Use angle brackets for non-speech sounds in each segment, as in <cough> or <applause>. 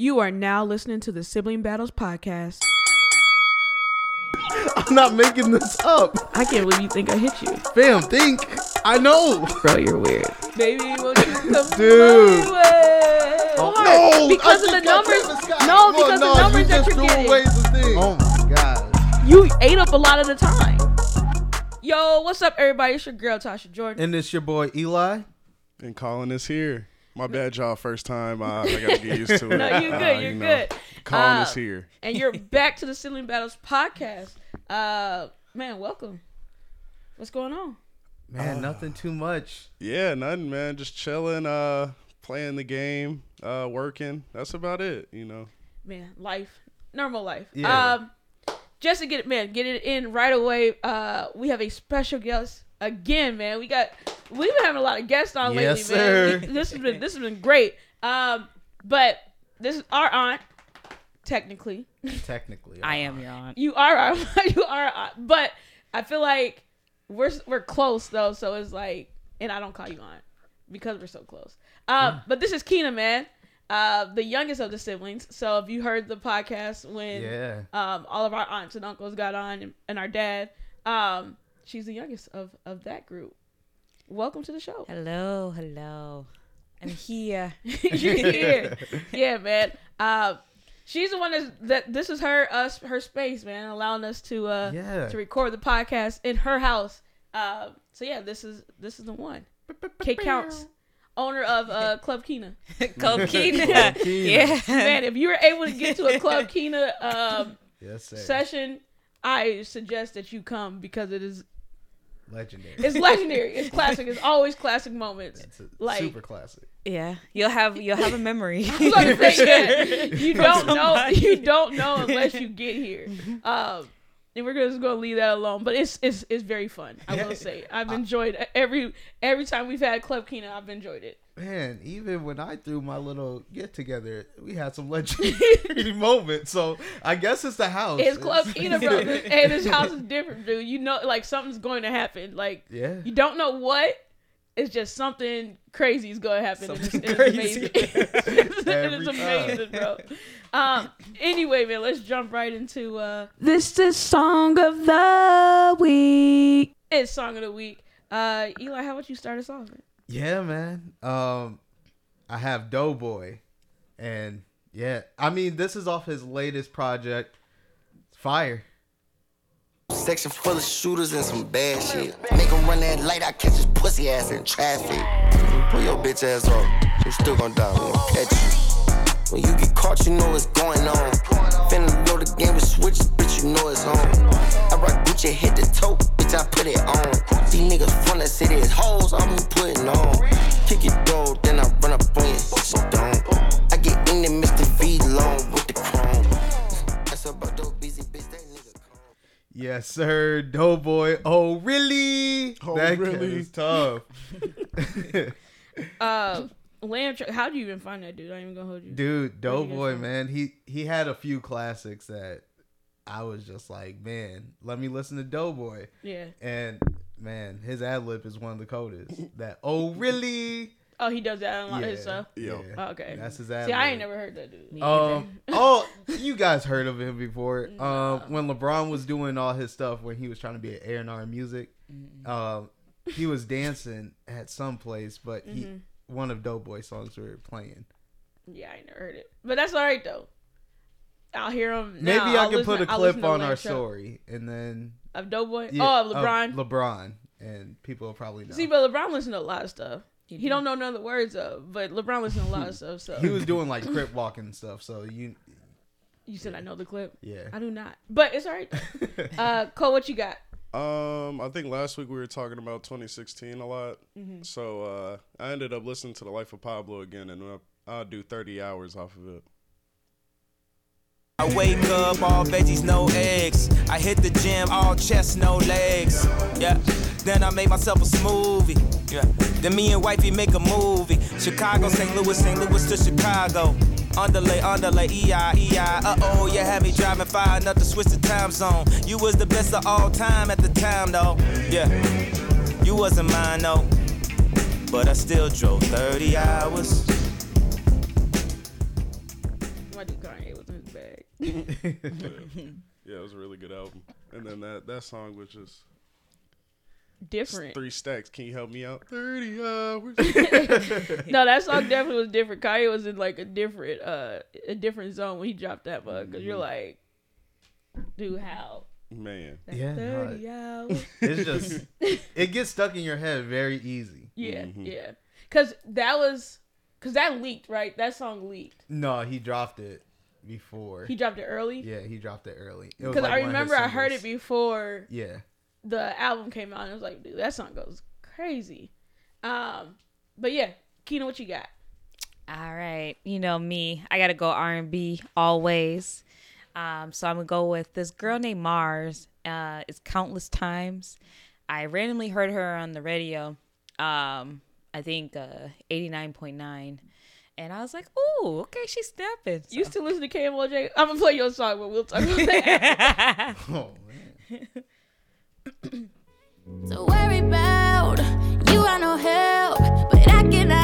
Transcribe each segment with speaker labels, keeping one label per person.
Speaker 1: You are now listening to the Sibling Battles podcast. <laughs>
Speaker 2: I'm not making this up.
Speaker 1: I can't believe you think I hit you.
Speaker 2: Fam, think. I know.
Speaker 1: Bro, you're weird. Baby, won't you come <laughs>
Speaker 2: Dude.
Speaker 1: my way?
Speaker 2: Oh, no,
Speaker 1: because of the
Speaker 2: just got
Speaker 1: numbers.
Speaker 2: Travis Scott.
Speaker 1: No,
Speaker 2: Well,
Speaker 1: because
Speaker 2: no,
Speaker 1: the numbers
Speaker 2: you
Speaker 1: that
Speaker 2: just
Speaker 1: you're
Speaker 2: threw
Speaker 1: getting.
Speaker 2: away the thing. Oh my god.
Speaker 1: You ate up a lot of the time. Yo, what's up, everybody? It's your girl Tasha Jordan.
Speaker 2: And it's your boy Eli.
Speaker 3: And Colin is here. My bad, y'all. First time. Uh, I gotta get used to <laughs> it.
Speaker 1: No, you're
Speaker 3: Uh,
Speaker 1: good.
Speaker 3: you
Speaker 1: You're
Speaker 3: know.
Speaker 1: good.
Speaker 3: Colin
Speaker 1: Uh,
Speaker 3: is here.
Speaker 1: and you're <laughs> back to the Sibling Battles podcast. Uh, man, welcome. What's going on?
Speaker 2: Man, nothing too much.
Speaker 3: Yeah, nothing, man. Just chilling, uh, playing the game, uh, working. That's about it. You know.
Speaker 1: man, life, normal life.
Speaker 2: Yeah.
Speaker 1: Um, just to get it, man, get it in right away. Uh, we have a special guest again, man. We got we've been having a lot of guests on
Speaker 2: Yes,
Speaker 1: lately, man.
Speaker 2: sir. <laughs>
Speaker 1: This has been this has been great. Um, but this is our aunt, technically. <laughs>
Speaker 2: Technically.
Speaker 4: I am your aunt.
Speaker 1: You are our <laughs> you are our aunt, but I feel like we're we're close though, so it's like, and I don't call you aunt because we're so close. Um, but this is Keena, man. Uh, the youngest of the siblings. So if you heard the podcast when
Speaker 2: Yeah.
Speaker 1: um, all of our aunts and uncles got on and, and our dad. Um, she's the youngest of, of that group. Welcome to the show.
Speaker 4: Hello, hello. I'm <laughs> here.
Speaker 1: You're here. yeah, man. Um, she's the one that's, that this is her us her space, man, allowing us to uh
Speaker 2: Yeah.
Speaker 1: to record the podcast in her house. Um, so yeah, this is this is the one. K counts. Owner of uh, <laughs> Club Keena.
Speaker 4: Club
Speaker 2: Keena.
Speaker 4: yeah.
Speaker 1: Man, if you were able to get to a Club Keena um,
Speaker 2: Yes, sir.
Speaker 1: session, I suggest that you come because it is
Speaker 2: Legendary.
Speaker 1: It's legendary. It's <laughs> classic. It's always classic moments.
Speaker 2: It's a
Speaker 1: like-
Speaker 2: super classic.
Speaker 4: Yeah. You'll have you'll have a memory. <laughs>
Speaker 1: I was gonna say, yeah, <laughs> you don't know. You don't know unless you get here. Um, and we're just gonna leave that alone. But it's it's it's very fun. I will say I've enjoyed every every time we've had Club Keena. I've enjoyed it.
Speaker 2: Man, even when I threw my little get together, we had some legendary <laughs> moments. So I guess it's the house.
Speaker 1: It's Club Keena, bro. <laughs> and this house is different, dude. You know, like something's going to happen. Like
Speaker 2: Yeah.
Speaker 1: you don't know what. It's just something crazy is going to happen. and it's,
Speaker 2: Something
Speaker 1: it's
Speaker 2: crazy.
Speaker 1: amazing. <laughs> it's amazing, bro. Um. Anyway, man, let's jump right into uh. This is song of the week. It's song of the week. Uh, Eli, how about you start us off? Man?
Speaker 2: Yeah, man. Um, I have Doughboy, and yeah, I mean this is off his latest project, Fire.
Speaker 5: Section full of shooters and some bad shit. Make him run that light, I catch his pussy ass in traffic. Pull your bitch ass off, you still gonna die, we gon' catch you. When you get caught, you know what's going on. Finna blow the game with switch, bitch, you know it's on. I rock Gucci, hit the toe, bitch, I put it on. These niggas front that city is hoes, I'm putting on. Kick it door, then I run up on you, bitch, you don't. I get in there, Mr. V long with the chrome. That's about those busy bitch, that nigga come.
Speaker 2: Yes, sir, Doughboy. Oh, really?
Speaker 3: Oh,
Speaker 2: that
Speaker 3: really?
Speaker 2: is tough. <laughs>
Speaker 1: Uh, Lamb. How do you even find that dude? I ain't even gonna hold you.
Speaker 2: Dude,
Speaker 1: Where you get
Speaker 2: Doughboy, man, he he had a few classics that I was just like, man, let me listen to Doughboy.
Speaker 1: Yeah.
Speaker 2: And man, his ad lib is one of the coldest. <laughs> That oh really?
Speaker 1: Oh, he does that on a lot of his stuff.
Speaker 3: Yeah.
Speaker 1: Oh, okay.
Speaker 2: That's his ad lib.
Speaker 1: See, I ain't never heard that dude.
Speaker 2: Um, <laughs> oh, you guys heard of him before? Um, when LeBron was doing all his stuff when he was trying to be an A and R in music, um, he was dancing at some place, but he one of Doughboy songs were playing.
Speaker 1: Yeah, I never heard it. But that's all right though. I'll hear him.
Speaker 2: Maybe
Speaker 1: now.
Speaker 2: I
Speaker 1: I'll
Speaker 2: can
Speaker 1: listen-
Speaker 2: put a
Speaker 1: I'll
Speaker 2: clip on our
Speaker 1: Truck.
Speaker 2: story, and then
Speaker 1: of Doughboy.
Speaker 2: yeah,
Speaker 1: oh, of LeBron.
Speaker 2: LeBron, and people will probably know.
Speaker 1: See, but LeBron listens to a lot of stuff. He,
Speaker 4: do.
Speaker 1: don't know none of the words of, but LeBron listens to a lot of <laughs> stuff. So
Speaker 2: he was doing like crip walking and stuff, so you,
Speaker 1: you said I know the clip.
Speaker 2: yeah.
Speaker 1: I do not, but it's all right. <laughs> uh, Cole, what you got?
Speaker 3: Um, I think last week we were talking about 2016 a lot.
Speaker 1: Mm-hmm.
Speaker 3: So uh, I ended up listening to The Life of Pablo again, and I'll, I'll do 30 hours off of it.
Speaker 6: I wake up, all veggies, no eggs. I hit the gym, all chest, no legs. Yeah. Then I make myself a smoothie. Yeah. Then me and wifey make a movie. Chicago, St. Louis, St. Louis to Chicago. Underlay, underlay, EI, EI. Uh oh, you had me driving far enough to switch the time zone. You was the best of all time at the time, though. Yeah. You wasn't mine, though. But I still drove 30 hours.
Speaker 1: Kanye was in his bag.
Speaker 3: Yeah, it was a really good album. And then that that song was just
Speaker 1: Different.
Speaker 3: three stacks. Can you help me out? Thirty hours. <laughs>
Speaker 1: No, that song definitely was different. Kanye was in like a different, uh, a different zone when he dropped that bug. because you're like, dude, how?
Speaker 3: Man,
Speaker 2: Yeah, no,
Speaker 1: Thirty hours. <laughs>
Speaker 2: it's just it gets stuck in your head very easy.
Speaker 1: Yeah,
Speaker 3: Mhm.
Speaker 1: yeah. Cause that was, cause that leaked, right? That song leaked.
Speaker 2: No, he dropped it before.
Speaker 1: He dropped it early.
Speaker 2: yeah, he dropped it early.
Speaker 1: Because
Speaker 2: like
Speaker 1: I
Speaker 2: one of his
Speaker 1: remember I heard it before
Speaker 2: Yeah,
Speaker 1: the album came out, and I was like, dude, that song goes crazy. Um, but yeah, Keena, what you got?
Speaker 4: All right, you know me. I gotta go R and B always. Um, so I'm gonna go with this girl named Mars. Uh, it's countless times. I randomly heard her on the radio. Um, I think uh, 89.9, and I was like, "Ooh, okay, she's snapping."
Speaker 1: You still listen to KMOJ? I'm gonna play your song, but we'll talk about that. <laughs>
Speaker 2: oh man. <coughs>
Speaker 7: to worry about. You are no help, but I cannot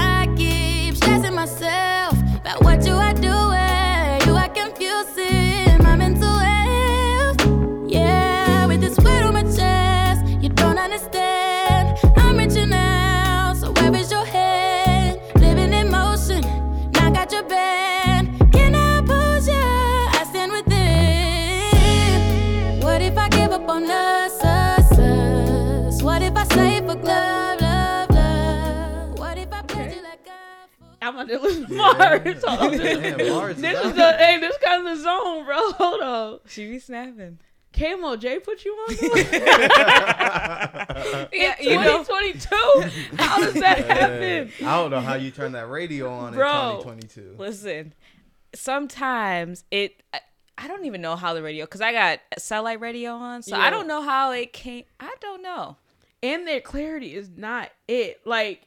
Speaker 7: I'm
Speaker 1: gonna listen to Mars. Hold on. <laughs>
Speaker 2: Damn, Mars is
Speaker 1: This is
Speaker 2: out.
Speaker 1: the hey, this kind of the zone, bro. Hold on.
Speaker 4: she be snapping.
Speaker 1: Camo KMOJ put you on? <laughs> <laughs>
Speaker 4: Yeah,
Speaker 1: you know, 2022. How does that happen?
Speaker 2: I don't know how you turn that radio on
Speaker 1: Bro.
Speaker 2: in 2022.
Speaker 4: Listen, sometimes it. I- I don't even know how the radio, because I got satellite radio on, so
Speaker 1: Yeah.
Speaker 4: I don't know how it came. I don't know.
Speaker 1: And their clarity is not it. Like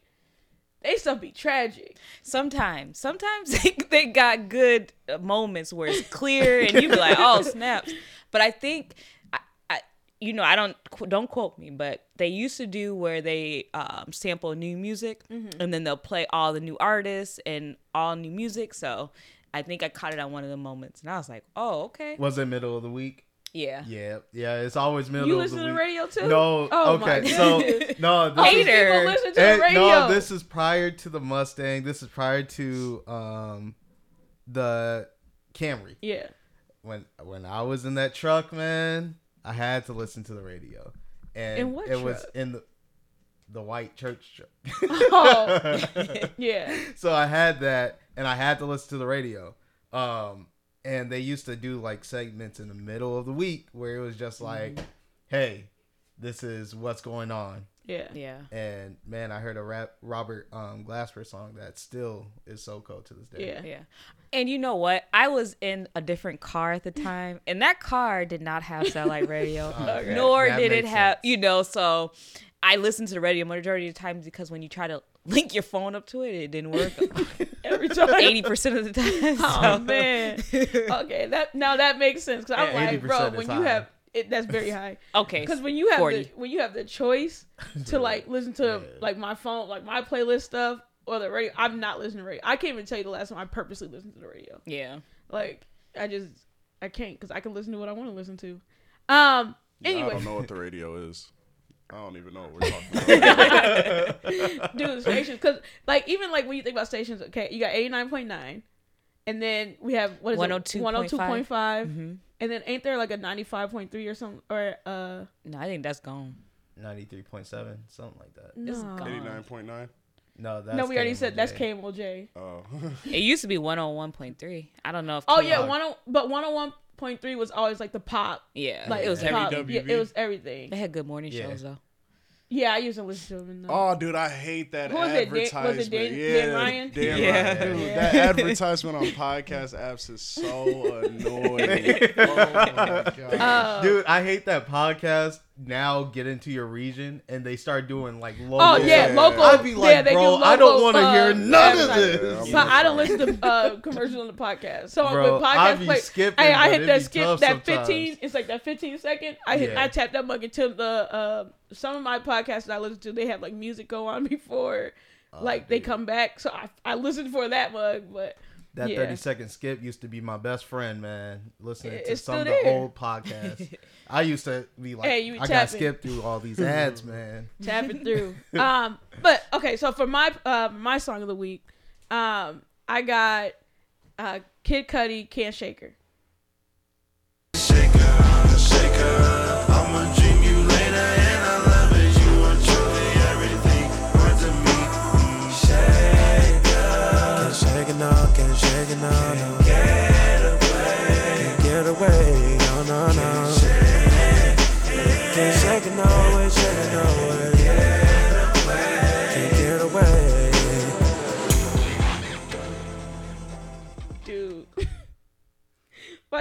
Speaker 1: they stuff be tragic.
Speaker 4: Sometimes, sometimes <laughs> they, they got good uh, moments where it's clear and you be like, oh <laughs> snaps. But I think, I, I, you know, I don't don't quote me, but they used to do where they um, sample new music and then they'll play all the new artists and all new music. So I think I caught it on one of the moments, and I was like, oh okay,
Speaker 2: Was it middle of the week?
Speaker 4: Yeah.
Speaker 2: Yeah, yeah. It's always middle
Speaker 1: You
Speaker 2: of
Speaker 1: listen
Speaker 2: the
Speaker 1: to the radio too?
Speaker 2: No,
Speaker 1: Oh my
Speaker 2: okay. So no, <laughs> this
Speaker 1: All these
Speaker 2: is,
Speaker 1: people listen to
Speaker 2: eh,
Speaker 1: the radio.
Speaker 2: no, this is prior to the Mustang. This is prior to um the Camry.
Speaker 1: yeah.
Speaker 2: When when I was in that truck, man, I had to listen to the radio, and
Speaker 1: In what
Speaker 2: it was in the the white church truck. <laughs>
Speaker 1: Oh. <laughs> yeah.
Speaker 2: so I had that, and I had to listen to the radio. Um, and they used to do like segments in the middle of the week where it was just like,
Speaker 1: Mm-hmm.
Speaker 2: "Hey, this is what's going on."
Speaker 1: Yeah.
Speaker 4: Yeah.
Speaker 2: And man, I heard a rap Robert um, Glasper song that still is so cool to this day.
Speaker 1: Yeah.
Speaker 4: Yeah. And you know what? I was in a different car at the <laughs> time, and that car did not have satellite radio, <laughs>
Speaker 2: Okay.
Speaker 4: nor
Speaker 2: That
Speaker 4: did it have,
Speaker 2: sense.
Speaker 4: you know, so I listened to the radio majority of the times because when you try to link your phone up to it, it didn't work <laughs>
Speaker 1: Every time.
Speaker 4: 80% of the time. <laughs>
Speaker 1: Oh
Speaker 4: so-
Speaker 1: man. Okay, that now that makes sense because I'm
Speaker 2: Yeah,
Speaker 1: like, bro, when you
Speaker 2: high.
Speaker 1: have it, that's very high. <laughs>
Speaker 4: Okay.
Speaker 1: Because when you have
Speaker 4: 40.
Speaker 1: the when you have the choice to like listen to
Speaker 2: Yeah.
Speaker 1: like my phone, like my playlist stuff or the radio, I'm not listening to radio. I can't even tell you the last time I purposely listened to the radio.
Speaker 4: Yeah.
Speaker 1: Like I just I can't because I can listen to what I want to listen to. Um.
Speaker 3: Yeah, I don't know what the radio is. I don't even know what we're talking about. <laughs>
Speaker 1: dude, stations because like even like when you think about stations, okay, you got eighty nine point nine, and then we have what is it,
Speaker 4: 102.5.
Speaker 1: one hundred two point five,
Speaker 4: hmm
Speaker 1: and then ain't there like a ninety five point three or something or uh
Speaker 4: No, I think that's gone.
Speaker 2: ninety three point seven, something like that.
Speaker 4: It's
Speaker 1: no
Speaker 4: gone.
Speaker 3: Eighty nine point nine.
Speaker 2: No, that's
Speaker 1: no we already said that's
Speaker 2: KMOJ.
Speaker 1: KMOJ.
Speaker 3: Oh,
Speaker 4: It used to be 101.3. I don't know if.
Speaker 1: Oh
Speaker 4: K-
Speaker 1: yeah, one oh, but one hundred one point three was always like the pop,
Speaker 4: Yeah.
Speaker 1: like
Speaker 4: it was
Speaker 2: Yeah.
Speaker 1: pop,
Speaker 3: WWV?
Speaker 1: yeah, it was everything.
Speaker 4: They had good morning
Speaker 2: Yeah.
Speaker 4: shows though.
Speaker 1: Yeah, I used to listen to them.
Speaker 3: oh, dude, I hate that
Speaker 1: Who was it? Dan- was it
Speaker 3: advertisement.
Speaker 1: Dan-
Speaker 3: yeah,
Speaker 1: Dan Ryan?
Speaker 3: Dan
Speaker 4: Yeah.
Speaker 3: Ryan. Dude,
Speaker 1: Yeah.
Speaker 3: that advertisement on podcast apps is so <laughs> annoying. <laughs> oh my god. <laughs>
Speaker 1: Uh,
Speaker 2: Dude, I hate that podcast now get into your region and they start doing like local.
Speaker 1: Oh yeah,
Speaker 3: Yeah.
Speaker 1: local.
Speaker 2: I'd be like,
Speaker 1: yeah, they
Speaker 2: bro,
Speaker 1: do
Speaker 2: I don't want to
Speaker 1: uh,
Speaker 2: hear none of this.
Speaker 3: Yeah,
Speaker 1: So I don't listen to uh, commercials on the podcast. So
Speaker 2: Bro,
Speaker 1: when podcast
Speaker 2: I be
Speaker 1: play,
Speaker 2: skipping,
Speaker 1: hey, I hit that skip that
Speaker 2: sometimes.
Speaker 1: fifteen. It's like that fifteen second. I hit.
Speaker 2: Yeah.
Speaker 1: I tap that mug until the uh, some of my podcasts that I listen to they have like music go on <laughs> before,
Speaker 2: Oh,
Speaker 1: like they come back. So I I listen for that mug, but
Speaker 2: That
Speaker 1: Yeah.
Speaker 2: 30 second skip used to be my best friend, man. Listening
Speaker 1: It-
Speaker 2: to some of the
Speaker 1: there.
Speaker 2: old podcasts. <laughs> I used to be like,
Speaker 1: Hey,
Speaker 2: I got skipped through all these ads, man. <laughs>
Speaker 1: tapping through. <laughs> Um, but okay, so for my uh, my song of the week, um, I got uh, Kid Cudi, "Can't Shake Her."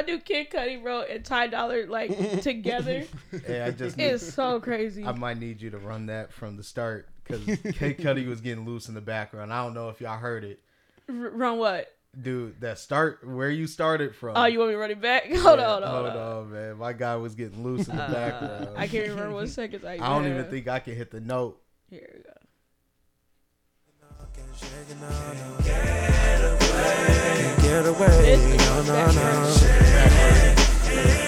Speaker 1: My dude Kid Cudi wrote and Ty Dolla like <laughs> together
Speaker 2: Hey, I just need,
Speaker 1: is so crazy.
Speaker 2: I might need you to run that from the start because Kid Cudi was getting loose in the background. I don't know if y'all heard it,
Speaker 1: R- run what?
Speaker 2: dude. That start where you started from.
Speaker 1: Oh, you want me to run it back? <laughs> Hold
Speaker 2: Yeah,
Speaker 1: on, hold on,
Speaker 2: hold
Speaker 1: hold on.
Speaker 2: on, man. My guy was getting loose in the
Speaker 1: Uh,
Speaker 2: background.
Speaker 1: I can't remember what seconds I. <laughs>
Speaker 2: I don't
Speaker 1: yeah.
Speaker 2: even think I can hit the note.
Speaker 1: Here we go.
Speaker 8: Can't shake get away. No, no, no.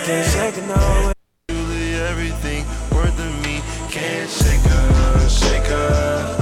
Speaker 8: Can't shake it no everything worth of me. Can't shake her, shake her.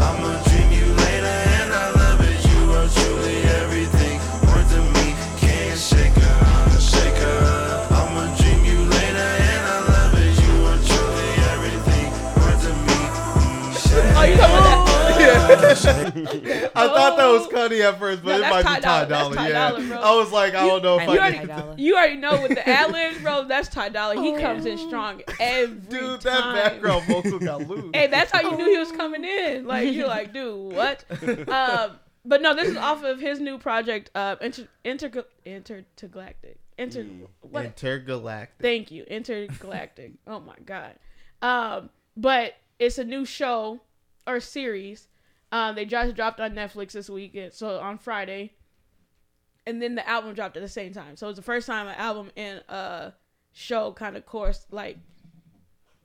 Speaker 8: I
Speaker 2: thought that was Cudi at first, but
Speaker 1: No,
Speaker 2: it
Speaker 1: that's
Speaker 2: might
Speaker 1: Ty
Speaker 2: be Ty
Speaker 1: Dolla. That's Ty
Speaker 2: Yeah,
Speaker 1: Dolla, bro.
Speaker 2: I was like, I don't know
Speaker 4: I
Speaker 2: if
Speaker 4: like
Speaker 2: I
Speaker 1: already-
Speaker 2: can.
Speaker 1: You already know with the <laughs> ad libs, bro. That's Ty Dolla. He comes in strong every
Speaker 2: Dude,
Speaker 1: time.
Speaker 2: that background vocal got loose.
Speaker 1: Hey, that's how you knew he was coming in. Like you're like, dude, what? <laughs> um, but no, this is off of his new project, uh, inter inter Entergalactic. Inter what?
Speaker 2: Entergalactic.
Speaker 1: Thank you, Entergalactic. oh my god. Um, but it's a new show or series. Um, they just dropped on Netflix this weekend, so on Friday. And then the album dropped at the same time. So it's the first time an album and a show kind of course like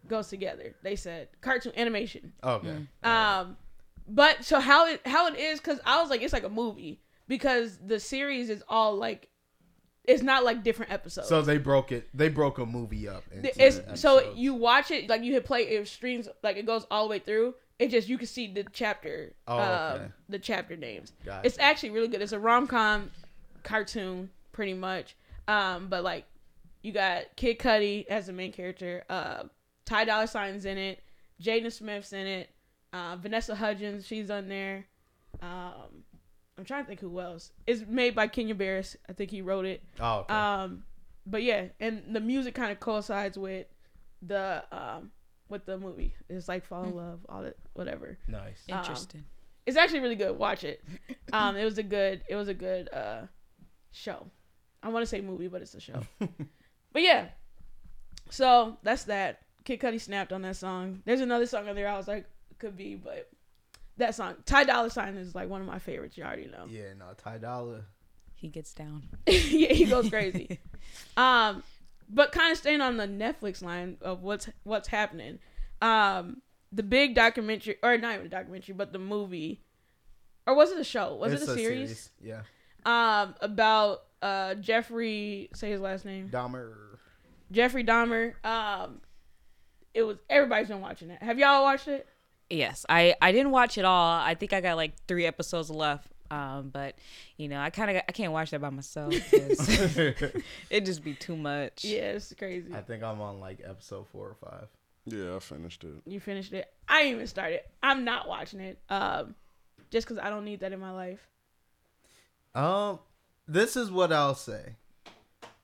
Speaker 1: goes together. They said cartoon animation.
Speaker 2: Okay.
Speaker 1: Um, but so how it how it is because I was like it's like a movie because the series is all like it's not like different episodes.
Speaker 2: So they broke it. They broke a movie up. Into
Speaker 1: it's so you watch it like you hit play it streams like it goes all the way through. It just you can see the chapter,
Speaker 2: Oh,
Speaker 1: um,
Speaker 2: okay.
Speaker 1: the chapter names.
Speaker 2: Gotcha.
Speaker 1: It's actually really good. It's a rom com cartoon, pretty much. Um, but like you got Kid Cudi as the main character. Uh, Ty Dolla Sign's in it. Jaden Smith's in it. Uh, Vanessa Hudgens, she's on there. Um, I'm trying to think who else. It's made by Kenya Barris. I think he wrote it.
Speaker 2: Oh, okay.
Speaker 1: Um, but yeah, and the music kind of coincides with the um with the movie. It's like fall in love, all that, whatever.
Speaker 2: nice.
Speaker 4: Interesting.
Speaker 1: It's actually really good. Watch it. Um, it was a good, it was a good uh show. I want to say movie, but it's a show. <laughs> but yeah, so that's that. Kid Cudi snapped on that song. There's another song on there. I was like, could be, but that song, Ty Dolla Sign, is like one of my favorites. You already know.
Speaker 2: Yeah, no, Ty Dolla.
Speaker 4: He gets down. <laughs>
Speaker 1: yeah, he goes crazy. <laughs> um, but kind of staying on the Netflix line of what's what's happening. Um, the big documentary, or not even a documentary, but the movie, or was it a show? Was
Speaker 2: It's
Speaker 1: it a series?
Speaker 2: Yeah.
Speaker 1: Um, about uh Jeffrey, say his last name,
Speaker 2: Dahmer.
Speaker 1: Jeffrey Dahmer. Um, it was everybody's been watching it. Have y'all watched it?
Speaker 4: Yes, I I didn't watch it all. I think I got like three episodes left. Um, but you know, I kind of I can't watch that by myself. <laughs> <laughs> It'd just be too much.
Speaker 1: Yeah, it's crazy.
Speaker 2: I think I'm on like episode four or five.
Speaker 3: Yeah, I finished it.
Speaker 1: You finished it. I didn't even started. I'm not watching it. Um, just because I don't need that in my life.
Speaker 2: Um, this is what I'll say.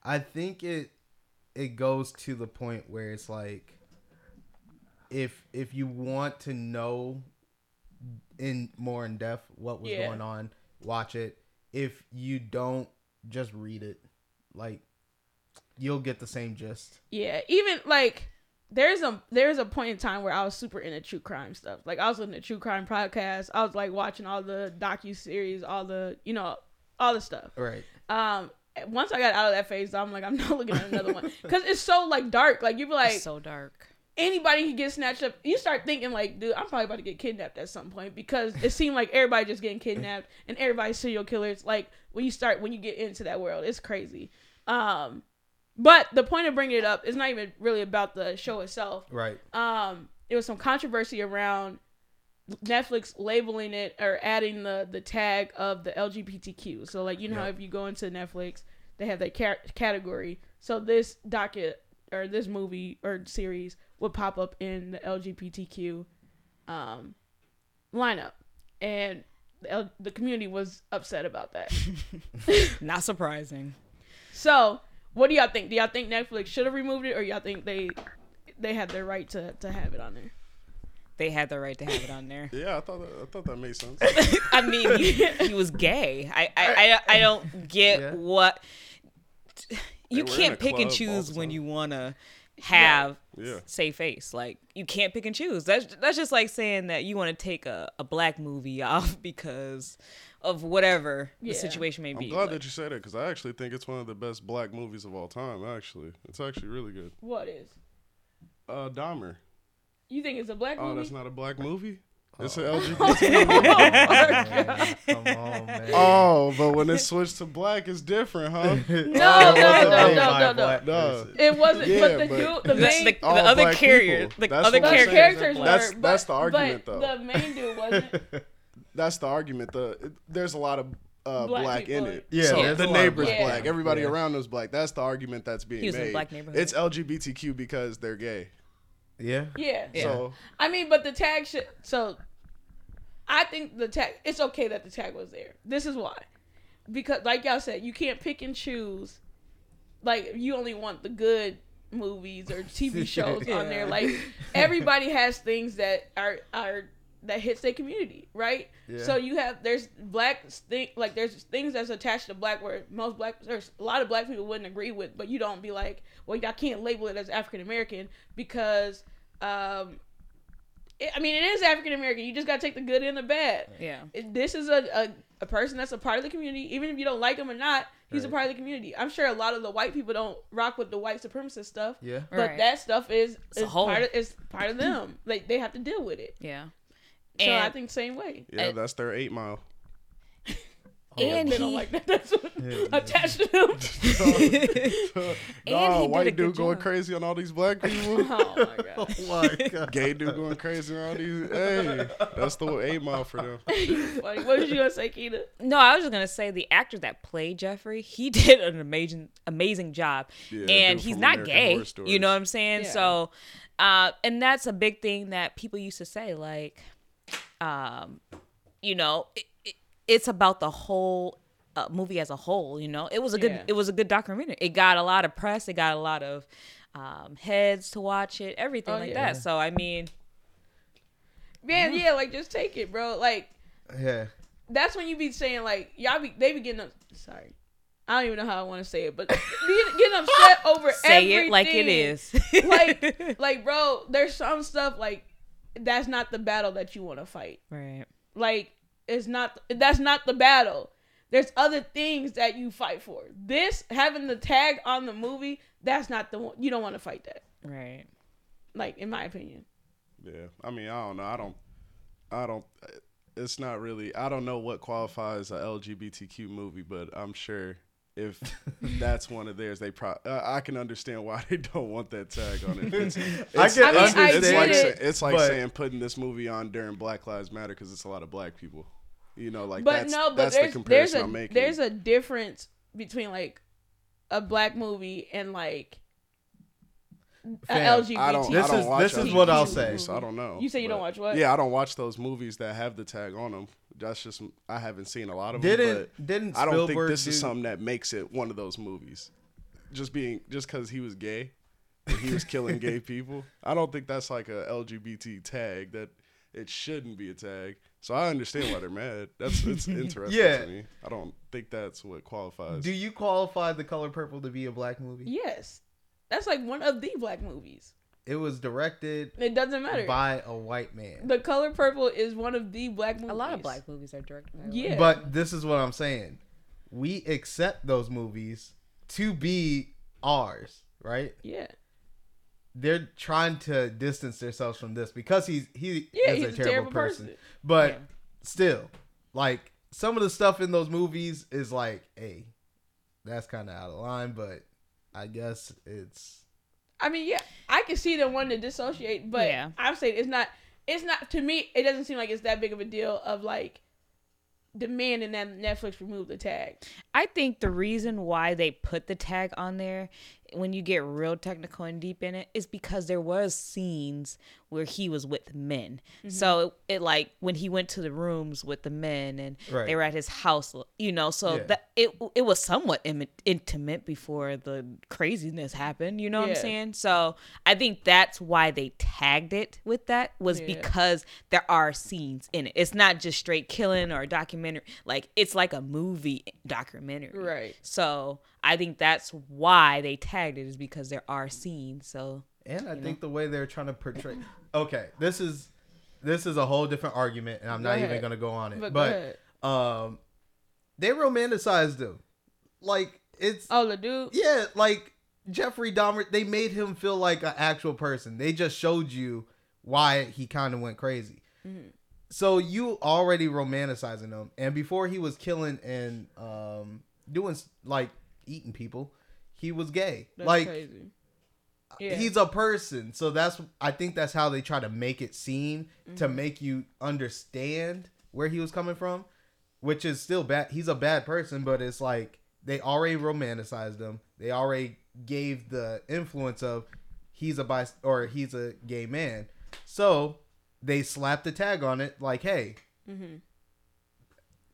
Speaker 2: I think it it goes to the point where it's like if if you want to know in more in depth what was
Speaker 1: Yeah.
Speaker 2: going on, watch it. If you don't, just read it. Like you'll get the same gist.
Speaker 1: Yeah, even like there's a there's a point in time where I was super into true crime stuff. Like I was listening to true crime podcasts. I was like watching all the docu series, all the you know all the stuff.
Speaker 2: Right.
Speaker 1: Um, once I got out of that phase, I'm like I'm not looking at another one <laughs> because it's so like dark. Like you be like
Speaker 4: It's so dark.
Speaker 1: Anybody can get snatched up. You start thinking like, dude, I'm probably about to get kidnapped at some point because it seemed like everybody just getting kidnapped and everybody's serial killers. Like when you start when you get into that world, it's crazy. Um, but the point of bringing it up is not even really about the show itself.
Speaker 2: Right.
Speaker 1: Um, it was some controversy around Netflix labeling it or adding the the tag of the LGBTQ. So like you know if you go into Netflix, they have that ca- category. So this docket or this movie or series would pop up in the LGBTQ um, lineup, and the, L- the community was upset about that. <laughs>
Speaker 4: Not surprising.
Speaker 1: so what do y'all think? Do y'all think Netflix should have removed it, or y'all think they they had their right to to have it on there?
Speaker 4: They had the right to have it on there. <laughs>
Speaker 3: Yeah, I thought that, I thought that made sense. <laughs>
Speaker 4: I mean, he, he was gay. I, I, I, I don't get
Speaker 2: Yeah.
Speaker 4: what. You
Speaker 3: were
Speaker 4: can't pick and choose when you want to have
Speaker 3: Yeah.
Speaker 4: say face. Like you can't pick and choose. That's that's just like saying that you want to take a, a black movie <laughs> off because of whatever
Speaker 1: Yeah.
Speaker 4: the situation may be.
Speaker 3: I'm glad
Speaker 4: Like,
Speaker 3: that you said it because I actually think it's one of the best black movies of all time. Actually, it's actually really good.
Speaker 1: What is?
Speaker 3: Uh, Dahmer.
Speaker 1: You think it's a black movie?
Speaker 3: Oh, that's not a black movie. It's
Speaker 2: Oh.
Speaker 3: an LGBT. <laughs>
Speaker 2: Come on, man. <laughs>
Speaker 3: oh, but when it switched to black, it's different, huh? <laughs>
Speaker 1: No, no, no, no, no, no.
Speaker 3: No.
Speaker 1: It wasn't.
Speaker 3: Yeah,
Speaker 1: but the
Speaker 3: but-
Speaker 1: dude, the
Speaker 4: the,
Speaker 1: main,
Speaker 4: the,
Speaker 3: All
Speaker 4: the other carrier,
Speaker 3: people.
Speaker 4: the
Speaker 3: That's
Speaker 4: other
Speaker 3: what I'm
Speaker 1: the
Speaker 3: saying.
Speaker 4: characters.
Speaker 1: characters were.
Speaker 3: That's-
Speaker 1: but,
Speaker 3: that's the argument, though.
Speaker 1: The main dude wasn't.
Speaker 3: That's the argument. The there's a lot of uh,
Speaker 1: Black
Speaker 3: black, in it.
Speaker 2: Yeah,
Speaker 3: so the
Speaker 2: a lot of
Speaker 3: neighbor's
Speaker 1: black.
Speaker 3: black.
Speaker 1: Yeah.
Speaker 3: Everybody
Speaker 2: Yeah.
Speaker 3: around is black. That's the argument that's being
Speaker 4: He was in a
Speaker 3: made.
Speaker 4: black neighborhood.
Speaker 3: It's LGBTQ because they're gay.
Speaker 2: Yeah.
Speaker 1: Yeah.
Speaker 3: So
Speaker 1: I mean, but the tag should. So, I think the tag. It's okay that the tag was there. This is why, because like y'all said, you can't pick and choose. Like you only want the good movies or <laughs> TV shows on there. Like everybody has things that are are that hits their community, right?
Speaker 2: Yeah.
Speaker 1: So you have there's black thing like there's things that's attached to black where most black there's a lot of black people wouldn't agree with, but you don't be like, well, y'all can't label it as African American because um it, I mean, it is African American. You just gotta take the good and the bad.
Speaker 4: Yeah.
Speaker 1: It- This is a, a a person that's a part of the community, even if you don't like him or not. He's a part of the community. I'm sure a lot of the white people don't rock with the white supremacist stuff,
Speaker 2: Yeah.
Speaker 1: but
Speaker 4: Right.
Speaker 1: that stuff is
Speaker 4: a
Speaker 1: is
Speaker 4: whole.
Speaker 1: part of is part of them. <clears throat> like they have to deal with it.
Speaker 4: Yeah.
Speaker 1: So
Speaker 4: And,
Speaker 1: I think same way.
Speaker 3: yeah,
Speaker 4: And-
Speaker 3: that's their eight mile.
Speaker 4: And
Speaker 1: They
Speaker 4: he,
Speaker 1: don't like that. <laughs> That's what
Speaker 2: Yeah.
Speaker 1: attached to <laughs> them.
Speaker 3: nah,
Speaker 4: he
Speaker 3: white dude going
Speaker 4: job.
Speaker 3: crazy on all these black <laughs> people.
Speaker 1: oh my god.
Speaker 2: Oh my god.
Speaker 3: Gay dude going crazy on all these. Hey, that's the eight mile for them.
Speaker 1: Funny. What was you gonna say, Keita?
Speaker 4: No, I was just gonna say the actor that played Jeffrey, he did an amazing, amazing job,
Speaker 3: Yeah,
Speaker 4: and he's not
Speaker 3: American
Speaker 4: gay. You know what I'm saying?
Speaker 1: Yeah.
Speaker 4: So, uh, and that's a big thing that people used to say, like, um, you know, it, it, it's about the whole uh, movie as a whole. You know, it was a good,
Speaker 1: Yeah.
Speaker 4: it was a good documentary. It got a lot of press. It got a lot of um, heads to watch it, everything
Speaker 1: Oh,
Speaker 4: like
Speaker 1: yeah.
Speaker 4: that. So, I mean,
Speaker 1: Man, yeah, like just take it, bro. Like
Speaker 2: Yeah.
Speaker 1: that's when you be saying like y'all be they be getting up sorry. I don't even know how I want to say it, but be <laughs> getting upset <laughs> over everything.
Speaker 4: say it like it is.
Speaker 1: like <laughs> like bro, there's some stuff like that's not the battle that you want to fight.
Speaker 4: right.
Speaker 1: Like it's not that's not the battle. There's other things that you fight for. This having the tag on the movie, that's not the one you don't want to fight that.
Speaker 4: Right.
Speaker 1: Like in my opinion.
Speaker 3: Yeah, I mean, I don't know. I don't. I don't. It's not really. I don't know what qualifies a LGBTQ movie, but I'm sure if <laughs> that's one of theirs, they probably. Uh, I can understand why <laughs> they don't want that tag on it. <laughs> It's, it's,
Speaker 2: can
Speaker 1: I mean, I
Speaker 3: it's, it's like
Speaker 1: it,
Speaker 3: say- it's like saying putting this movie on during Black Lives Matter because it's a lot of black people. You know, like
Speaker 1: but
Speaker 3: that's,
Speaker 1: no, but
Speaker 3: that's
Speaker 1: there's
Speaker 3: the
Speaker 1: there's
Speaker 3: comparison
Speaker 1: a
Speaker 3: I'm making.
Speaker 1: there's a difference between like a black movie and like a
Speaker 2: Fam,
Speaker 1: LGBT.
Speaker 3: I don't.
Speaker 2: This
Speaker 3: I don't
Speaker 2: is-
Speaker 3: watch
Speaker 2: this is what I'll say.
Speaker 3: So I don't know.
Speaker 1: You say you don't watch what?
Speaker 3: Yeah, I don't watch those movies that have the tag on them. That's just I haven't seen a lot of them.
Speaker 2: Didn't
Speaker 3: but
Speaker 2: didn't
Speaker 3: I don't think
Speaker 2: Spielberg
Speaker 3: this is something that makes it one of those movies. Just being just because he was gay, and he was killing gay <laughs> people. I don't think that's like a LGBT tag. That it shouldn't be a tag. So I understand why they're mad. That's it's <laughs> interesting
Speaker 2: Yeah.
Speaker 3: to me. I don't think that's what qualifies.
Speaker 2: Do you qualify The Color Purple to be a black movie?
Speaker 1: Yes, that's like one of the black movies.
Speaker 2: It was directed
Speaker 1: It doesn't matter.
Speaker 2: by a white man.
Speaker 1: the Color Purple is one of the black movies.
Speaker 4: A lot of black movies are directed by
Speaker 1: Yeah.
Speaker 2: But this is what I'm saying. We accept those movies to be ours, right?
Speaker 1: Yeah.
Speaker 2: they're trying to distance themselves from this because he's he
Speaker 1: Yeah,
Speaker 2: is
Speaker 1: he's
Speaker 2: a terrible, person.
Speaker 1: person.
Speaker 2: But
Speaker 4: Yeah.
Speaker 2: still, like some of the stuff in those movies is like, hey, that's kind of out of line. But I guess it's
Speaker 1: I mean, yeah, I can see them wanting to dissociate, but
Speaker 4: Yeah.
Speaker 1: I'm saying it's not. It's not to me. It doesn't seem like it's that big of a deal of like demanding that Netflix remove the tag.
Speaker 4: I think the reason why they put the tag on there when you get real technical and deep in it is because there was scenes where he was with men. So mm-hmm. it, it like when he went to the rooms with the men and
Speaker 2: Right.
Speaker 4: they were at his house, you know, so
Speaker 2: Yeah.
Speaker 4: that it it was somewhat Im- intimate before the craziness happened, you know what I'm saying? So I think that's why they tagged it with that was
Speaker 1: Yeah.
Speaker 4: because there are scenes in it. It's not just straight killing or a documentary. Like it's like a movie documentary.
Speaker 1: Right.
Speaker 4: So I think that's why they tagged it is because there are scenes. So
Speaker 2: and I think the way they're trying to portray. Okay, this is this is a whole different argument, and I'm
Speaker 1: Go
Speaker 2: not even gonna go on it.
Speaker 1: But
Speaker 2: But, um, they romanticized him, like it's
Speaker 1: Oh, the dude.
Speaker 2: Yeah, like Jeffrey Dahmer, they made him feel like an actual person. They just showed you why he kind of went crazy. So you already romanticizing him, and before he was killing and um doing like eating people, he was gay.
Speaker 1: That's
Speaker 2: like
Speaker 1: crazy. Yeah.
Speaker 2: he's a person. So that's I think that's how they try to make it seem to
Speaker 1: Mm-hmm.
Speaker 2: make you understand where he was coming from, which is still bad. He's a bad person, but it's like they already romanticized him. They already gave the influence of he's a bi or he's a gay man. So they slapped a tag on it like, hey,
Speaker 1: Mm-hmm.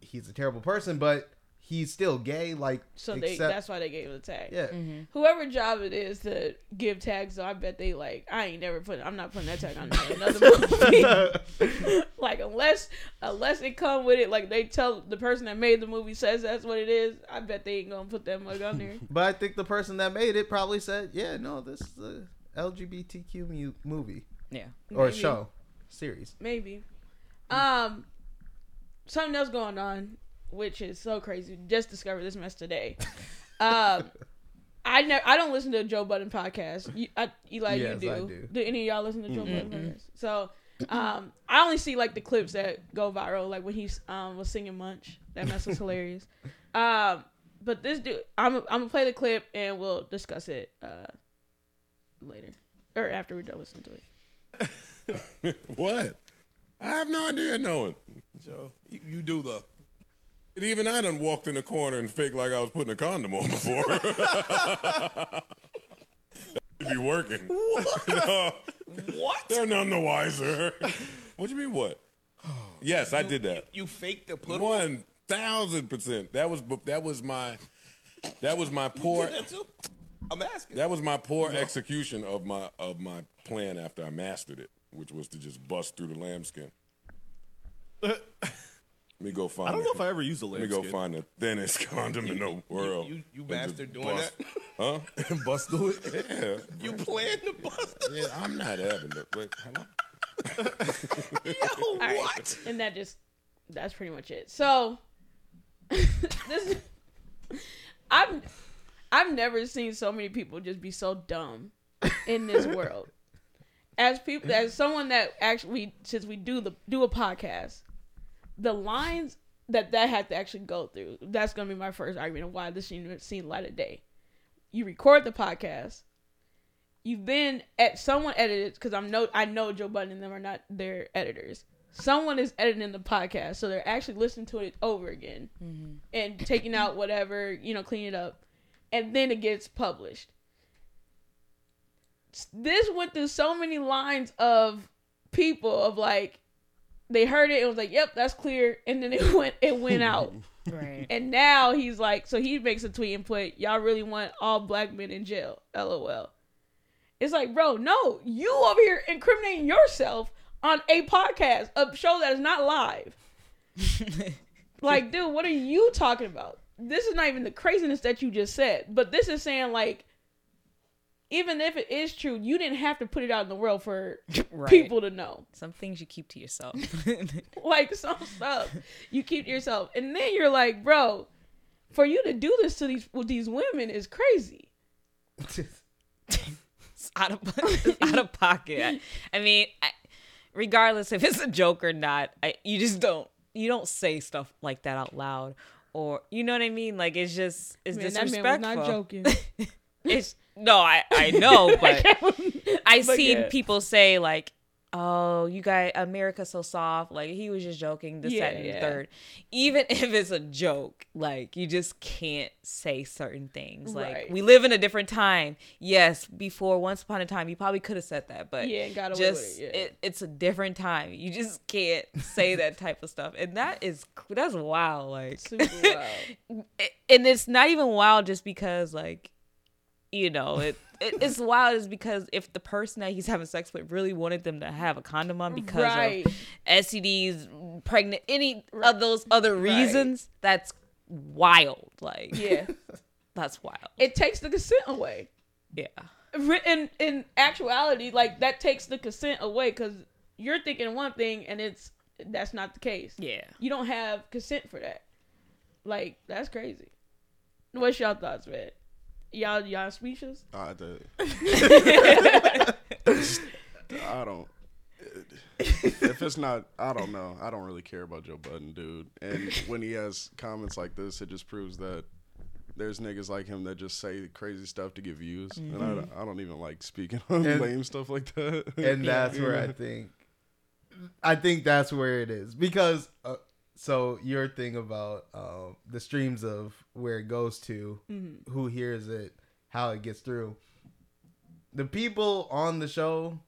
Speaker 2: he's a terrible person, but he's still gay. Like,
Speaker 1: so they
Speaker 2: except-
Speaker 1: that's why they gave it a tag.
Speaker 2: yeah.
Speaker 1: Whoever job it is to give tags, though, I bet they like. I ain't never put. I'm not putting that tag on another <laughs> movie. <laughs> like unless unless it come with it, like they tell the person that made the movie says that's what it is. I bet they ain't gonna put that mug on there. <laughs>
Speaker 2: But I think the person that made it probably said, "Yeah, no, this is a LGBTQ mu- movie
Speaker 4: yeah.
Speaker 2: or
Speaker 1: Maybe.
Speaker 2: show series."
Speaker 1: Maybe. Um, something else going on, which is so crazy. Just discovered this mess today. Um, <laughs> I never, I don't listen to a Joe Budden podcast. You, I, Eli,
Speaker 2: Yes,
Speaker 1: you
Speaker 2: I
Speaker 1: do.
Speaker 2: do.
Speaker 1: any of y'all listen to Joe Budden podcast? So, um, I only see like the clips that go viral, like when he um was singing Munch. That mess was hilarious. <laughs> Um, but this dude, I'm I'm gonna play the clip and we'll discuss it uh later or after we're done listening to it. <laughs>
Speaker 9: What? I have no idea knowing. Joe, you, you do the. And even I done walked in the corner and faked like I was putting a condom on before. It'd <laughs> be working. What? <laughs> what? They're none the wiser. What do you mean what? <sighs> Yes, I did that.
Speaker 10: You faked the put
Speaker 9: One thousand percent. That was that was my that was my poor
Speaker 10: that too? I'm asking.
Speaker 9: that was my poor execution of my of my plan after I mastered it, which was to just bust through the lambskin. <laughs> Let me go find.
Speaker 10: I don't
Speaker 9: the-
Speaker 10: know if I ever used a
Speaker 9: Let me go find the thinnest <laughs> condom in the world.
Speaker 10: you- you
Speaker 9: and
Speaker 10: bastard doing
Speaker 9: bust- <laughs> Huh? <laughs>
Speaker 10: Bust through it.
Speaker 9: Yeah.
Speaker 10: You plan to bust.
Speaker 9: yeah. I'm not having it. Wait.
Speaker 10: Yo,
Speaker 1: All right.
Speaker 10: what?
Speaker 1: And that just that's pretty much it. So this I've I've never seen so many people just be so dumb in this world. As people as someone that actually since we do the do a podcast, the lines that that had to actually go through, that's gonna be my first argument of why this should seen light of day. You record the podcast, you then at someone edited because I'm no I know Joe Budden and them are not their editors. Someone is editing the podcast, so they're actually listening to it over again mm-hmm. and taking out whatever you know, cleaning it up, and then it gets published. This went through so many lines of people of like they heard it and was like, "Yep, that's clear," and then it <laughs> went it went out. <laughs>
Speaker 4: Right.
Speaker 1: And now he's like, so he makes a tweet and put, "Y'all really want all black men in jail?" LOL. It's like, bro, no, you over here incriminating yourself on a podcast, a show that is not live. <laughs> like, dude, what are you talking about? This is not even the craziness that you just said, but this is saying like, even if it is true, you didn't have to put it out in the world for <laughs>
Speaker 4: Right.
Speaker 1: people to know
Speaker 4: Some things you keep to yourself. <laughs> <laughs>
Speaker 1: like some stuff you keep to yourself and then you're like bro for you to do this to these with these women is crazy
Speaker 4: out of it's out of pocket. I, I mean, I, regardless if it's a joke or not, I, you just don't you don't say stuff like that out loud, or you know what I mean. Like it's just it's
Speaker 1: Man, that man was
Speaker 4: disrespectful.
Speaker 1: not joking.
Speaker 4: It's no, I I <laughs> know, but I
Speaker 1: But
Speaker 4: seen
Speaker 1: yeah.
Speaker 4: people say like, "Oh, you guys, America's so soft." Like he was just joking. This,
Speaker 1: Yeah,
Speaker 4: that, and
Speaker 1: yeah.
Speaker 4: third. Even <laughs> if it's a joke, like you just can't say certain things. Like
Speaker 1: Right.
Speaker 4: we live in a different time. Yes, before once upon a time, you probably could have said that, but
Speaker 1: Yeah, got away with
Speaker 4: just
Speaker 1: it, yeah.
Speaker 4: it, it's a different time. You just can't say that <laughs> type of stuff, and that is that's wild. Like
Speaker 1: Super wild.
Speaker 4: and it's not even wild just because like you know it, it it's wild is because if the person that he's having sex with really wanted them to have a condom on because
Speaker 1: Right.
Speaker 4: of STDs, pregnant, any of those other reasons, that's wild. Like
Speaker 1: Yeah. <laughs>
Speaker 4: that's wild.
Speaker 1: It takes the consent away.
Speaker 4: Yeah.
Speaker 1: In in actuality, like that takes the consent away because you're thinking one thing and it's that's not the case.
Speaker 4: Yeah.
Speaker 1: You don't have consent for that. Like that's crazy. What's y'all thoughts, man? Y'all y'all speechless?
Speaker 3: I did. I don't. If it's not, I don't know. I don't really care about Joe Budden, dude. And when he has comments like this, it just proves that there's niggas like him that just say crazy stuff to get views, and I, don't- I don't even like speaking on
Speaker 2: And-
Speaker 3: lame stuff like that.
Speaker 2: and that's where I <laughs> think, I think that's where it is because. Uh, so your thing about um, the streams of where it goes to,
Speaker 1: Mhm.
Speaker 2: who hears it, how it gets through. The people on the show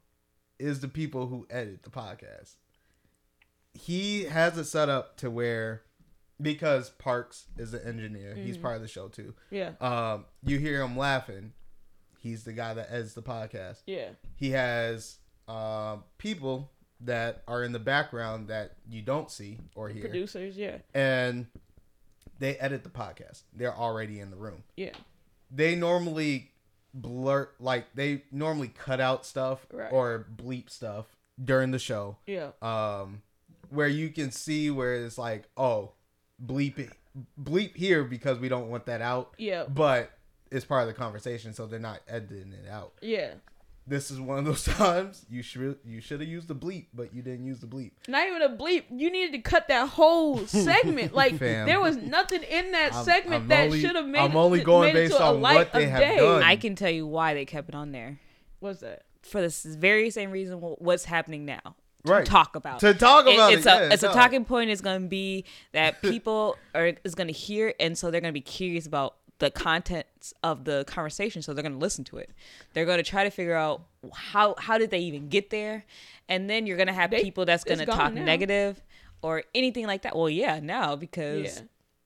Speaker 2: is the people who edit the podcast. He has it set up to where because Parks is an engineer, he's
Speaker 1: Mhm.
Speaker 2: part of the show too.
Speaker 1: Yeah.
Speaker 2: Um, you hear him laughing. He's the guy that edits the podcast.
Speaker 1: Yeah.
Speaker 2: He has um, people that are in the background that you don't see or hear.
Speaker 1: Producers, yeah.
Speaker 2: And they edit the podcast. They're already in the room.
Speaker 1: Yeah.
Speaker 2: They normally blur like they normally cut out stuff
Speaker 1: Right.
Speaker 2: or bleep stuff during the show.
Speaker 1: Yeah.
Speaker 2: Um where you can see where it's like, oh, bleep it bleep here because we don't want that out.
Speaker 1: Yeah.
Speaker 2: But it's part of the conversation, so they're not editing it out.
Speaker 1: Yeah.
Speaker 2: This is one of those <laughs> times you should you should have used the bleep, but you didn't use the bleep.
Speaker 1: Not even a bleep. You needed to cut that whole <laughs> segment. Like
Speaker 2: Fam.
Speaker 1: there was nothing in that
Speaker 2: I'm-
Speaker 1: segment
Speaker 2: I'm
Speaker 1: that should have made.
Speaker 2: I'm
Speaker 1: it,
Speaker 2: only
Speaker 1: made
Speaker 2: going based
Speaker 1: a
Speaker 2: on
Speaker 1: light
Speaker 2: what they have
Speaker 1: day.
Speaker 2: done.
Speaker 4: I can tell you why they kept it on there.
Speaker 1: What's that?
Speaker 4: For the very same reason, what's happening now. To
Speaker 2: Right.
Speaker 4: talk about
Speaker 2: To talk about it,
Speaker 4: it's a
Speaker 2: yeah,
Speaker 4: it's a talking point. Is going to be that people are is going to hear, and so they're going to be curious about the contents of the conversation. So they're going to listen to it. They're going to try to figure out how how did they even get there, and then you're going to have
Speaker 1: They-
Speaker 4: people that's going to talk
Speaker 1: now.
Speaker 4: negative or anything like that. Well, yeah, now because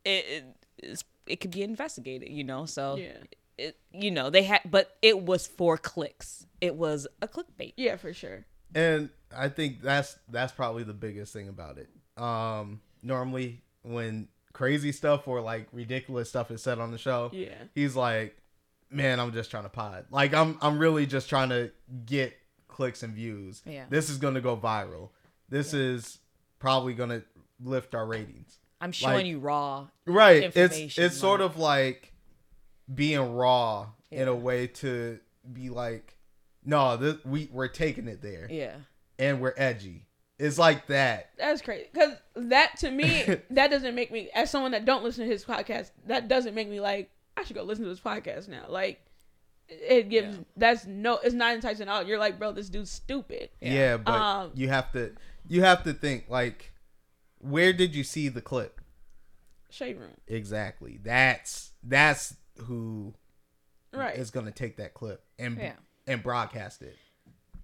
Speaker 1: Yeah.
Speaker 4: it it, it's, it could be investigated. You know, so
Speaker 1: Yeah.
Speaker 4: it you know they had, but it was for clicks. It was a clickbait.
Speaker 1: Yeah, for sure.
Speaker 2: And I think that's that's probably the biggest thing about it. Um normally when crazy stuff or like ridiculous stuff is said on the show,
Speaker 1: Yeah.
Speaker 2: he's like, Man, I'm just trying to pod. Like I'm I'm really just trying to get clicks and views.
Speaker 4: Yeah.
Speaker 2: This is gonna go viral. This is probably gonna lift our ratings.
Speaker 4: I'm showing
Speaker 2: Like-
Speaker 4: you raw
Speaker 2: right it's
Speaker 4: information,
Speaker 2: it's sort of like being raw in a way to be like no this, we we're taking it there
Speaker 4: Yeah.
Speaker 2: and we're edgy it's like that
Speaker 1: That's crazy. Because that to me, <laughs> that doesn't make me as someone that don't listen to his podcast. That doesn't make me like I should go listen to this podcast now. Like it gives that's no it's not enticing at all. You're like, bro, this dude's stupid.
Speaker 2: yeah, but
Speaker 1: Um,
Speaker 2: you have to you have to think like where did you see the clip
Speaker 1: shade room.
Speaker 2: exactly that's that's who
Speaker 1: Right.
Speaker 2: is gonna take that clip and
Speaker 4: Yeah.
Speaker 2: and broadcast it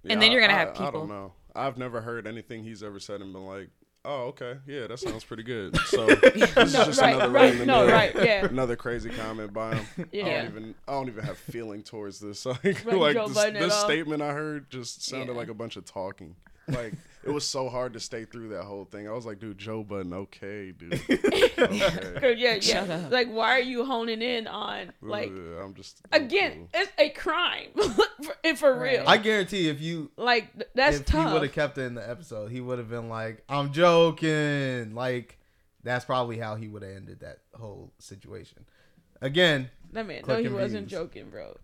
Speaker 4: And then you're gonna
Speaker 3: I-
Speaker 4: have
Speaker 3: I, I
Speaker 4: people-
Speaker 3: don't know. I've never heard anything he's ever said and been like, "Oh, okay, yeah, that sounds pretty good." <laughs> So this is
Speaker 1: No,
Speaker 3: just
Speaker 1: right,
Speaker 3: another
Speaker 1: right, no,
Speaker 3: uh,
Speaker 1: right, yeah.
Speaker 3: another crazy comment by him. <laughs> I
Speaker 1: Yeah.
Speaker 3: don't even, I don't even have feeling towards this. <laughs> Like,
Speaker 1: Like
Speaker 3: like this, this statement I heard just sounded
Speaker 1: Yeah.
Speaker 3: like a bunch of talking. Like it was so hard to stay through that whole thing. I was like, dude, Joe Budden, okay, dude. <laughs> okay.
Speaker 1: 'Cause, yeah,
Speaker 4: Shut
Speaker 1: yeah.
Speaker 4: up.
Speaker 1: Like, why are you honing in on like
Speaker 3: I'm just
Speaker 1: again? It's a crime, <laughs> for, and for real.
Speaker 2: i guarantee if you
Speaker 1: like that's
Speaker 2: if he would have kept it in the episode, he would have been like, "I'm joking." Like that's probably how he would have ended that whole situation. Again,
Speaker 1: That man, no, he
Speaker 2: and
Speaker 1: wasn't joking, bro.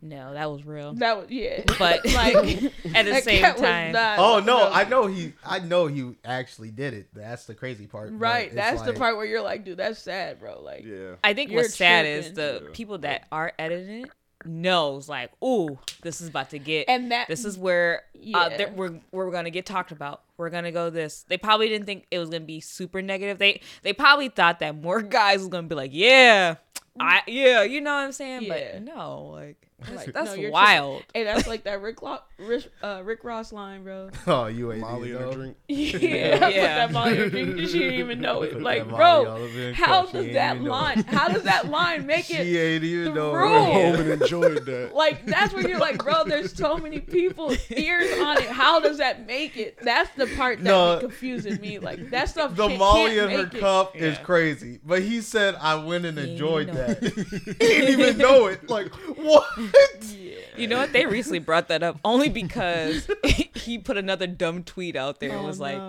Speaker 4: No, that was real.
Speaker 1: That was yeah. <laughs>
Speaker 4: But <laughs>
Speaker 1: like <laughs>
Speaker 4: at the same time,
Speaker 1: not-
Speaker 2: Oh no, I know he. I know he actually did it. That's the crazy part.
Speaker 1: Right,
Speaker 2: it's
Speaker 1: that's the part where you're like, dude, that's sad, bro. Like,
Speaker 3: Yeah.
Speaker 4: I think
Speaker 1: You're
Speaker 4: what's sad is
Speaker 1: tripping.
Speaker 4: the people that are editing it knows like, ooh, this is about to get,
Speaker 1: And that-
Speaker 4: this is where uh,
Speaker 1: Yeah.
Speaker 4: that we're we're gonna get talked about. We're gonna go this. They probably didn't think it was gonna be super negative. They they probably thought that more guys was gonna be like, yeah, I yeah, you know what I'm saying?
Speaker 1: Yeah.
Speaker 4: But no, like that's,
Speaker 1: like, <laughs>
Speaker 4: that's
Speaker 1: no,
Speaker 4: wild.
Speaker 1: tripping. Hey, that's like that Rick Lo- Rick, uh, Rick Ross line, bro. <laughs>
Speaker 2: Oh, you ain't
Speaker 3: Molly <laughs> in a drink.
Speaker 1: Yeah, put
Speaker 4: Yeah.
Speaker 1: that Molly in her drink. She didn't even know it.
Speaker 2: Put
Speaker 1: Like,
Speaker 2: that Molly all
Speaker 1: bro, how does that
Speaker 2: even know
Speaker 1: line? How does that line make it?
Speaker 2: She
Speaker 1: it?
Speaker 2: ain't even know.
Speaker 1: through.
Speaker 2: it.
Speaker 3: Home and enjoyed that.
Speaker 1: Like that's where you're like, bro. There's so many people ears on it. How does that make it? That's the part that
Speaker 2: No.
Speaker 1: be confusing me. Like that stuff.
Speaker 2: The
Speaker 1: can't-
Speaker 2: Molly
Speaker 1: can't
Speaker 2: in her
Speaker 1: it.
Speaker 2: cup is crazy, but he said I went and enjoyed that. he didn't even know it. Like what? <laughs>
Speaker 4: You know what? They recently brought that up only because <laughs> he put another dumb tweet out there. It
Speaker 1: Oh,
Speaker 4: was like,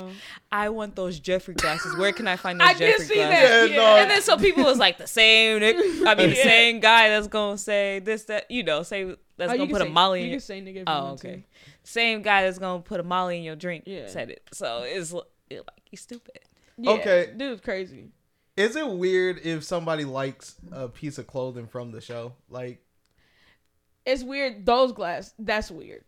Speaker 4: "I want those Jeffrey glasses. Where can I find <laughs> those
Speaker 1: I did
Speaker 4: Jeffrey
Speaker 1: see
Speaker 4: glasses?"
Speaker 1: that.
Speaker 2: Yeah,
Speaker 1: Yeah,
Speaker 2: no.
Speaker 4: And then so people was like the same. I mean, the
Speaker 1: Yeah.
Speaker 4: same guy that's gonna say this, that you know, say that's
Speaker 1: Oh,
Speaker 4: gonna
Speaker 1: can
Speaker 4: put a Molly.
Speaker 1: You
Speaker 4: in your,
Speaker 1: say nigga. you
Speaker 4: oh,
Speaker 1: want to.
Speaker 4: okay. Same guy that's gonna put a Molly in your drink.
Speaker 1: Yeah.
Speaker 4: Said it. So it's l- it, like he's stupid.
Speaker 1: Yeah,
Speaker 2: Okay.
Speaker 1: dude's crazy.
Speaker 2: Is it weird if somebody likes a piece of clothing from the show? Like
Speaker 1: It's weird. Those glass. That's weird.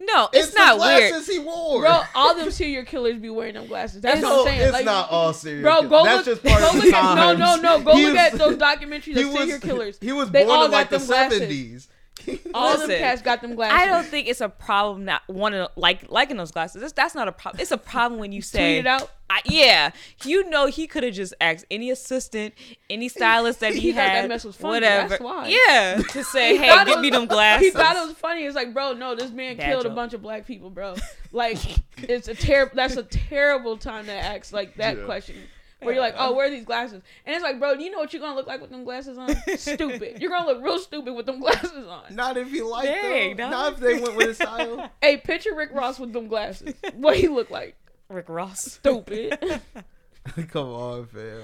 Speaker 4: No, it's,
Speaker 2: it's,
Speaker 4: not
Speaker 2: the
Speaker 4: weird.
Speaker 2: glasses he wore.
Speaker 1: Bro, all them serial killers be wearing them glasses. That's
Speaker 2: no,
Speaker 1: what I'm saying.
Speaker 2: it's
Speaker 1: like,
Speaker 2: not all serial.
Speaker 1: Bro, go
Speaker 2: That's
Speaker 1: look.
Speaker 2: just part
Speaker 1: go
Speaker 2: of
Speaker 1: look at, no, no, no. Go
Speaker 2: He
Speaker 1: look
Speaker 2: was-
Speaker 1: at those documentaries
Speaker 2: He
Speaker 1: of serial
Speaker 2: was
Speaker 1: killers.
Speaker 2: he was
Speaker 1: They
Speaker 2: born
Speaker 1: all
Speaker 2: in like the seventies. <laughs>
Speaker 1: All them
Speaker 4: Listen,
Speaker 1: cats got them glasses.
Speaker 4: I don't think it's a problem not wanting like liking those glasses. That's, that's not a problem. It's a problem when you <laughs> say
Speaker 1: Tweet it out.
Speaker 4: I, yeah, you know he could have just asked any assistant, any stylist that he, <laughs>
Speaker 1: He thought that
Speaker 4: had,
Speaker 1: mess was funny,
Speaker 4: whatever.
Speaker 1: that's why.
Speaker 4: Yeah, to say,
Speaker 1: He
Speaker 4: hey, give
Speaker 1: was-
Speaker 4: me them glasses.
Speaker 1: He thought it was funny. It's like, bro, no, this man
Speaker 4: Bad
Speaker 1: killed a bunch of black people, bro. Like, it's a terrible. That's a terrible time to ask like that
Speaker 3: Yeah.
Speaker 1: question. Where you're like, oh, where are these glasses? And it's like, bro, do you know what you're gonna look like with them glasses on? stupid. You're gonna look real stupid with them glasses on.
Speaker 2: Not if you like
Speaker 4: Dang,
Speaker 2: them.
Speaker 4: dog.
Speaker 2: Not if they went with a style. <laughs>
Speaker 1: Hey, picture Rick Ross with them glasses. What he look like?
Speaker 4: Rick Ross.
Speaker 1: Stupid. <laughs>
Speaker 2: Come on, fam.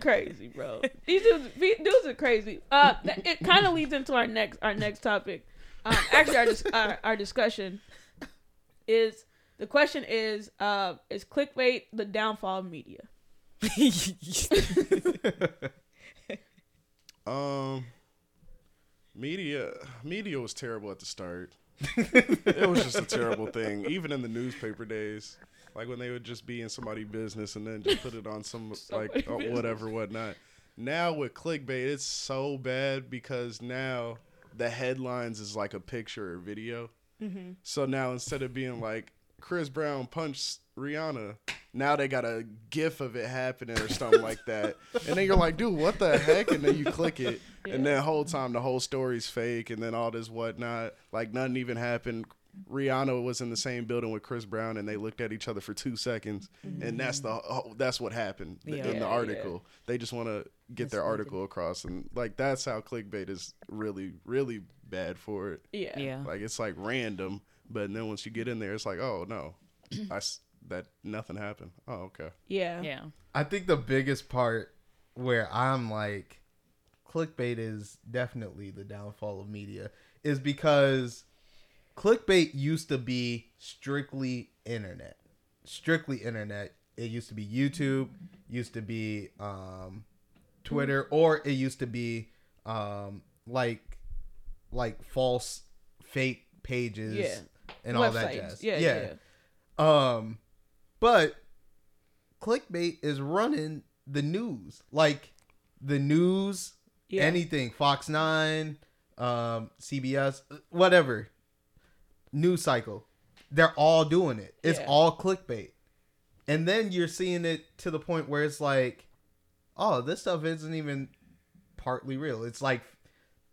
Speaker 1: crazy, bro. These dudes, these dudes are crazy. Uh, it kind of leads into our next our next topic. Um, actually, our, dis- our our discussion is the question is uh is clickbait the downfall of media? <laughs>
Speaker 3: Um, media media was terrible at the start. it was just a terrible thing, even in the newspaper days. Like when they would just be in somebody's business and then just put it on some <laughs> like whatever whatnot. Now with clickbait, it's so bad because now the headlines is like a picture or video. So now instead of being like Chris Brown punched Rihanna, now they got a gif of it happening or something like that. And then you're like, dude, what the heck? And then you click it, and then whole time the whole story's fake, and then all this whatnot. Like nothing even happened. Rihanna was in the same building with Chris Brown, and they looked at each other for two seconds, and that's the oh, that's what happened
Speaker 4: Yeah.
Speaker 3: in the article. They just want to get their article across, and like that's how clickbait is really really bad for it.
Speaker 1: Yeah.
Speaker 4: Yeah.
Speaker 3: Like it's like random, but then once you get in there, it's like, oh no, <clears throat> I s- that nothing happened. Oh okay.
Speaker 1: Yeah.
Speaker 4: Yeah.
Speaker 2: I think the biggest part where I'm like, clickbait is definitely the downfall of media is because clickbait used to be strictly internet. Strictly internet. It used to be YouTube, used to be um, Twitter, or it used to be um, like like false fake pages
Speaker 1: Yeah.
Speaker 2: and all that
Speaker 1: Websites.
Speaker 2: jazz.
Speaker 1: Yeah,
Speaker 2: yeah. Um but clickbait is running the news. Like the news,
Speaker 1: Yeah.
Speaker 2: anything, Fox 9, um, CBS, whatever. News cycle. They're all doing it. It's
Speaker 1: Yeah.
Speaker 2: all clickbait. And then you're seeing it to the point where it's like, oh, this stuff isn't even partly real. It's like,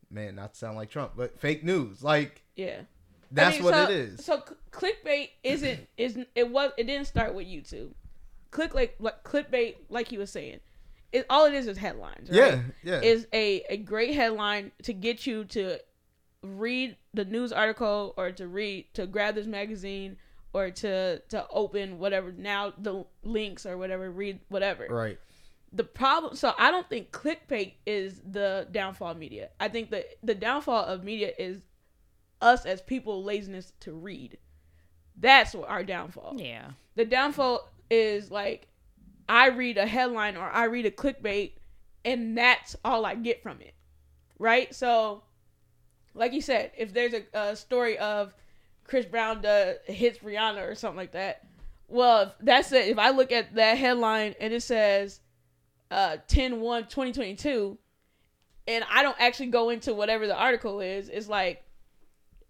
Speaker 2: man, not to sound like Trump, but fake news. Like,
Speaker 1: Yeah. I
Speaker 2: that's
Speaker 1: mean,
Speaker 2: what
Speaker 1: so-
Speaker 2: it is.
Speaker 1: So clickbait isn't isn't it was it didn't start with YouTube. Click like like clickbait like he was saying. It all it is is headlines, right?
Speaker 2: Yeah, yeah.
Speaker 1: Is a a great headline to get you to read the news article or to read to grab this magazine or to to open whatever now the links or whatever read whatever
Speaker 2: right.
Speaker 1: the problem so i don't think clickbait is the downfall of media i think the the downfall of media is us as people laziness to read. That's what our downfall.
Speaker 4: Yeah.
Speaker 1: The downfall is like I read a headline or I read a clickbait and that's all I get from it. Right? So like you said, if there's a, a story of Chris Brown does, hits Rihanna or something like that, well, if that's it. If I look at that headline and it says uh 10 1 2022 and I don't actually go into whatever the article is, it's like,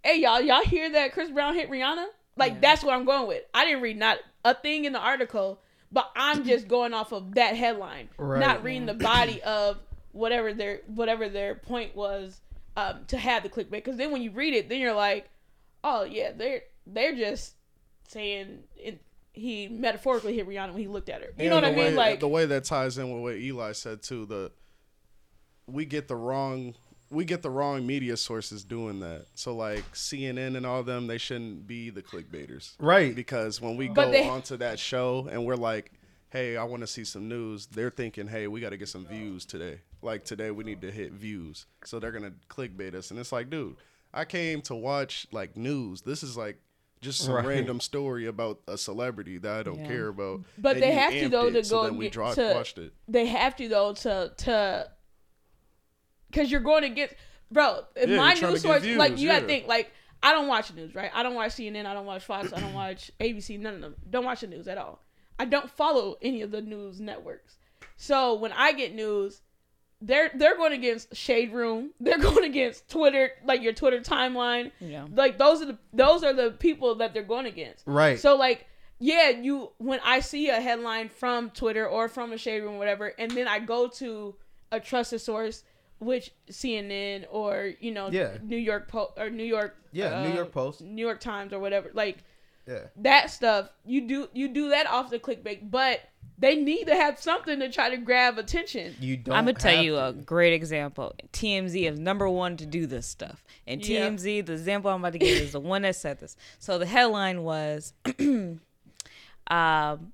Speaker 1: hey y'all, y'all hear that Chris Brown hit Rihanna? Like that's what I'm going with. I didn't read not a thing in the article, but I'm just <laughs> going off of that headline,
Speaker 2: Right.
Speaker 1: not reading the body of whatever their whatever their point was um, to have the clickbait. Because then when you read it, then you're like, oh yeah, they're they're just saying it, he metaphorically hit Rihanna when he looked at her. You know what I mean?
Speaker 3: way-
Speaker 1: Like
Speaker 3: the way that ties in with what Eli said too. The we get the wrong we get the wrong media sources doing that. So like CNN and all them, they shouldn't be the clickbaiters,
Speaker 2: Right.
Speaker 3: Because when we
Speaker 1: But
Speaker 3: go
Speaker 1: they-
Speaker 3: onto that show and we're like, "Hey, I want to see some news," they're thinking, "Hey, we got to get some views today. Like today, we need to hit views." So they're gonna clickbait us, and it's like, dude, I came to watch like news. This is like. Just some
Speaker 2: Right.
Speaker 3: random story about a celebrity that I don't
Speaker 4: Yeah.
Speaker 3: care about.
Speaker 1: But
Speaker 3: and
Speaker 1: they have to though
Speaker 3: it,
Speaker 1: to
Speaker 3: so
Speaker 1: go
Speaker 3: then we
Speaker 1: get,
Speaker 3: dro-
Speaker 1: to
Speaker 3: watched it.
Speaker 1: they have to though to to because you're going to get bro. If
Speaker 3: Yeah,
Speaker 1: my news
Speaker 3: to get
Speaker 1: source like
Speaker 3: views,
Speaker 1: you gotta think like I don't watch news right. I don't watch CNN. I don't watch Fox. I don't <clears throat> watch ABC. None of them. Don't watch the news at all. I don't follow any of the news networks. So when I get news, they're they're going against Shade Room. <laughs> They're going against Twitter, like your Twitter timeline.
Speaker 4: Yeah.
Speaker 1: Like those are the those are the people that they're going against.
Speaker 2: Right.
Speaker 1: So like yeah, you when I see a headline from Twitter or from a shade room or whatever, and then I go to a trusted source, which CNN or you know
Speaker 2: Yeah.
Speaker 1: New York Po or New York
Speaker 2: Yeah, New
Speaker 1: uh,
Speaker 2: York Post.
Speaker 1: New York Times or whatever, like
Speaker 2: Yeah.
Speaker 1: that stuff you do you do that off the clickbait, but they need to have something to try to grab attention.
Speaker 2: You don't.
Speaker 4: I'm gonna tell you
Speaker 2: to.
Speaker 4: a great example. TMZ is number one to do this stuff, and
Speaker 1: Yeah.
Speaker 4: TMZ, the example I'm about to give is the one that said this. So the headline was, <clears throat> um,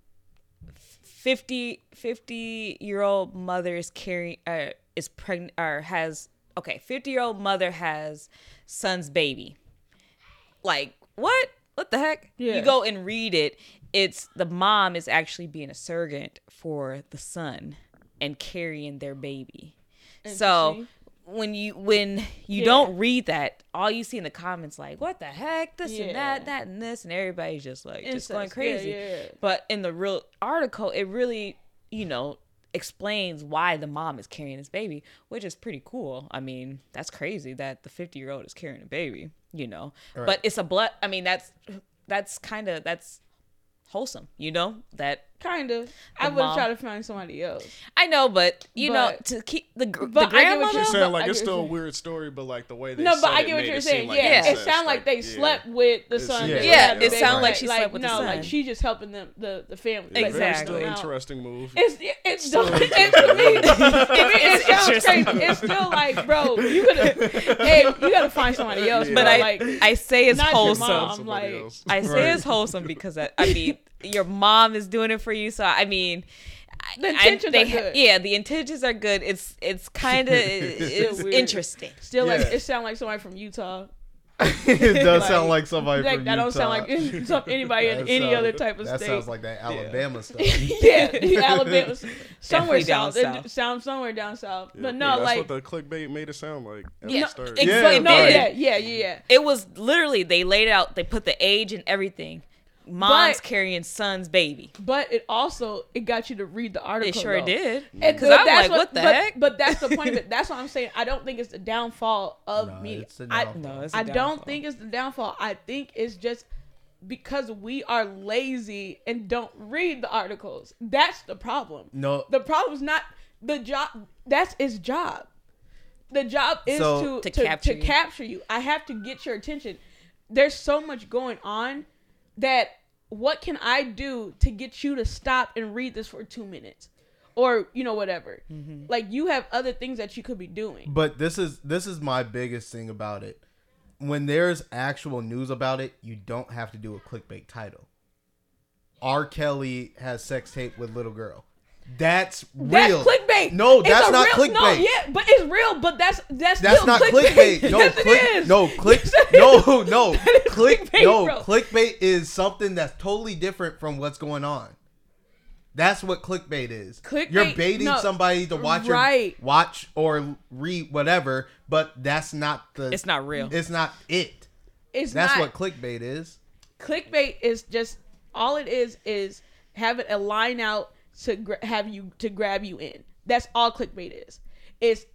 Speaker 4: 50 50 year old mother is carrying uh, is pregnant or has okay 50 year old mother has son's baby. Like what? What the heck?
Speaker 1: Yeah.
Speaker 4: You go and read it. It's the mom is actually being a surrogate for the son and carrying their baby. So when you when you
Speaker 1: Yeah.
Speaker 4: don't read that, all you see in the comments like, "What the heck? This and that, that and this," and everybody's just like just going.
Speaker 1: Yeah,
Speaker 4: crazy.
Speaker 1: yeah.
Speaker 4: But in the real article, it really, you know, explains why the mom is carrying this baby, which is pretty cool. I mean, that's crazy that the 50 year old is carrying a baby, you know. But it's a blood. I mean, that's that's kind of that's wholesome, you know. That
Speaker 1: Kind of. I
Speaker 4: The
Speaker 1: would
Speaker 4: mom.
Speaker 1: try to find somebody else.
Speaker 4: I know, but you know, to keep the gr-
Speaker 1: but
Speaker 4: the
Speaker 1: I get what
Speaker 4: grandmother.
Speaker 1: you're saying.
Speaker 3: like it's still a weird story, but like the way they
Speaker 1: No,
Speaker 3: said
Speaker 1: but I get what you're saying.
Speaker 3: like
Speaker 1: yeah,
Speaker 3: makes
Speaker 1: it
Speaker 3: sense.
Speaker 1: sounded like they
Speaker 3: yeah.
Speaker 1: slept with the
Speaker 3: It's-
Speaker 1: son.
Speaker 3: yeah.
Speaker 4: Yeah,
Speaker 1: the
Speaker 4: it
Speaker 1: baby.
Speaker 4: sounded like
Speaker 1: Right.
Speaker 4: she slept with the
Speaker 1: no,
Speaker 4: son.
Speaker 1: like she just helping them the the family. Like,
Speaker 4: Exactly.
Speaker 3: still
Speaker 1: helping them out.
Speaker 3: interesting move.
Speaker 1: It's it's still it's to me. <laughs> It, it sounds crazy. It's still like, bro, you gotta hey, you gotta find somebody else.
Speaker 4: But I
Speaker 1: like
Speaker 4: I say it's wholesome.
Speaker 1: Like.
Speaker 4: I say it's wholesome because I, I mean your mom is doing it for you, so I mean. I-
Speaker 1: The
Speaker 4: I-
Speaker 1: intentions
Speaker 4: they
Speaker 1: are good.
Speaker 4: Yeah, the intentions are good. It's it's kind of <laughs> it's
Speaker 1: weird.
Speaker 4: interesting.
Speaker 1: still like it sounds like somebody from Utah. <laughs>
Speaker 2: it does sound
Speaker 1: Like,
Speaker 2: like somebody
Speaker 1: Like,
Speaker 2: from
Speaker 1: that don't sound like some, <laughs> anybody in any
Speaker 2: sounds-
Speaker 1: other type of
Speaker 2: That
Speaker 1: state.
Speaker 2: That sounds like that Alabama stuff.
Speaker 1: yeah, Alabama, somewhere
Speaker 4: down
Speaker 1: south. It
Speaker 4: south.
Speaker 1: sound somewhere down south.
Speaker 3: Yeah,
Speaker 1: but
Speaker 3: yeah,
Speaker 1: no,
Speaker 3: that's
Speaker 1: like
Speaker 3: what the clickbait made it sound like.
Speaker 4: Yeah,
Speaker 3: the start.
Speaker 4: ex-
Speaker 2: Yeah,
Speaker 1: no,
Speaker 4: did.
Speaker 1: yeah, yeah, yeah, yeah.
Speaker 4: It was literally they laid out, they put the age and everything. Mom's
Speaker 1: But-
Speaker 4: carrying son's baby.
Speaker 1: But it also it got you to read the article.
Speaker 4: It sure
Speaker 1: though.
Speaker 4: did. Because I'm
Speaker 1: that's
Speaker 4: like, what the
Speaker 1: but,
Speaker 4: heck?
Speaker 1: But that's the point of it. <laughs> That's what I'm saying. I don't think it's the downfall of
Speaker 2: No,
Speaker 1: media.
Speaker 2: it's the
Speaker 1: I,
Speaker 2: downfall.
Speaker 4: No, it's a
Speaker 1: I don't think it's the downfall. I think it's just because we are lazy and don't read the articles. That's the problem.
Speaker 2: No,
Speaker 1: The problem is not the job. That's his job. The job is
Speaker 2: So-
Speaker 1: to,
Speaker 4: To
Speaker 1: to,
Speaker 4: capture
Speaker 1: to
Speaker 4: you.
Speaker 1: capture you. I have to get your attention. There's so much going on that what can I do to get you to stop and read this for two minutes? Or, you know, whatever.
Speaker 4: Mm-hmm.
Speaker 1: Like you have other things that you could be doing.
Speaker 2: but this is this is my biggest thing about it. When there's actual news about it, you don't have to do a clickbait title. R. Kelly has sex tape with little girl. That's real.
Speaker 1: That's
Speaker 2: real.
Speaker 1: clickbait.
Speaker 2: No, that's not
Speaker 1: real, No,
Speaker 2: clickbait.
Speaker 1: yeah, but it's real. But that's that's
Speaker 2: That's
Speaker 1: still
Speaker 2: not
Speaker 1: clickbait.
Speaker 2: clickbait. No, <laughs>
Speaker 1: yes,
Speaker 2: click,
Speaker 1: is.
Speaker 2: no, click, <laughs>
Speaker 1: Yes, it is.
Speaker 2: no, no, click,
Speaker 1: clickbait,
Speaker 2: no,
Speaker 1: bro.
Speaker 2: clickbait is something that's totally different from what's going on. That's what clickbait is.
Speaker 1: Clickbait-
Speaker 2: You're baiting
Speaker 1: no,
Speaker 2: somebody to watch
Speaker 1: right.
Speaker 2: your watch or read whatever, but that's not the.
Speaker 4: It's not real.
Speaker 2: It's not it.
Speaker 1: It's
Speaker 2: That's
Speaker 1: not.
Speaker 2: what clickbait is.
Speaker 1: clickbait is just all it is is having a line out to gra- have you to grab you in. That's all clickbait is. It's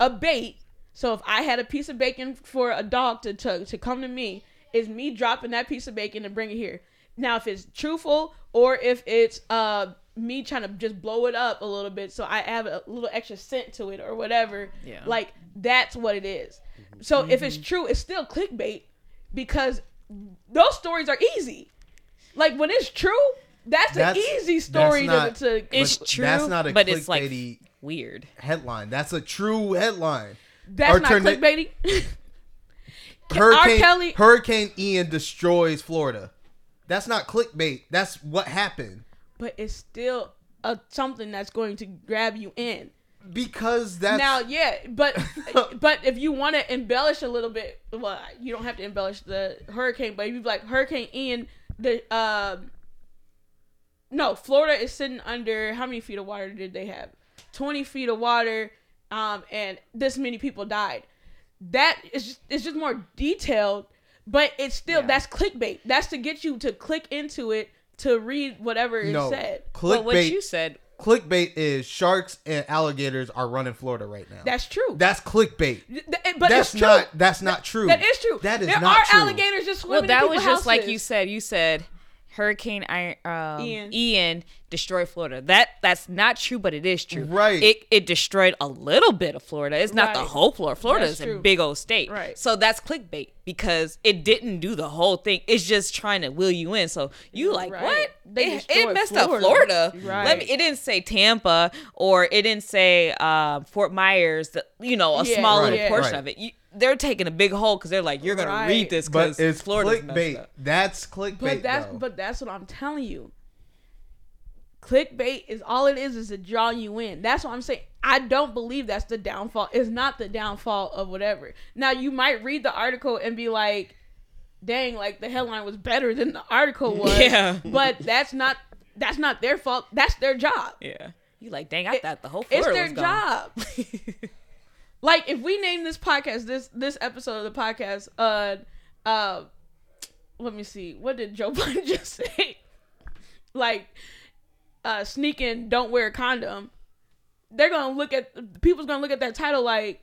Speaker 1: a bait. So if I had a piece of bacon for a dog to to, to come to me, is me dropping that piece of bacon and bring it here. Now if it's truthful or if it's uh me trying to just blow it up a little bit so I have a little extra scent to it or whatever.
Speaker 4: Yeah.
Speaker 1: Like that's what it is. So if it's true, it's still clickbait because those stories are easy. Like when it's true, that's,
Speaker 2: That's-
Speaker 1: an easy story
Speaker 2: that's
Speaker 1: to, to
Speaker 4: It's
Speaker 2: But
Speaker 4: true,
Speaker 2: that's not a
Speaker 4: but it's like
Speaker 2: clickbaity-
Speaker 4: weird.
Speaker 2: Headline. That's a true headline.
Speaker 1: that's
Speaker 2: Or
Speaker 1: not
Speaker 2: turn it-
Speaker 1: clickbaiting. <laughs>
Speaker 2: Hurricane,
Speaker 1: Kelly-
Speaker 2: Hurricane Ian destroys Florida. That's not clickbait. That's what happened.
Speaker 1: but it's still a, something that's going to grab you in.
Speaker 2: Because that's
Speaker 1: now, yeah, but <laughs> but if you want to embellish a little bit, well, you don't have to embellish the hurricane, but if you like Hurricane Ian, the um, no, Florida is sitting under how many feet of water did they have? Twenty feet of water, um, and this many people died. That is just it's just more detailed, but it's still that's clickbait. That's to get you to click into it to read whatever is
Speaker 2: no
Speaker 1: said.
Speaker 2: clickbait.
Speaker 4: Well, what you said,
Speaker 2: clickbait is sharks and alligators are running Florida right now.
Speaker 1: That's true.
Speaker 2: That's clickbait.
Speaker 1: Th- th- but
Speaker 2: that's
Speaker 1: it's true.
Speaker 2: not. That's not true.
Speaker 1: That is true.
Speaker 2: That is
Speaker 1: there
Speaker 2: not
Speaker 1: are
Speaker 2: true.
Speaker 1: alligators just swimming.
Speaker 4: well, that
Speaker 1: in
Speaker 4: was
Speaker 1: people's
Speaker 4: just like you said. You said Hurricane Iron, um,
Speaker 1: Ian.
Speaker 4: Ian. destroyed Florida. That that's not true, but it is true.
Speaker 2: Right.
Speaker 4: It it destroyed a little bit of Florida. It's not the whole Florida. Florida
Speaker 1: That's
Speaker 4: is
Speaker 1: true.
Speaker 4: a big old state.
Speaker 1: Right.
Speaker 4: So that's clickbait because it didn't do the whole thing. It's just trying to will you in. So you like
Speaker 1: Right.
Speaker 4: what?
Speaker 1: They
Speaker 4: It, it
Speaker 1: destroyed
Speaker 4: messed up
Speaker 1: Florida.
Speaker 4: Florida. Let me.
Speaker 1: Right.
Speaker 4: It didn't say Tampa or it didn't say uh, Fort Myers. The, you know, a
Speaker 1: Yeah,
Speaker 4: small
Speaker 1: right,
Speaker 4: little portion
Speaker 2: right.
Speaker 4: of it. You, they're taking a big hole because they're like, you're gonna
Speaker 1: Right.
Speaker 4: read this
Speaker 2: But
Speaker 4: because
Speaker 2: it's
Speaker 4: Florida's messed
Speaker 2: clickbait.
Speaker 4: up.
Speaker 2: That's clickbait.
Speaker 1: But that's
Speaker 2: though.
Speaker 1: but that's what I'm telling you. Clickbait is all it is is to draw you in. That's what I'm saying. I don't believe that's the downfall. It's not the downfall of whatever. Now you might read the article and be like, "Dang, like the headline was better than the article <laughs> was."
Speaker 4: Yeah.
Speaker 1: But that's not that's not their fault. That's their job.
Speaker 4: Yeah. You like, dang, I thought the whole
Speaker 1: It's
Speaker 4: Florida
Speaker 1: their
Speaker 4: was gone.
Speaker 1: job. <laughs> like if we name this podcast this this episode of the podcast uh uh let me see. What did joe <laughs> biden just say? Like uh sneaking don't wear a condom. They're gonna look at people's gonna look at that title like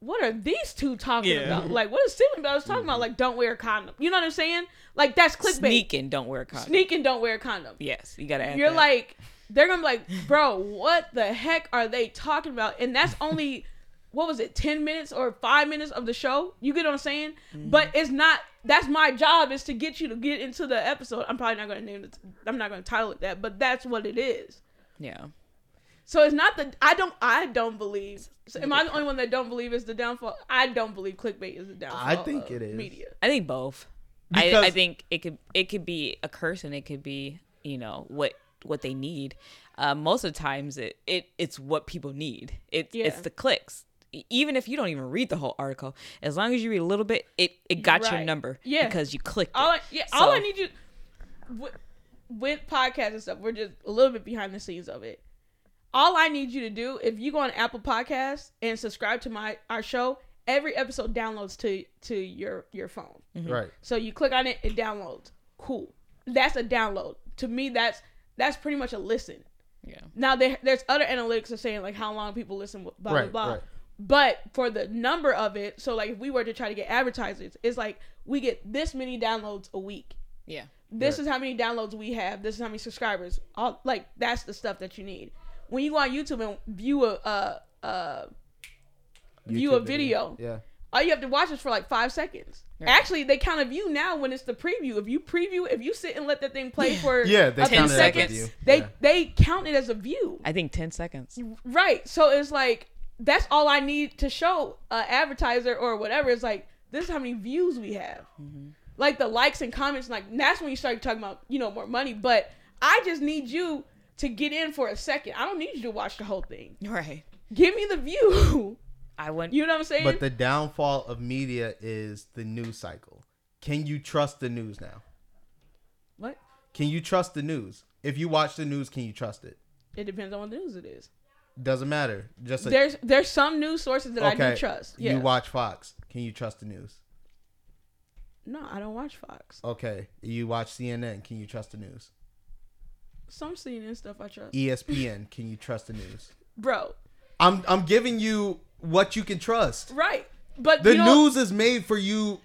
Speaker 1: what are these two talking
Speaker 4: Yeah.
Speaker 1: about? Like what is Steven Bell talking about? Like don't wear a condom. You know what i'm saying? Like that's clickbait.
Speaker 4: Sneaking, don't wear a condom.
Speaker 1: sneaking don't wear a condom.
Speaker 4: Yes, you gotta add
Speaker 1: you're
Speaker 4: that.
Speaker 1: like they're gonna be like bro what the heck are they talking about? And that's only what was it 10 minutes or 5 minutes of the show you get what i'm saying
Speaker 4: Mm-hmm.
Speaker 1: but it's not that's my job is to get you to get into the episode i'm probably not gonna name it i'm not gonna title it that but that's what it is
Speaker 4: yeah.
Speaker 1: so it's not the i don't i don't believe so am i the only one that don't believe is the downfall i don't believe clickbait is the downfall
Speaker 2: I think
Speaker 1: of
Speaker 2: it is.
Speaker 1: media
Speaker 4: I think both. I, I think it could it could be a curse and it could be you know what what they need. Uh, most of the times it, it it's what people need. It it's the clicks. E- Even if you don't even read the whole article, as long as you read a little bit, it it got your number.
Speaker 1: Yeah.
Speaker 4: because you clicked.
Speaker 1: all
Speaker 4: it.
Speaker 1: I, yeah all I need you with, with podcasts and stuff we're just a little bit behind the scenes of it all I need you to do if you go on Apple Podcasts and subscribe to my our show every episode downloads to to your your phone mm-hmm.
Speaker 2: right.
Speaker 1: so you click on it it downloads cool that's a download to me that's that's pretty much a listen
Speaker 4: Yeah.
Speaker 1: now there, there's other analytics of saying like how long people listen blah blah
Speaker 2: Right,
Speaker 1: blah
Speaker 2: right.
Speaker 1: But for the number of it so like if we were to try to get advertisers it's like we get this many downloads a week.
Speaker 4: Yeah.
Speaker 1: this is how many downloads we have. This is how many subscribers. All like that's the stuff that you need. When you go on youtube and view a uh uh view a
Speaker 2: YouTube
Speaker 1: video.
Speaker 2: Yeah.
Speaker 1: all you have to watch is for like five seconds. Actually they count a view now when it's the preview. If you preview if you sit and let the thing play for
Speaker 2: Yeah, they
Speaker 1: a few
Speaker 4: count it as a
Speaker 1: seconds they
Speaker 2: Yeah.
Speaker 1: they count it as a view.
Speaker 4: I think ten seconds.
Speaker 1: right. So it's like that's all i need to show a advertiser or whatever it's like this is how many views we have mm-hmm. like the likes and comments like that's when you start talking about you know more money but i just need you to get in for a second. I don't need you to watch the whole thing.
Speaker 4: Right.
Speaker 1: Give me the view. <laughs>
Speaker 4: I went.
Speaker 1: You know what I'm saying?
Speaker 2: But the downfall of media is the news cycle. Can you trust the news now?
Speaker 1: what?
Speaker 2: Can you trust the news? If you watch the news, can you trust it?
Speaker 1: It depends on what news it is.
Speaker 2: Doesn't matter. Just a,
Speaker 1: There's there's some news sources that I do trust. Yeah.
Speaker 2: You watch Fox. Can you trust the news?
Speaker 1: No, I don't watch Fox.
Speaker 2: Okay. You watch CNN. Can you trust the news?
Speaker 1: Some CNN stuff I trust.
Speaker 2: ESPN. can you trust the news? <laughs>
Speaker 1: Bro,
Speaker 2: I'm I'm giving you what you can trust.
Speaker 1: right. But
Speaker 2: The
Speaker 1: you know,
Speaker 2: news is made for you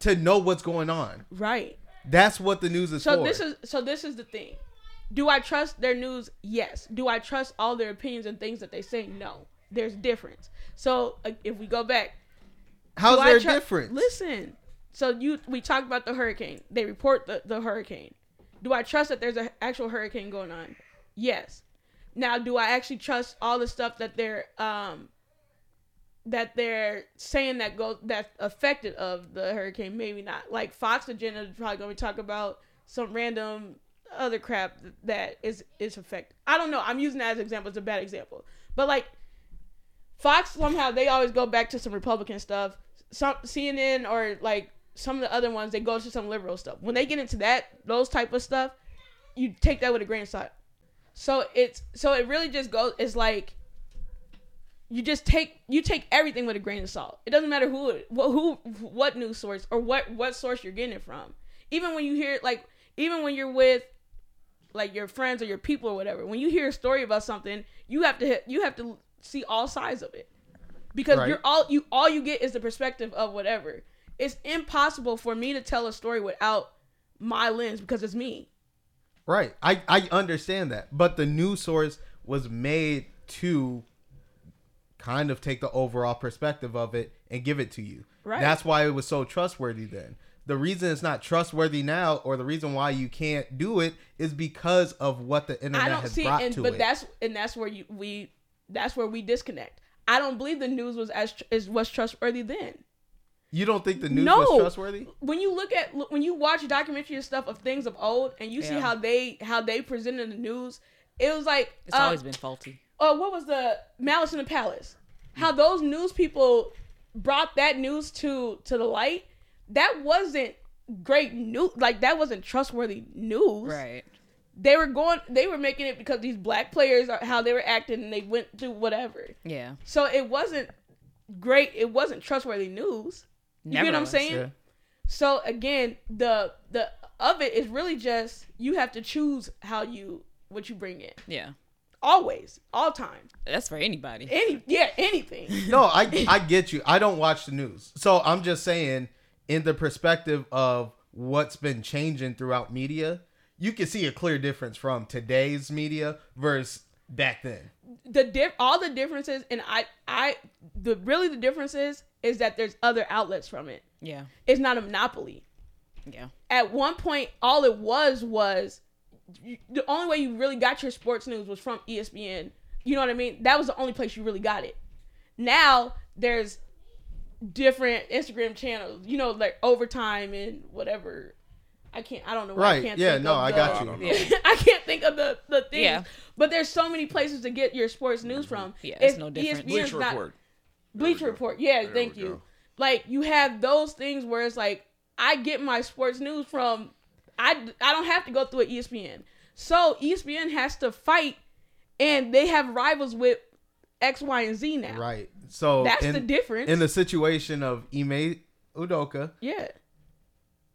Speaker 2: to know what's going on.
Speaker 1: right.
Speaker 2: That's what the news is
Speaker 1: So
Speaker 2: for.
Speaker 1: this is so this is the thing. Do I trust their news? Yes. Do I trust all their opinions and things that they say? No. There's difference. So uh, if we go back,
Speaker 2: How's there a
Speaker 1: tru-
Speaker 2: difference?
Speaker 1: Listen. So you we talked about the hurricane. They report the, the hurricane. Do I trust that there's an actual hurricane going on? Yes. Now, do I actually trust all the stuff that they're um that they're saying that go that's affected of the hurricane? Maybe not. Like Fox agenda is probably gonna be talking about some random other crap that is is affected. I don't know. I'm using that as an example. It's a bad example, but like Fox somehow they always go back to some Republican stuff. Some CNN or like some of the other ones they go to some liberal stuff. When they get into that those type of stuff, you take that with a grain of salt. So it's so it really just goes. It's like you just take you take everything with a grain of salt. It doesn't matter who who what news source or what what source you're getting it from. Even when you hear like even when you're with like your friends or your people or whatever, when you hear a story about something, you have to you have to see all sides of it because
Speaker 2: Right.
Speaker 1: you're all you all you get is the perspective of whatever. It's impossible for me to tell a story without my lens because it's me.
Speaker 2: Right. I, I understand that. But the news source was made to kind of take the overall perspective of it and give it to you.
Speaker 1: Right.
Speaker 2: That's why it was so trustworthy then. The reason it's not trustworthy now or the reason why you can't do it is because of what the internet
Speaker 1: I don't
Speaker 2: has
Speaker 1: see,
Speaker 2: brought
Speaker 1: and
Speaker 2: to
Speaker 1: but
Speaker 2: it.
Speaker 1: that's and that's where you we that's where we disconnect. I don't believe the news was as is was trustworthy then.
Speaker 2: you don't think the news
Speaker 1: no,
Speaker 2: was trustworthy?
Speaker 1: When you look at when you watch documentary and stuff of things of old, and you see how they how they presented the news, it was like
Speaker 4: It's
Speaker 1: uh,
Speaker 4: always been faulty.
Speaker 1: Oh, what was the Malice in the Palace? How those news people brought that news to to the light. That wasn't great news. Like that wasn't trustworthy news.
Speaker 4: Right.
Speaker 1: They were going. They were making it because these black players are how they were acting, and they went to whatever.
Speaker 4: Yeah.
Speaker 1: So it wasn't great. It wasn't trustworthy news. You
Speaker 4: Never
Speaker 1: get what I'm saying?
Speaker 2: Yeah.
Speaker 1: So again, the the of it is really just you have to choose how you what you bring in.
Speaker 4: Yeah.
Speaker 1: Always, all time,
Speaker 4: That's for anybody.
Speaker 1: any yeah anything. <laughs>
Speaker 2: No, I I get you. I don't watch the news. So I'm just saying in the perspective of what's been changing throughout media, you can see a clear difference from today's media versus back then.
Speaker 1: the diff all the differences and I I the really the difference is is that there's other outlets from it.
Speaker 4: Yeah.
Speaker 1: It's not a monopoly.
Speaker 4: Yeah.
Speaker 1: At one point all it was was you- the only way you really got your sports news was from ESPN. You know what I mean? That was the only place you really got it. Now there's different Instagram channels, you know, like overtime and whatever. I can't. I don't know. why I
Speaker 2: Right.
Speaker 1: can't
Speaker 2: Yeah,
Speaker 1: think
Speaker 2: no,
Speaker 1: of
Speaker 2: I
Speaker 1: the-
Speaker 2: got you.
Speaker 4: Yeah. <laughs>
Speaker 1: I can't think of the the things.
Speaker 4: Yeah.
Speaker 1: But there's so many places to get your sports news from. Mm-hmm.
Speaker 4: Yeah, it's
Speaker 1: If
Speaker 4: no different.
Speaker 1: ESPN's
Speaker 3: Bleacher
Speaker 1: not-
Speaker 3: Report.
Speaker 1: Bleacher Report. Yeah, thank you.
Speaker 3: go.
Speaker 1: Like you have those things where it's like I get my sports news from I I don't have to go through an ESPN. So ESPN has to fight and they have rivals with X, Y, and Z now.
Speaker 2: Right. So
Speaker 1: That's
Speaker 2: in,
Speaker 1: the difference.
Speaker 2: In the situation of Ime Udoka,
Speaker 1: Yeah.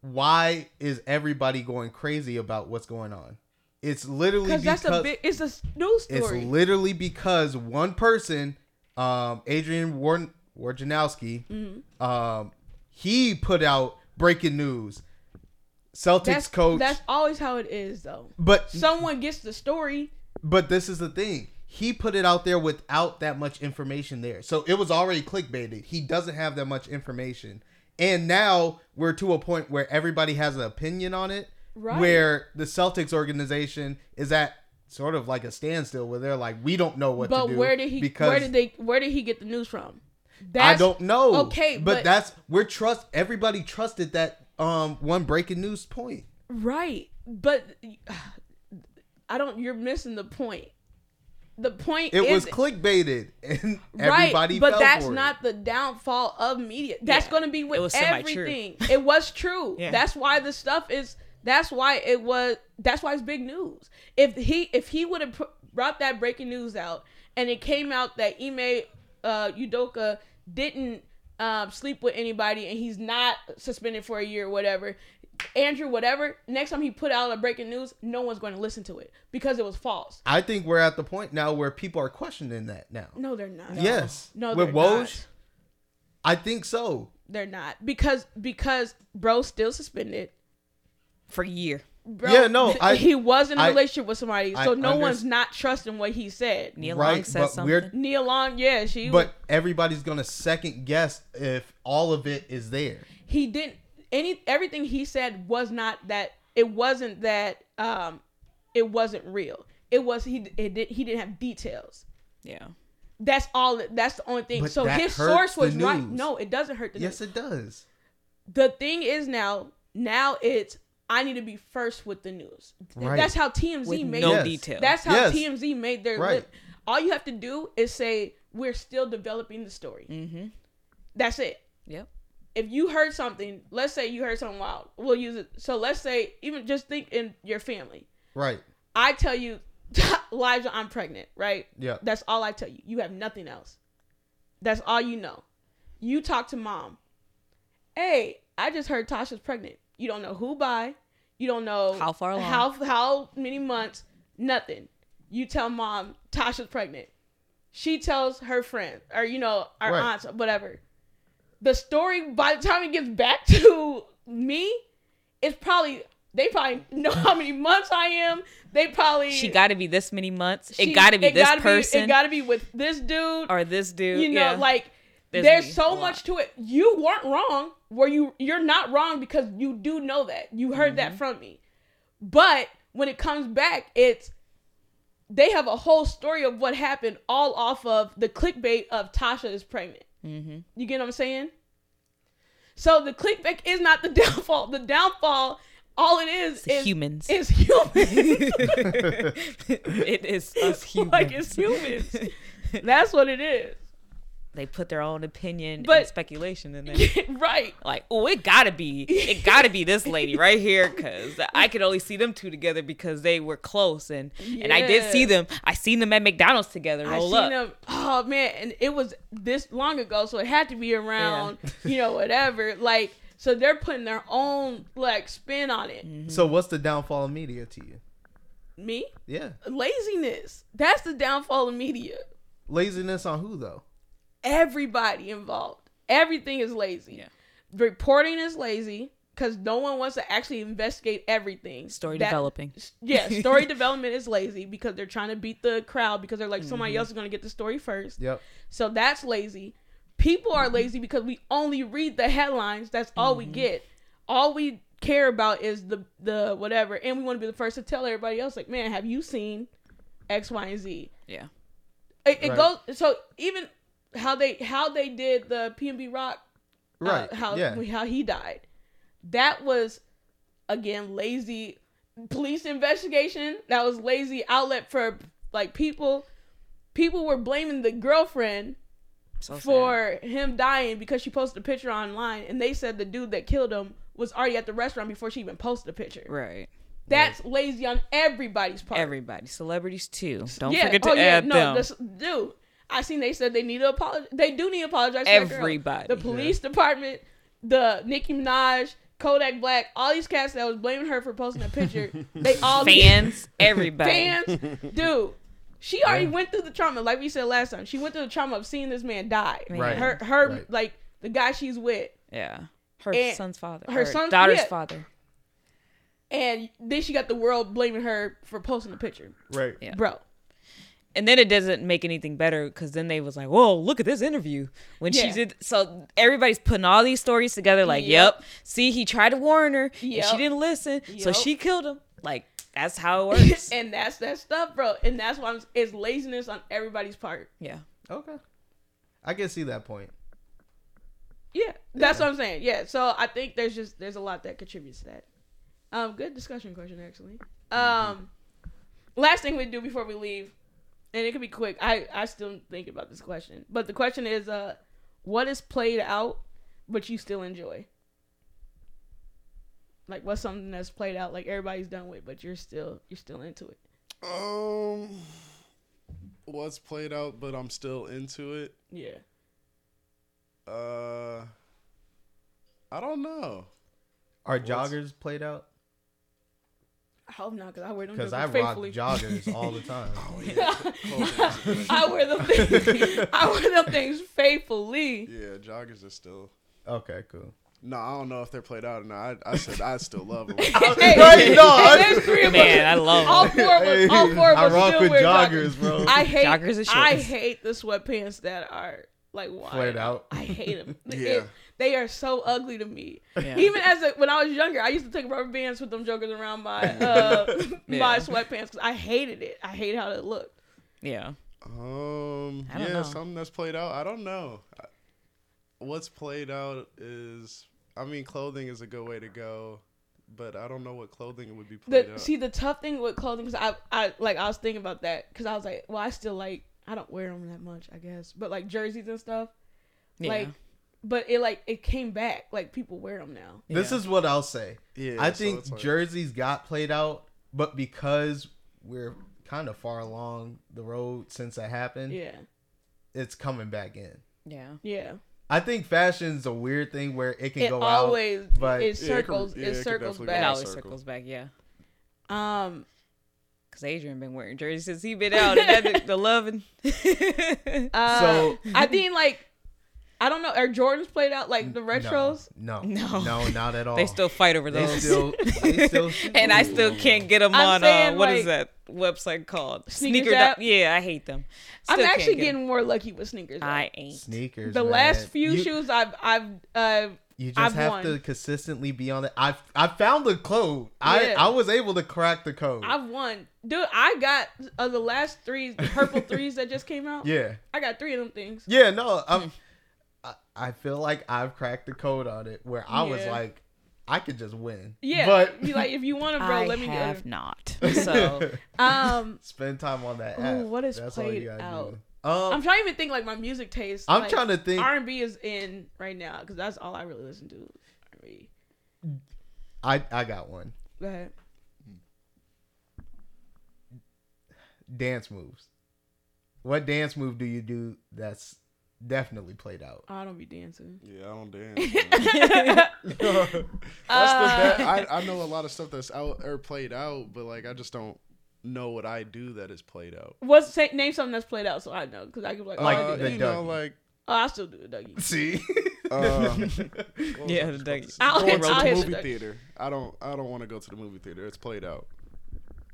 Speaker 2: why is everybody going crazy about what's going on? It's literally
Speaker 1: Because that's a big it's a news story.
Speaker 2: it's literally because one person, um, Adrian Warden Wojnarowski,
Speaker 1: Mm-hmm.
Speaker 2: um, he put out breaking news. Celtics
Speaker 1: that's
Speaker 2: coach,
Speaker 1: That's always how it is though.
Speaker 2: but
Speaker 1: Someone gets the story.
Speaker 2: But this is the thing. He put it out there without that much information there. So it was already clickbaited. He doesn't have that much information. And now we're to a point where everybody has an opinion on it.
Speaker 1: Right.
Speaker 2: Where the Celtics organization is at sort of like a standstill where they're like, we don't know what
Speaker 1: But
Speaker 2: to do.
Speaker 1: But where did he
Speaker 2: because
Speaker 1: where did they where did he get the news from?
Speaker 2: I don't know.
Speaker 1: Okay,
Speaker 2: but,
Speaker 1: but,
Speaker 2: that's we're trust everybody trusted that um one breaking news point.
Speaker 1: right. But <sighs> I don't. You're missing the point. The point
Speaker 2: It was clickbaited, and
Speaker 1: right,
Speaker 2: everybody.
Speaker 1: but
Speaker 2: fell
Speaker 1: that's
Speaker 2: for it.
Speaker 1: not the downfall of media. That's
Speaker 4: Yeah.
Speaker 1: going to be with
Speaker 4: It was semi-true.
Speaker 1: everything. It was true. <laughs>
Speaker 4: Yeah.
Speaker 1: That's why the stuff is. That's why it was. That's why it's big news. If he if he would have pr- brought that breaking news out and it came out that Ime uh, Udoka didn't um, sleep with anybody and he's not suspended for a year or whatever. Andrew, whatever. Next time he put out a breaking news, no one's going to listen to it because it was false.
Speaker 2: I think we're at the point now where people are questioning that now.
Speaker 1: No, they're not.
Speaker 2: Yes.
Speaker 1: No,
Speaker 2: with
Speaker 1: they're
Speaker 2: Woj,
Speaker 1: not.
Speaker 2: I think so.
Speaker 1: They're not because because bro's still suspended.
Speaker 4: for a year.
Speaker 1: Bro,
Speaker 2: Yeah, no, I- <laughs>
Speaker 1: he was in a
Speaker 2: I-
Speaker 1: relationship with somebody,
Speaker 2: I
Speaker 1: so no
Speaker 2: underst-
Speaker 1: one's not trusting what he said.
Speaker 4: Neil
Speaker 2: Right,
Speaker 4: Long said something.
Speaker 2: we're-
Speaker 1: Nia Long, yeah, she.
Speaker 2: But everybody's gonna second guess if all of it is there.
Speaker 1: he didn't any everything he said was not that. It wasn't that. Um, it wasn't real. It was he. It did. He didn't have details.
Speaker 4: yeah.
Speaker 1: That's all. That's the only thing.
Speaker 2: But
Speaker 1: so his source was
Speaker 2: the
Speaker 1: right. No, it doesn't hurt the
Speaker 2: Yes,
Speaker 1: news.
Speaker 2: Yes, it does.
Speaker 1: the thing is now now it's I need to be first with the news.
Speaker 2: Right.
Speaker 1: That's how TMZ
Speaker 4: With
Speaker 1: made
Speaker 4: no
Speaker 2: Yes.
Speaker 4: detail.
Speaker 1: That's how
Speaker 2: Yes.
Speaker 1: TMZ made their
Speaker 2: Right.
Speaker 1: lip. All you have to do is say we're still developing the story.
Speaker 4: mm-hmm.
Speaker 1: That's it.
Speaker 4: Yep.
Speaker 1: If you heard something, let's say you heard something wild, we'll use it. So let's say even just think in your family.
Speaker 2: Right.
Speaker 1: I tell you, <laughs> Elijah, I'm pregnant, right?
Speaker 2: Yeah.
Speaker 1: That's all I tell you. You have nothing else. That's all you know. You talk to mom. Hey, I just heard Tasha's pregnant. You don't know who by. You don't know
Speaker 4: How far along.
Speaker 1: How how many months? Nothing. You tell mom Tasha's pregnant. She tells her friend or you know our
Speaker 2: Right.
Speaker 1: aunts whatever. The story by the time it gets back to me, it's probably they probably know how many months I am. They probably
Speaker 4: She got to be this many months.
Speaker 1: she-
Speaker 4: it got to be this
Speaker 1: gotta
Speaker 4: person
Speaker 1: it got to be with this dude.
Speaker 4: or this dude.
Speaker 1: you know,
Speaker 4: yeah.
Speaker 1: like
Speaker 4: There's
Speaker 1: there's, so much to it. You weren't wrong. Where you you're not wrong because you do know that. You heard
Speaker 4: Mm-hmm.
Speaker 1: that from me. But when it comes back, it's they have a whole story of what happened all off of the clickbait of Tasha is pregnant.
Speaker 4: Mm-hmm.
Speaker 1: You get what I'm saying? So the clickbait is not the <laughs> downfall. The downfall, all it is,
Speaker 4: the
Speaker 1: is
Speaker 4: humans.
Speaker 1: Is humans. <laughs> <laughs>
Speaker 4: it is us humans.
Speaker 1: like it's humans. That's what it is.
Speaker 4: They put their own opinion
Speaker 1: But-
Speaker 4: and speculation in <laughs> there.
Speaker 1: right.
Speaker 4: Like, oh, it gotta be, it gotta be this lady right here, because I could only see them two together because they were close, and and I did see them. I seen them at McDonald's together.
Speaker 1: I seen
Speaker 4: up.
Speaker 1: them. Oh man, and it was this long ago, so it had to be around, you know, whatever. Like, so they're putting their own like spin on it.
Speaker 4: Mm-hmm.
Speaker 2: So what's the downfall of media to you?
Speaker 1: Me,
Speaker 2: Yeah.
Speaker 1: laziness. That's the downfall of media.
Speaker 2: Laziness on who though?
Speaker 1: Everybody involved. Everything is lazy.
Speaker 4: Yeah.
Speaker 1: Reporting is lazy because no one wants to actually investigate everything.
Speaker 4: Story
Speaker 1: That-
Speaker 4: developing.
Speaker 1: Yeah, story <laughs> development is lazy because they're trying to beat the crowd because they're like
Speaker 4: Mm-hmm.
Speaker 1: somebody else is going to get the story first.
Speaker 2: Yep.
Speaker 1: So that's lazy. People are lazy because we only read the headlines. That's all we get. All we care about is the the whatever, and we want to be the first to tell everybody else. Like, man, have you seen X, Y, and Z?
Speaker 4: Yeah.
Speaker 1: It, it
Speaker 2: Right.
Speaker 1: goes so even how they how they did the PNB Rock, uh,
Speaker 2: Right.
Speaker 1: how
Speaker 2: yeah.
Speaker 1: how he died. That was again lazy police investigation. That was lazy outlet for like people. People were blaming the girlfriend
Speaker 4: So
Speaker 1: for him dying because she posted a picture online, and they said the dude that killed him was already at the restaurant before she even posted a picture.
Speaker 4: right.
Speaker 1: That's lazy on everybody's part.
Speaker 4: Everybody, celebrities too. Don't
Speaker 1: yeah.
Speaker 4: forget to
Speaker 1: oh, yeah.
Speaker 4: add
Speaker 1: no,
Speaker 4: them.
Speaker 1: this- dude. I seen they said they need to apologize. They do need to apologize. to.
Speaker 4: Everybody.
Speaker 1: the police department, the Nicki Minaj, Kodak Black, all these cats that was blaming her for posting a picture. <laughs> they all need-
Speaker 4: Fans, <laughs> everybody.
Speaker 1: fans, dude. She already went through the trauma, like we said last time. She went through the trauma of seeing this man die.
Speaker 2: Right.
Speaker 1: Her, her,
Speaker 2: Right.
Speaker 1: like the guy she's with,
Speaker 4: Yeah. Her
Speaker 1: And
Speaker 4: son's father.
Speaker 1: her
Speaker 4: Her,
Speaker 1: son's-
Speaker 4: daughter's
Speaker 1: yeah.
Speaker 4: father.
Speaker 1: and then she got the world blaming her for posting the picture,
Speaker 2: Right.
Speaker 4: Yeah.
Speaker 1: bro.
Speaker 4: And then it doesn't make anything better because then they was like, "Whoa, look at this interview." When
Speaker 1: Yeah.
Speaker 4: she did, so everybody's putting all these stories together. Like,
Speaker 1: Yep.
Speaker 4: yep, see, he tried to warn her, and
Speaker 1: Yep.
Speaker 4: she didn't listen, so she killed him. Like, that's how it <laughs> works.
Speaker 1: and that's that stuff, bro. And that's why I'm, it's laziness on everybody's part.
Speaker 4: yeah,
Speaker 2: Okay. I can see that point.
Speaker 1: Yeah, that's what I'm saying. Yeah, so I think there's just there's a lot that contributes to that. Um, good discussion question actually. Um, last thing we do before we leave, and it could be quick. I I still think about this question, but the question is, uh, what is played out, but you still enjoy? Like, what's something that's played out, like everybody's done with, but you're still you're still into it.
Speaker 3: Um, what's played out, but I'm still into it.
Speaker 1: Yeah.
Speaker 3: Uh, I don't know.
Speaker 2: Are joggers played out?
Speaker 1: I hope not, cause I wear them
Speaker 2: Because I rock
Speaker 1: faithfully.
Speaker 2: joggers all the <laughs> time.
Speaker 1: Oh, <laughs> I wear them. Things, I wear them things faithfully.
Speaker 3: Yeah, joggers are still.
Speaker 2: Okay, cool.
Speaker 3: No, I don't know if they're played out or not. I, I said I still love them. <laughs>
Speaker 1: Hey,
Speaker 2: Right, no, I-
Speaker 1: hey, there's three of
Speaker 4: Man,
Speaker 1: us.
Speaker 4: I love
Speaker 1: all
Speaker 4: them.
Speaker 1: four of us. All four of
Speaker 2: I rock
Speaker 1: still
Speaker 2: with
Speaker 1: wear
Speaker 2: joggers, bro.
Speaker 1: I hate.
Speaker 4: Joggers and
Speaker 1: I hate the sweatpants that are like wide.
Speaker 2: Flared out.
Speaker 1: I hate them.
Speaker 3: Yeah.
Speaker 1: They are so ugly to me.
Speaker 4: Yeah.
Speaker 1: Even as a, when I was younger, I used to take rubber bands with them jokers around my <laughs> uh, my sweatpants because I hated it. I hate how it looked.
Speaker 4: Yeah.
Speaker 3: Um, yeah,
Speaker 4: know.
Speaker 3: something that's played out. I don't know. What's played out is, I mean, clothing is a good way to go, but I don't know what clothing would be played
Speaker 1: The
Speaker 3: out.
Speaker 1: see the tough thing with clothing because I I like I was thinking about that because I was like, well, I still like I don't wear them that much, I guess, but like jerseys and stuff,
Speaker 4: Yeah.
Speaker 1: like, but it like it came back. Like people wear them now.
Speaker 2: This
Speaker 4: Yeah.
Speaker 2: is what I'll say.
Speaker 3: yeah,
Speaker 2: I think
Speaker 3: it's like-
Speaker 2: jerseys got played out, but because we're kind of far along the road since that happened,
Speaker 1: Yeah,
Speaker 2: it's coming back in.
Speaker 4: Yeah.
Speaker 1: yeah.
Speaker 2: I think fashion's a weird thing where it can
Speaker 1: It
Speaker 2: go
Speaker 1: always
Speaker 2: out, but
Speaker 1: it
Speaker 3: Yeah, it
Speaker 1: circles
Speaker 3: yeah,
Speaker 1: it
Speaker 3: it
Speaker 1: circles
Speaker 3: definitely
Speaker 4: It
Speaker 1: back.
Speaker 3: out.
Speaker 4: always
Speaker 3: circle.
Speaker 4: circles back. Yeah.
Speaker 1: Um,
Speaker 4: Cause Adrian been wearing jerseys since he been out, and that, the loving. <laughs>
Speaker 1: uh,
Speaker 2: So-
Speaker 1: I think like I don't know. Are Jordans played out like the retros?
Speaker 2: No, <laughs>
Speaker 4: No.
Speaker 2: no, not at all.
Speaker 4: they still fight over
Speaker 2: they
Speaker 4: those.
Speaker 2: still, they <laughs> still,
Speaker 4: and I still can't get them
Speaker 1: I'm
Speaker 4: on. Uh,
Speaker 1: saying,
Speaker 4: what is
Speaker 1: like,
Speaker 4: that website called?
Speaker 1: Sneakers
Speaker 4: Sneaker.
Speaker 1: app?
Speaker 4: dot- Yeah, I hate them.
Speaker 1: I'm actually
Speaker 4: get 'em.
Speaker 1: getting more lucky with sneakers. though.
Speaker 4: I ain't.
Speaker 2: sneakers.
Speaker 1: the
Speaker 2: man.
Speaker 1: last few
Speaker 2: You-
Speaker 1: shoes I've I've uh
Speaker 2: You just
Speaker 1: I've
Speaker 2: have
Speaker 1: won.
Speaker 2: to consistently be on it. I I found the code. I
Speaker 1: Yeah.
Speaker 2: I was able to crack the code.
Speaker 1: I've won, dude. I got uh, the last three purple <laughs> threes that just came out.
Speaker 2: yeah,
Speaker 1: I got three of them things.
Speaker 2: yeah. No, I'm. I, I feel like I've cracked the code on it where I was like, I could just win.
Speaker 1: Yeah,
Speaker 2: but
Speaker 1: be like if you want to, bro,
Speaker 4: I
Speaker 1: let me I
Speaker 4: have
Speaker 1: go.
Speaker 4: not. <laughs> So
Speaker 1: Um, <laughs>
Speaker 2: spend time on that
Speaker 1: Ooh,
Speaker 2: app.
Speaker 1: what is
Speaker 2: That's all
Speaker 1: played
Speaker 2: you
Speaker 1: out?
Speaker 2: do. Um,
Speaker 1: I'm trying to even think like my music taste.
Speaker 2: I'm
Speaker 1: like,
Speaker 2: trying to think.
Speaker 1: R and B is in right now because that's all I really listen to. R&B.
Speaker 2: I I got one.
Speaker 1: Go ahead.
Speaker 2: Dance moves. What dance move do you do that's definitely played out?
Speaker 1: Oh, I don't be dancing.
Speaker 3: Yeah, I don't <laughs> dance. <laughs> man. That's the
Speaker 1: Uh,
Speaker 3: best. I, I know a <laughs> lot of stuff that's out or played out, but like I just don't know what I do that is played out.
Speaker 1: What's say, name something that's played out so I know because I can be like, oh,
Speaker 2: Like
Speaker 1: I do
Speaker 3: Uh, you know, like
Speaker 1: oh, I still do it, Dougie.
Speaker 2: See,
Speaker 3: uh,
Speaker 4: Yeah, the Dougie.
Speaker 1: I'll
Speaker 3: going
Speaker 1: hit-
Speaker 3: to
Speaker 1: I'll
Speaker 3: the
Speaker 1: hit the
Speaker 3: movie theater. I don't. I don't want to go to the movie theater. It's played out.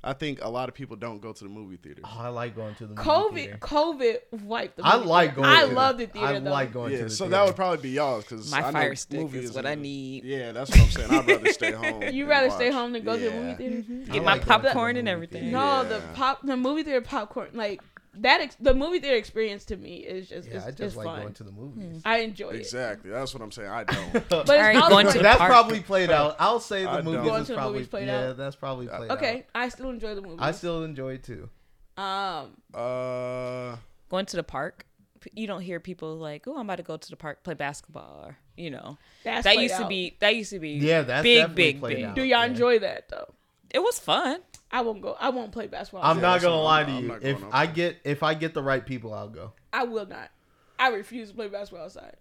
Speaker 3: I think a lot of people don't go to the movie theater.
Speaker 2: oh, I like going to the movie
Speaker 1: COVID,
Speaker 2: theater.
Speaker 1: COVID wiped the.
Speaker 2: I like
Speaker 1: theater.
Speaker 2: going.
Speaker 1: I
Speaker 2: to the-
Speaker 1: love the theater
Speaker 2: I
Speaker 1: though.
Speaker 2: like going to
Speaker 3: yeah,
Speaker 2: the
Speaker 3: so
Speaker 2: theater.
Speaker 3: that would probably be y'all because
Speaker 4: My
Speaker 3: I know
Speaker 4: fire stick
Speaker 3: movie
Speaker 4: is what
Speaker 3: isn't-
Speaker 4: I need.
Speaker 3: Yeah, that's what I'm saying. I'd rather stay <laughs> home.
Speaker 1: You
Speaker 3: and
Speaker 1: rather stay home than go to the movie
Speaker 3: Yeah.
Speaker 1: theater? Mm-hmm.
Speaker 4: Get
Speaker 2: I
Speaker 4: my
Speaker 2: like going
Speaker 4: popcorn and everything.
Speaker 2: theater.
Speaker 1: No,
Speaker 3: Yeah.
Speaker 1: the pop, the movie theater popcorn, like that. Ex- the movie theater experience to me is just,
Speaker 2: Yeah,
Speaker 1: it's,
Speaker 2: I just
Speaker 1: it's
Speaker 2: like
Speaker 1: fun.
Speaker 2: going to the movies.
Speaker 1: I enjoy it.
Speaker 3: Exactly. That's what I'm saying. I don't. <laughs>
Speaker 1: But it's
Speaker 4: Alright,
Speaker 1: not
Speaker 4: going
Speaker 1: like-
Speaker 4: to the
Speaker 2: that's
Speaker 4: park.
Speaker 2: probably played out. <laughs> I'll say the
Speaker 3: I don't.
Speaker 2: is
Speaker 1: to the
Speaker 2: probably
Speaker 1: movies played
Speaker 2: yeah,
Speaker 1: out?
Speaker 2: that's probably played out.
Speaker 1: Okay, I still enjoy the movie.
Speaker 2: I still enjoy it too.
Speaker 1: um,
Speaker 3: Uh,
Speaker 4: Going to the park. You don't hear people like, "Oh, I'm about to go to the park play basketball." Or, you know,
Speaker 1: that's
Speaker 4: that
Speaker 1: played
Speaker 4: used to be that used to be
Speaker 2: Yeah, that's
Speaker 4: big, big, big.
Speaker 2: out.
Speaker 1: Do y'all
Speaker 2: Yeah.
Speaker 1: enjoy that though?
Speaker 4: It was fun.
Speaker 1: I won't go. I won't play basketball.
Speaker 2: I'm
Speaker 3: Yeah,
Speaker 2: not
Speaker 3: so
Speaker 2: gonna lie to
Speaker 3: I'm- I'm
Speaker 2: you.
Speaker 3: not
Speaker 2: If
Speaker 3: going
Speaker 2: I
Speaker 3: outside.
Speaker 2: get if I get the right people, I'll go.
Speaker 1: I will not. I refuse to play basketball outside.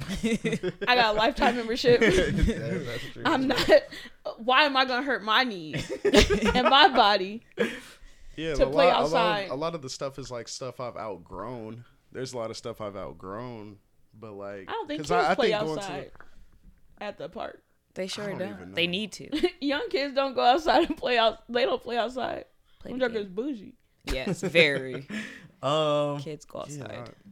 Speaker 1: <laughs> I got a lifetime membership. <laughs>
Speaker 2: Yeah, that's <laughs> true.
Speaker 1: I'm not. Why am I gonna hurt my knees and my body?
Speaker 3: yeah,
Speaker 1: To
Speaker 3: a
Speaker 1: play
Speaker 3: lot, a lot
Speaker 1: outside.
Speaker 3: of- A lot, of the stuff is like stuff I've outgrown. There's a lot of stuff I've outgrown, but like
Speaker 1: I don't think
Speaker 3: 'cause
Speaker 1: kids play
Speaker 3: going to the-
Speaker 1: outside at the park.
Speaker 4: They sure
Speaker 3: don't
Speaker 4: don't. They need to. <laughs>
Speaker 1: Young kids don't go outside and play out. They don't play outside.
Speaker 4: Play
Speaker 1: Them
Speaker 4: the
Speaker 1: jokers
Speaker 4: game.
Speaker 1: bougie.
Speaker 4: Yes, very. <laughs>
Speaker 2: Um,
Speaker 4: Kids go
Speaker 3: Yeah,
Speaker 4: outside.
Speaker 3: I-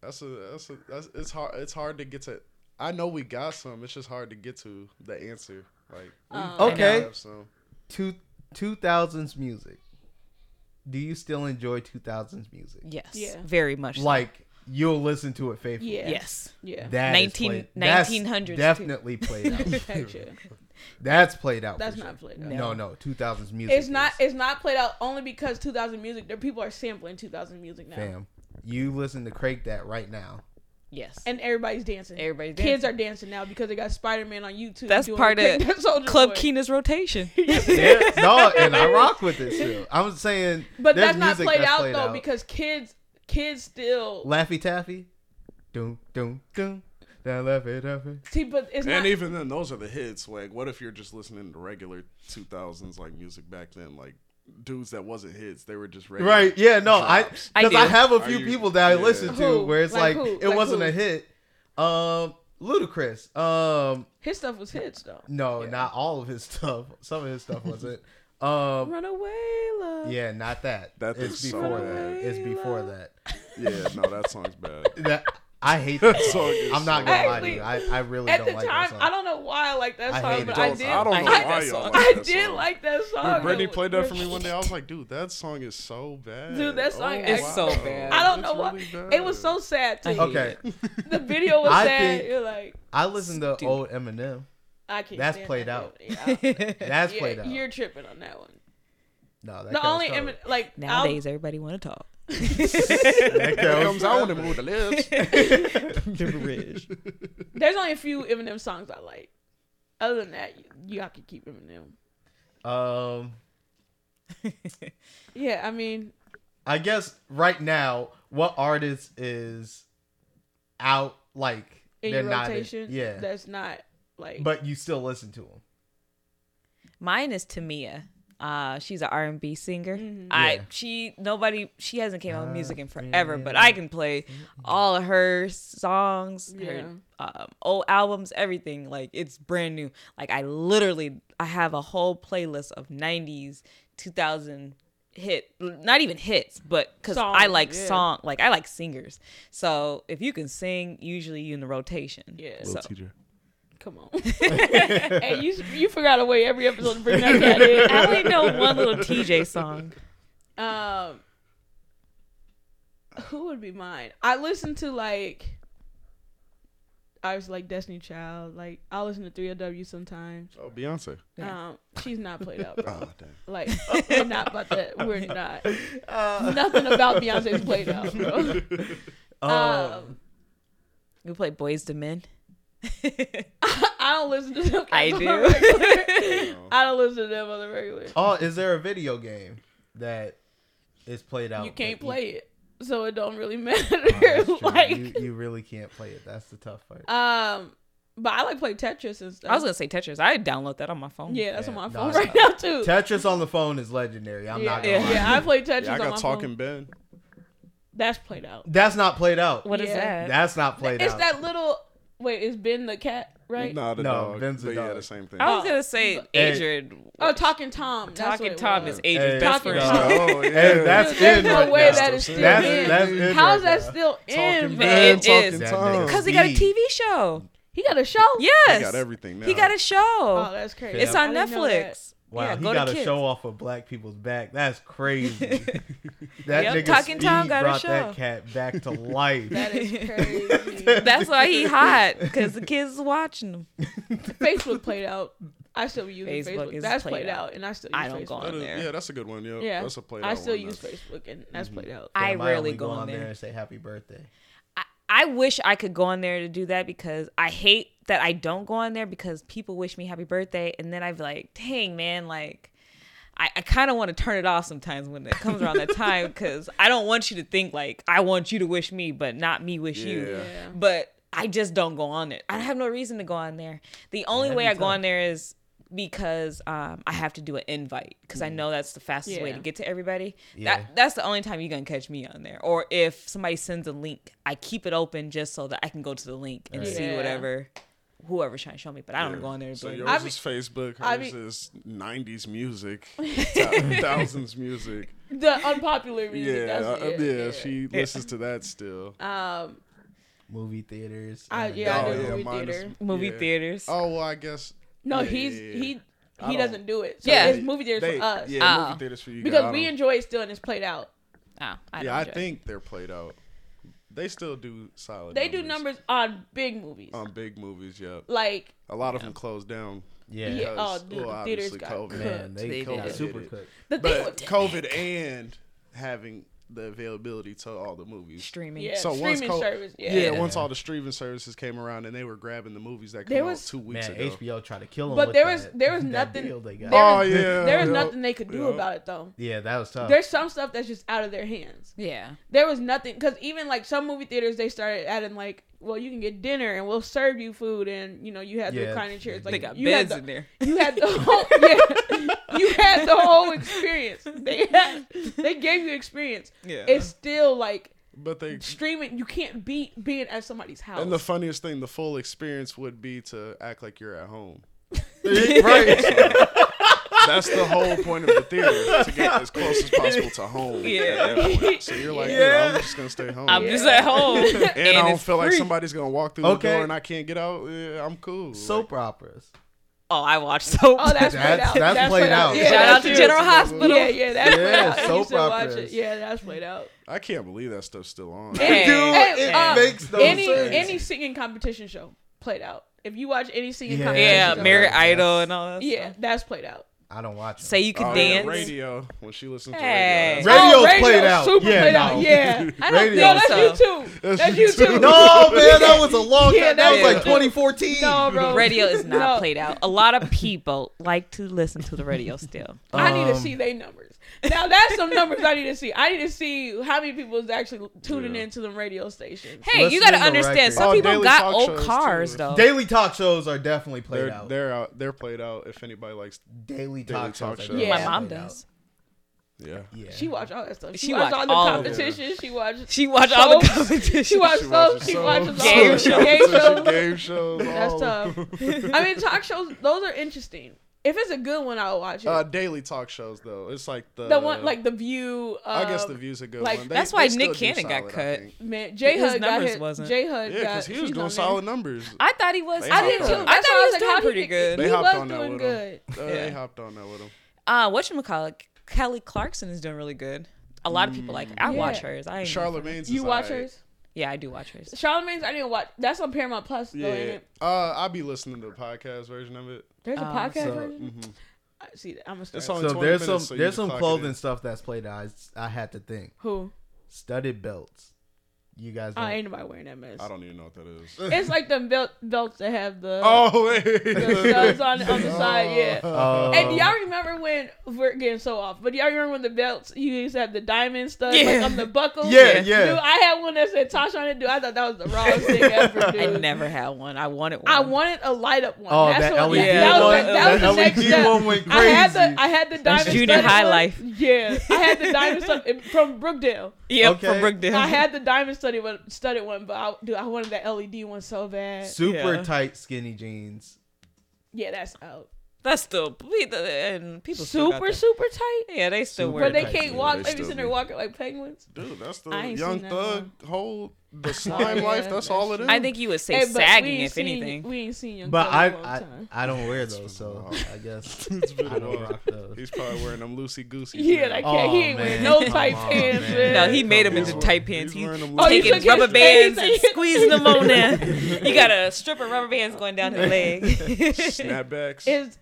Speaker 3: that's a that's a that's it's hard it's hard to get to. I know we got some. It's just hard to get to the answer. Like we
Speaker 1: Um,
Speaker 2: Okay.
Speaker 3: have some.
Speaker 2: two two thousands music. Do you still enjoy two thousands music?
Speaker 4: Yes,
Speaker 1: Yeah.
Speaker 4: very much. so.
Speaker 2: Like you'll listen to it faithfully.
Speaker 1: Yeah.
Speaker 4: Yes.
Speaker 1: Yeah.
Speaker 2: That is
Speaker 4: 19
Speaker 2: played- that's
Speaker 4: 1900s too.
Speaker 2: definitely played <laughs> out.
Speaker 1: Heck. <laughs>
Speaker 2: That's played out.
Speaker 1: That's
Speaker 2: for
Speaker 1: not
Speaker 2: sure.
Speaker 1: played out.
Speaker 2: No, no, 2000s music.
Speaker 1: It's not.
Speaker 2: is-
Speaker 1: It's not played out only because 2000 music. There people are sampling 2000 music now,
Speaker 2: fam. You listen to Craig that right now.
Speaker 4: Yes.
Speaker 1: and everybody's dancing.
Speaker 4: Everybody's dancing.
Speaker 1: Kids are dancing now because they got Spider Man on YouTube.
Speaker 4: That's
Speaker 1: doing
Speaker 4: part
Speaker 1: the
Speaker 4: of
Speaker 1: Quick Soldier
Speaker 4: Club
Speaker 1: Boy.
Speaker 4: Keena's rotation. <laughs>
Speaker 2: Yeah, no, and I rock with it still. I'm saying,
Speaker 1: But that's not
Speaker 2: music
Speaker 1: played
Speaker 2: that's
Speaker 1: out
Speaker 2: played
Speaker 1: though
Speaker 2: out.
Speaker 1: because kids, kids still
Speaker 2: Laffy Taffy, doom doom doom, that Laffy Taffy.
Speaker 1: see, but it's
Speaker 3: And
Speaker 1: not.
Speaker 3: even then, those are the hits. Like, what if you're just listening to regular 2000s like music back then? Like dudes that wasn't hits, they were just regular.
Speaker 2: Right? Yeah, no, I
Speaker 3: drops.
Speaker 4: I
Speaker 2: because I,
Speaker 4: do.
Speaker 2: have a few
Speaker 3: you-
Speaker 2: people that I
Speaker 3: yeah.
Speaker 2: listen to
Speaker 1: Who?
Speaker 2: where it's
Speaker 1: Like
Speaker 2: like, it
Speaker 1: Like
Speaker 2: wasn't
Speaker 1: who?
Speaker 2: a hit. Um, Ludacris. Um,
Speaker 1: his stuff was hits though.
Speaker 2: no, not all of his stuff. Some of his stuff wasn't. <laughs> Um,
Speaker 1: Run away, love.
Speaker 2: yeah, not that.
Speaker 3: That
Speaker 2: it's
Speaker 3: is so
Speaker 2: before
Speaker 3: bad.
Speaker 2: that. It's before that.
Speaker 3: Yeah, no, that song's bad. <laughs>
Speaker 2: That I hate <laughs> that
Speaker 3: song
Speaker 2: song. I'm not gonna lie to you. I, I really
Speaker 1: At
Speaker 2: don't
Speaker 1: the
Speaker 2: like
Speaker 1: time,
Speaker 2: that song.
Speaker 1: I don't know why I like that
Speaker 2: I
Speaker 1: song,
Speaker 2: hate
Speaker 1: but. I
Speaker 3: Don't-
Speaker 1: did.
Speaker 3: I don't know
Speaker 4: hate
Speaker 3: why
Speaker 4: that
Speaker 3: y'all
Speaker 4: song.
Speaker 3: like
Speaker 1: I
Speaker 3: that
Speaker 1: did
Speaker 3: song.
Speaker 1: like that song.
Speaker 3: When Brittany played that for me one day, I was like, dude, that song is so bad.
Speaker 1: Dude, that song
Speaker 3: Oh,
Speaker 1: is
Speaker 3: wow.
Speaker 4: so bad.
Speaker 1: I don't
Speaker 3: It's
Speaker 1: know why.
Speaker 3: really bad.
Speaker 1: It was so sad to
Speaker 4: I
Speaker 2: Okay,
Speaker 1: The video was
Speaker 2: I
Speaker 1: sad.
Speaker 2: think-
Speaker 1: You're like,
Speaker 2: I listen to old Eminem.
Speaker 1: I can't.
Speaker 2: That's played
Speaker 1: that
Speaker 2: out.
Speaker 1: Yeah, <laughs>
Speaker 2: That's
Speaker 1: yeah,
Speaker 2: played out.
Speaker 1: You're tripping on that one.
Speaker 2: No, that
Speaker 1: The only
Speaker 2: covered.
Speaker 1: Emin- like
Speaker 4: Nowadays, everybody want to talk. <laughs> <laughs>
Speaker 2: That
Speaker 3: It
Speaker 2: counts
Speaker 3: comes out when
Speaker 2: covered.
Speaker 3: move the lips.
Speaker 1: I'll- there's only a few Eminem songs I like. Other than that, you, y'all can keep Eminem.
Speaker 2: Um,
Speaker 1: Yeah, I mean,
Speaker 2: I guess right now, what artist is out like
Speaker 1: in
Speaker 2: they're
Speaker 1: your
Speaker 2: not?
Speaker 1: rotation,
Speaker 2: yeah,
Speaker 1: that's not like.
Speaker 2: but you still listen to them.
Speaker 4: Mine is Tamia. Uh, she's an R and B singer.
Speaker 1: Mm-hmm.
Speaker 4: I
Speaker 2: Yeah.
Speaker 4: she nobody she hasn't came out with music in forever, but I can play all of her songs, her um, old albums, everything. Like it's brand new. Like I literally I have a whole playlist of '90s, 2000 hit, not even hits, but because I like
Speaker 1: yeah.
Speaker 4: song, like I like singers. So if you can sing, usually you in the rotation.
Speaker 1: Yeah.
Speaker 4: So
Speaker 1: Come on. <laughs> hey, you you forgot a way every episode to bring that cat in. <laughs>
Speaker 4: I only know one little TJ song.
Speaker 1: Um, who would be mine? I listen to like. I was like Destiny Child. Like I listen to 3LW sometimes.
Speaker 3: Oh, Beyonce.
Speaker 1: Um, she's not played out, bro. <laughs>
Speaker 3: Oh, damn.
Speaker 1: Like we're not about that. We're not. Nothing about Beyonce's played out, bro. Um,
Speaker 4: We play Boyz II Men. <laughs>
Speaker 1: I don't listen to them.
Speaker 4: I do.
Speaker 1: the regular. <laughs> I don't listen to them on the regular.
Speaker 2: Oh, is there a video game that is played out?
Speaker 1: You can't
Speaker 2: but
Speaker 1: play it, so it don't really <laughs> matter.
Speaker 2: Oh,
Speaker 1: like,
Speaker 2: you, you really can't play it. That's the tough part.
Speaker 1: um, but I like play Tetris and stuff.
Speaker 4: I was gonna say Tetris. I download that on my phone.
Speaker 1: yeah, that's
Speaker 2: Yeah,
Speaker 1: on my phone
Speaker 2: no.
Speaker 1: right now too.
Speaker 2: Tetris on the phone is legendary. I'm
Speaker 1: yeah,
Speaker 2: not gonna
Speaker 1: yeah,
Speaker 2: lie.
Speaker 1: yeah, I play Tetris
Speaker 3: Yeah, I
Speaker 1: on
Speaker 3: got
Speaker 1: my
Speaker 3: Talking
Speaker 1: phone.
Speaker 3: Ben.
Speaker 1: That's played out.
Speaker 2: That's not played out.
Speaker 4: What is
Speaker 1: Yeah.
Speaker 4: that?
Speaker 2: That's not played
Speaker 1: It's
Speaker 2: out.
Speaker 1: It's that little. Wait, is Ben the cat? Right.
Speaker 3: Nah, the
Speaker 2: No,
Speaker 3: dog.
Speaker 2: Ben's the
Speaker 3: but yeah,
Speaker 2: dog.
Speaker 3: the same thing.
Speaker 4: I was gonna say
Speaker 2: Hey.
Speaker 4: Adrian.
Speaker 1: Oh, Talking Tom.
Speaker 4: Talking Tom is Adrian's
Speaker 2: Hey,
Speaker 4: best
Speaker 1: Talking
Speaker 4: friend.
Speaker 1: Tom.
Speaker 3: Oh, yeah.
Speaker 2: That's
Speaker 1: Dude,
Speaker 2: in
Speaker 1: no
Speaker 2: right
Speaker 1: way
Speaker 2: now.
Speaker 1: that is still
Speaker 2: That's
Speaker 1: in.
Speaker 2: that's in
Speaker 1: How that
Speaker 2: now.
Speaker 1: still in?
Speaker 3: Talking
Speaker 4: Man,
Speaker 3: Ben,
Speaker 4: it
Speaker 3: Talking
Speaker 4: is.
Speaker 3: Tom.
Speaker 4: Because he got a TV show.
Speaker 1: He got a show.
Speaker 4: Yes.
Speaker 3: He got everything now.
Speaker 4: He got a show.
Speaker 1: Oh, that's crazy.
Speaker 4: it's
Speaker 1: I
Speaker 4: on
Speaker 1: didn't know that.
Speaker 4: Netflix.
Speaker 2: Wow,
Speaker 4: yeah,
Speaker 2: he
Speaker 4: go
Speaker 2: got
Speaker 4: to
Speaker 2: a
Speaker 4: kids.
Speaker 2: show off of black people's back. That's crazy. <laughs> that
Speaker 4: Yep,
Speaker 2: nigga
Speaker 4: Talking
Speaker 2: Speed
Speaker 4: Tom got a
Speaker 2: brought
Speaker 4: show.
Speaker 2: that cat back to life.
Speaker 1: That is <laughs> crazy.
Speaker 4: That's why he hot. Because the <laughs> kids is watching him.
Speaker 1: Facebook played out. I still use
Speaker 4: Facebook
Speaker 1: Facebook.
Speaker 4: is
Speaker 1: That's
Speaker 4: played
Speaker 1: played
Speaker 4: out.
Speaker 1: out, and I still use
Speaker 4: I don't
Speaker 1: Facebook.
Speaker 4: go on
Speaker 3: is-
Speaker 4: there.
Speaker 3: yeah, that's a good one. Yeah,
Speaker 1: Yeah,
Speaker 3: that's a play.
Speaker 1: I still use Facebook, and that's mm-hmm. played out.
Speaker 4: I
Speaker 2: Damn,
Speaker 4: rarely
Speaker 2: only
Speaker 4: go on
Speaker 2: there
Speaker 4: there.
Speaker 2: and say happy birthday.
Speaker 4: I, I wish I could go on there to do that because I hate that I don't go on there because people wish me happy birthday and then I'd be like, dang man, like I, I kind of want to turn it off sometimes when it comes around that <laughs> time because I don't want you to think like I want you to wish me, but not me wish you.
Speaker 3: Yeah.
Speaker 1: Yeah.
Speaker 4: But I just don't go on it. I have no reason to go on there. The only
Speaker 2: that'd
Speaker 4: way
Speaker 2: be
Speaker 4: I go
Speaker 2: tough.
Speaker 4: on there is because um, I have to do an invite because I know that's the fastest way to get to everybody.
Speaker 2: Yeah.
Speaker 4: That that's the only time you're gonna catch me on there. Or if somebody sends a link, I keep it open just so that I can go to the link and see
Speaker 1: Yeah.
Speaker 4: whatever whoever's trying to show me. But I don't
Speaker 3: Yeah.
Speaker 4: go on there. And
Speaker 3: So yours
Speaker 4: like,
Speaker 1: I
Speaker 3: is Facebook.
Speaker 1: I
Speaker 3: Hers
Speaker 1: mean-
Speaker 3: is '90s music, <laughs> thousands music.
Speaker 1: The unpopular music.
Speaker 3: Yeah,
Speaker 1: that's,
Speaker 3: uh,
Speaker 1: it,
Speaker 3: yeah, She listens to that still. <laughs>
Speaker 1: Um,
Speaker 2: Movie theaters.
Speaker 1: I,
Speaker 2: and
Speaker 1: yeah, I
Speaker 3: Oh,
Speaker 1: do
Speaker 3: yeah,
Speaker 1: movie
Speaker 3: mine is-
Speaker 1: theater.
Speaker 4: movie
Speaker 3: yeah.
Speaker 4: theaters.
Speaker 3: Oh well, I guess.
Speaker 1: No,
Speaker 3: yeah,
Speaker 1: he's
Speaker 3: yeah, yeah.
Speaker 1: he he doesn't do it. So
Speaker 4: Yeah.
Speaker 1: it's movie theaters
Speaker 3: They-
Speaker 1: for us.
Speaker 3: Yeah,
Speaker 4: Oh.
Speaker 3: movie ah. theaters for you.
Speaker 1: because
Speaker 3: guys.
Speaker 1: We enjoy it still and it's played out.
Speaker 4: Oh, I
Speaker 3: Yeah, I
Speaker 4: enjoy it.
Speaker 3: think they're played out. They still do solid.
Speaker 1: They do numbers on big movies.
Speaker 3: on big movies. Yeah,
Speaker 1: like
Speaker 3: a lot of them closed down.
Speaker 2: Yeah.
Speaker 1: Yeah.
Speaker 3: Oh, because,
Speaker 1: Oh, dude,
Speaker 3: well,
Speaker 1: the theaters got
Speaker 3: COVID.
Speaker 2: Man, they,
Speaker 4: They
Speaker 2: got super
Speaker 3: Did
Speaker 2: cooked.
Speaker 1: the
Speaker 3: But COVID and having the availability to all the movies.
Speaker 4: Streaming.
Speaker 1: yeah,
Speaker 3: So once
Speaker 1: streaming
Speaker 3: co-
Speaker 1: service. Yeah.
Speaker 3: Yeah, once all the streaming services came around and they were grabbing the movies that
Speaker 1: There
Speaker 3: came out
Speaker 1: was-
Speaker 3: two weeks
Speaker 2: Man,
Speaker 3: ago.
Speaker 2: HBO tried to kill them.
Speaker 1: But
Speaker 2: with
Speaker 1: there was
Speaker 2: that-
Speaker 1: there was nothing.
Speaker 2: deal they got.
Speaker 1: There
Speaker 3: Oh
Speaker 1: was,
Speaker 3: yeah,
Speaker 1: there was
Speaker 3: yeah,
Speaker 1: nothing they could do
Speaker 3: yeah.
Speaker 1: about it though.
Speaker 2: Yeah, that was tough.
Speaker 1: There's some stuff that's just out of their hands.
Speaker 4: Yeah.
Speaker 1: There was nothing because even like some movie theaters, they started adding like, well, you can get dinner and we'll serve you food, and you know you had the
Speaker 2: kind
Speaker 1: of chairs. Like
Speaker 4: They got
Speaker 1: you had
Speaker 4: beds
Speaker 1: the,
Speaker 4: in there.
Speaker 1: You had the <laughs> whole yeah, you had the whole experience. They had, they gave you experience.
Speaker 4: Yeah.
Speaker 1: It's still like
Speaker 3: But they
Speaker 1: streaming. You can't beat being at somebody's house.
Speaker 3: and the funniest thing, the full experience would be to act like you're at home. <laughs> <laughs>
Speaker 2: right.
Speaker 3: That's the whole point of the theater to get as close as possible to home.
Speaker 4: Yeah.
Speaker 3: at that point. So you're like, yeah. I'm just gonna stay home.
Speaker 4: I'm just at home.
Speaker 3: and, I <laughs> don't
Speaker 4: it's
Speaker 3: feel like somebody's gonna walk through
Speaker 2: Okay.
Speaker 3: the door and I can't get out. Yeah, I'm cool.
Speaker 2: Soap operas.
Speaker 4: Oh, I watched soap.
Speaker 1: oh, that's played
Speaker 2: That's-
Speaker 1: out.
Speaker 2: that's played out.
Speaker 1: Yeah,
Speaker 4: Shout
Speaker 1: that's
Speaker 4: out to
Speaker 1: true.
Speaker 4: General Hospital.
Speaker 1: Yeah, yeah, that's played out. I
Speaker 2: soap
Speaker 1: used watch
Speaker 2: operas.
Speaker 1: it. Yeah, that's played out.
Speaker 3: I can't believe that stuff's still on.
Speaker 4: Hey.
Speaker 2: Dude,
Speaker 1: Hey,
Speaker 2: it
Speaker 1: uh,
Speaker 2: makes no
Speaker 1: any
Speaker 2: sense.
Speaker 1: any singing competition show played out. If you watch any singing
Speaker 2: Yeah.
Speaker 1: competition
Speaker 4: Yeah,
Speaker 1: show,
Speaker 4: Mary Idol and all that
Speaker 1: yeah,
Speaker 4: stuff.
Speaker 1: that's played out.
Speaker 2: I don't watch. them.
Speaker 4: Say you can
Speaker 3: Oh, yeah,
Speaker 4: dance.
Speaker 3: radio when she listens
Speaker 4: Hey.
Speaker 3: to radio.
Speaker 2: Radio's
Speaker 1: oh, radio,
Speaker 2: played out.
Speaker 1: Super
Speaker 2: Yeah,
Speaker 1: played
Speaker 2: no.
Speaker 1: out. Yeah, <laughs>
Speaker 4: I don't
Speaker 2: Radio.
Speaker 1: no, that's
Speaker 4: so.
Speaker 1: you too.
Speaker 3: That's
Speaker 1: That's
Speaker 3: you
Speaker 1: you
Speaker 3: too.
Speaker 1: too. <laughs>
Speaker 2: No, man, that was a <laughs> long
Speaker 1: Yeah,
Speaker 2: time. That was like 2014.
Speaker 1: No, bro.
Speaker 4: Radio is not
Speaker 1: No.
Speaker 4: played out. A lot of people like to listen to the radio still.
Speaker 1: I need to
Speaker 2: Um,
Speaker 1: see their numbers. Now that's some numbers I need to see. I need to see how many people is actually tuning
Speaker 3: Yeah.
Speaker 1: into them radio stations.
Speaker 4: Hey, you gotta understand.
Speaker 2: records.
Speaker 4: Some
Speaker 3: Oh,
Speaker 4: people got old cars
Speaker 3: too.
Speaker 4: though.
Speaker 2: Daily talk shows are definitely played
Speaker 3: They're
Speaker 2: out.
Speaker 3: they're out. They're played out. If anybody likes,
Speaker 2: Daily
Speaker 3: Daily
Speaker 2: talk
Speaker 3: talk
Speaker 2: shows.
Speaker 3: shows.
Speaker 1: Yeah.
Speaker 4: My mom does.
Speaker 3: yeah.
Speaker 2: Yeah.
Speaker 1: She watch all that stuff. She,
Speaker 4: She
Speaker 1: watch
Speaker 4: watch
Speaker 1: all the
Speaker 4: all of
Speaker 1: competitions. She watches. <laughs>
Speaker 4: She watched all the competitions.
Speaker 1: She watches
Speaker 3: She
Speaker 1: those. She
Speaker 3: soaps.
Speaker 1: watches
Speaker 4: Game
Speaker 1: all
Speaker 4: shows.
Speaker 1: game shows.
Speaker 3: Game shows.
Speaker 1: That's tough. I mean, talk shows. Those are interesting. If it's a good one, I'll watch it.
Speaker 3: Uh, daily talk shows though. It's like the
Speaker 1: the one like the View.
Speaker 3: I guess
Speaker 1: um,
Speaker 3: the view's a good
Speaker 1: like-
Speaker 3: one. They-
Speaker 4: That's why Nick Cannon got
Speaker 3: solid, I
Speaker 4: cut.
Speaker 1: Man, J
Speaker 4: His
Speaker 1: Hud got hit.
Speaker 4: wasn't.
Speaker 1: J Hud
Speaker 3: Yeah, because he was doing solid
Speaker 1: there.
Speaker 3: numbers.
Speaker 4: I thought he was.
Speaker 3: They
Speaker 1: I did too.
Speaker 4: I thought he was doing
Speaker 1: how
Speaker 4: pretty
Speaker 1: he,
Speaker 4: good.
Speaker 3: They
Speaker 1: He
Speaker 3: hopped
Speaker 1: was
Speaker 3: on that
Speaker 1: doing
Speaker 3: with
Speaker 1: good.
Speaker 3: him. Uh,
Speaker 4: Yeah.
Speaker 3: They hopped on that with him.
Speaker 4: Uh, what you call it? Kelly Clarkson is doing really good. A lot of people like. it. I
Speaker 1: Yeah.
Speaker 4: watch hers. I ain't
Speaker 3: Charlemagne's.
Speaker 1: You watch
Speaker 3: alright.
Speaker 1: hers?
Speaker 4: Yeah, I do watch hers.
Speaker 1: Charlemagne's I didn't watch. That's on Paramount Plus though,
Speaker 3: Yeah.
Speaker 1: ain't it?
Speaker 3: Uh, I'll be listening to the podcast version of it.
Speaker 1: There's a
Speaker 4: Um,
Speaker 1: podcast
Speaker 2: so-
Speaker 1: version.
Speaker 3: Mhm.
Speaker 1: I see. I'm gonna start.
Speaker 3: It's only
Speaker 2: So
Speaker 3: 20
Speaker 2: there's
Speaker 3: minutes,
Speaker 2: some
Speaker 3: so you
Speaker 2: there's
Speaker 3: just
Speaker 2: some
Speaker 3: clock it
Speaker 2: clothing stuff that's played out. I, I had to think.
Speaker 1: Who?
Speaker 2: Studded belts. You guys oh, don't.
Speaker 1: I ain't nobody wearing that mess.
Speaker 3: I don't even know what that is. <laughs>
Speaker 1: It's like the belt belts that have the <laughs>
Speaker 3: oh wait.
Speaker 1: the studs on on the side. Yeah.
Speaker 2: Oh.
Speaker 1: And do y'all remember when we're getting so off? But do y'all remember when the belts you used to have the diamond studs like on the buckle?
Speaker 2: Yeah, yeah.
Speaker 1: Dude, I had one that said Tasha on it. Dude, I thought that was the rawest thing <laughs> ever. Dude.
Speaker 4: I never had one. I wanted one.
Speaker 1: I wanted a light up one.
Speaker 2: Oh,
Speaker 1: That's
Speaker 2: that
Speaker 1: what,
Speaker 2: LED
Speaker 1: yeah, that was,
Speaker 2: one.
Speaker 1: the- that was
Speaker 2: That
Speaker 1: the next
Speaker 2: LED
Speaker 1: step.
Speaker 2: one went
Speaker 1: I had
Speaker 2: crazy.
Speaker 1: the I had the diamond.
Speaker 4: junior high
Speaker 1: one.
Speaker 4: life.
Speaker 1: Yeah, I had the diamond studded from Brookdale.
Speaker 4: Yeah,
Speaker 2: Okay.
Speaker 4: from Brookdale.
Speaker 1: I had the diamond studded one, studded one, but I, dude, I wanted that LED one so bad.
Speaker 2: Super
Speaker 4: Yeah.
Speaker 2: tight skinny jeans.
Speaker 1: Yeah, that's out.
Speaker 4: That's still and people still got
Speaker 1: Super,
Speaker 4: that.
Speaker 1: super tight.
Speaker 4: Yeah, they still
Speaker 2: Super
Speaker 4: wear
Speaker 1: But they
Speaker 2: tight.
Speaker 1: can't
Speaker 3: Yeah,
Speaker 1: walk.
Speaker 3: they
Speaker 1: They be sitting there
Speaker 3: be.
Speaker 1: walking like penguins.
Speaker 3: Dude, that's the
Speaker 1: I ain't
Speaker 3: young
Speaker 1: seen that
Speaker 3: thug whole the slime
Speaker 1: Yeah,
Speaker 3: life. That's all it is.
Speaker 4: I think you would say
Speaker 1: Hey,
Speaker 4: sagging if
Speaker 1: seen-
Speaker 4: anything.
Speaker 1: We ain't seen young.
Speaker 2: But I
Speaker 1: in a long
Speaker 2: I,
Speaker 1: time.
Speaker 2: I don't wear those, so I guess <laughs> <laughs>
Speaker 3: It's been
Speaker 2: I
Speaker 3: a
Speaker 2: don't
Speaker 3: while.
Speaker 2: rock those.
Speaker 3: He's probably wearing them loosey goosey. <laughs>
Speaker 1: Yeah, like
Speaker 2: Oh,
Speaker 1: yeah, he ain't wearing
Speaker 2: oh,
Speaker 1: no tight
Speaker 2: on,
Speaker 1: pants.
Speaker 2: man.
Speaker 1: Man.
Speaker 4: No, he made them into tight pants.
Speaker 3: he's
Speaker 4: He
Speaker 3: wearing them
Speaker 1: Oh, you
Speaker 4: taking
Speaker 1: took his-
Speaker 4: rubber bands and
Speaker 1: took-
Speaker 4: squeezing them on there. You got a strip of rubber bands going down his leg.
Speaker 3: snapbacks.
Speaker 1: Is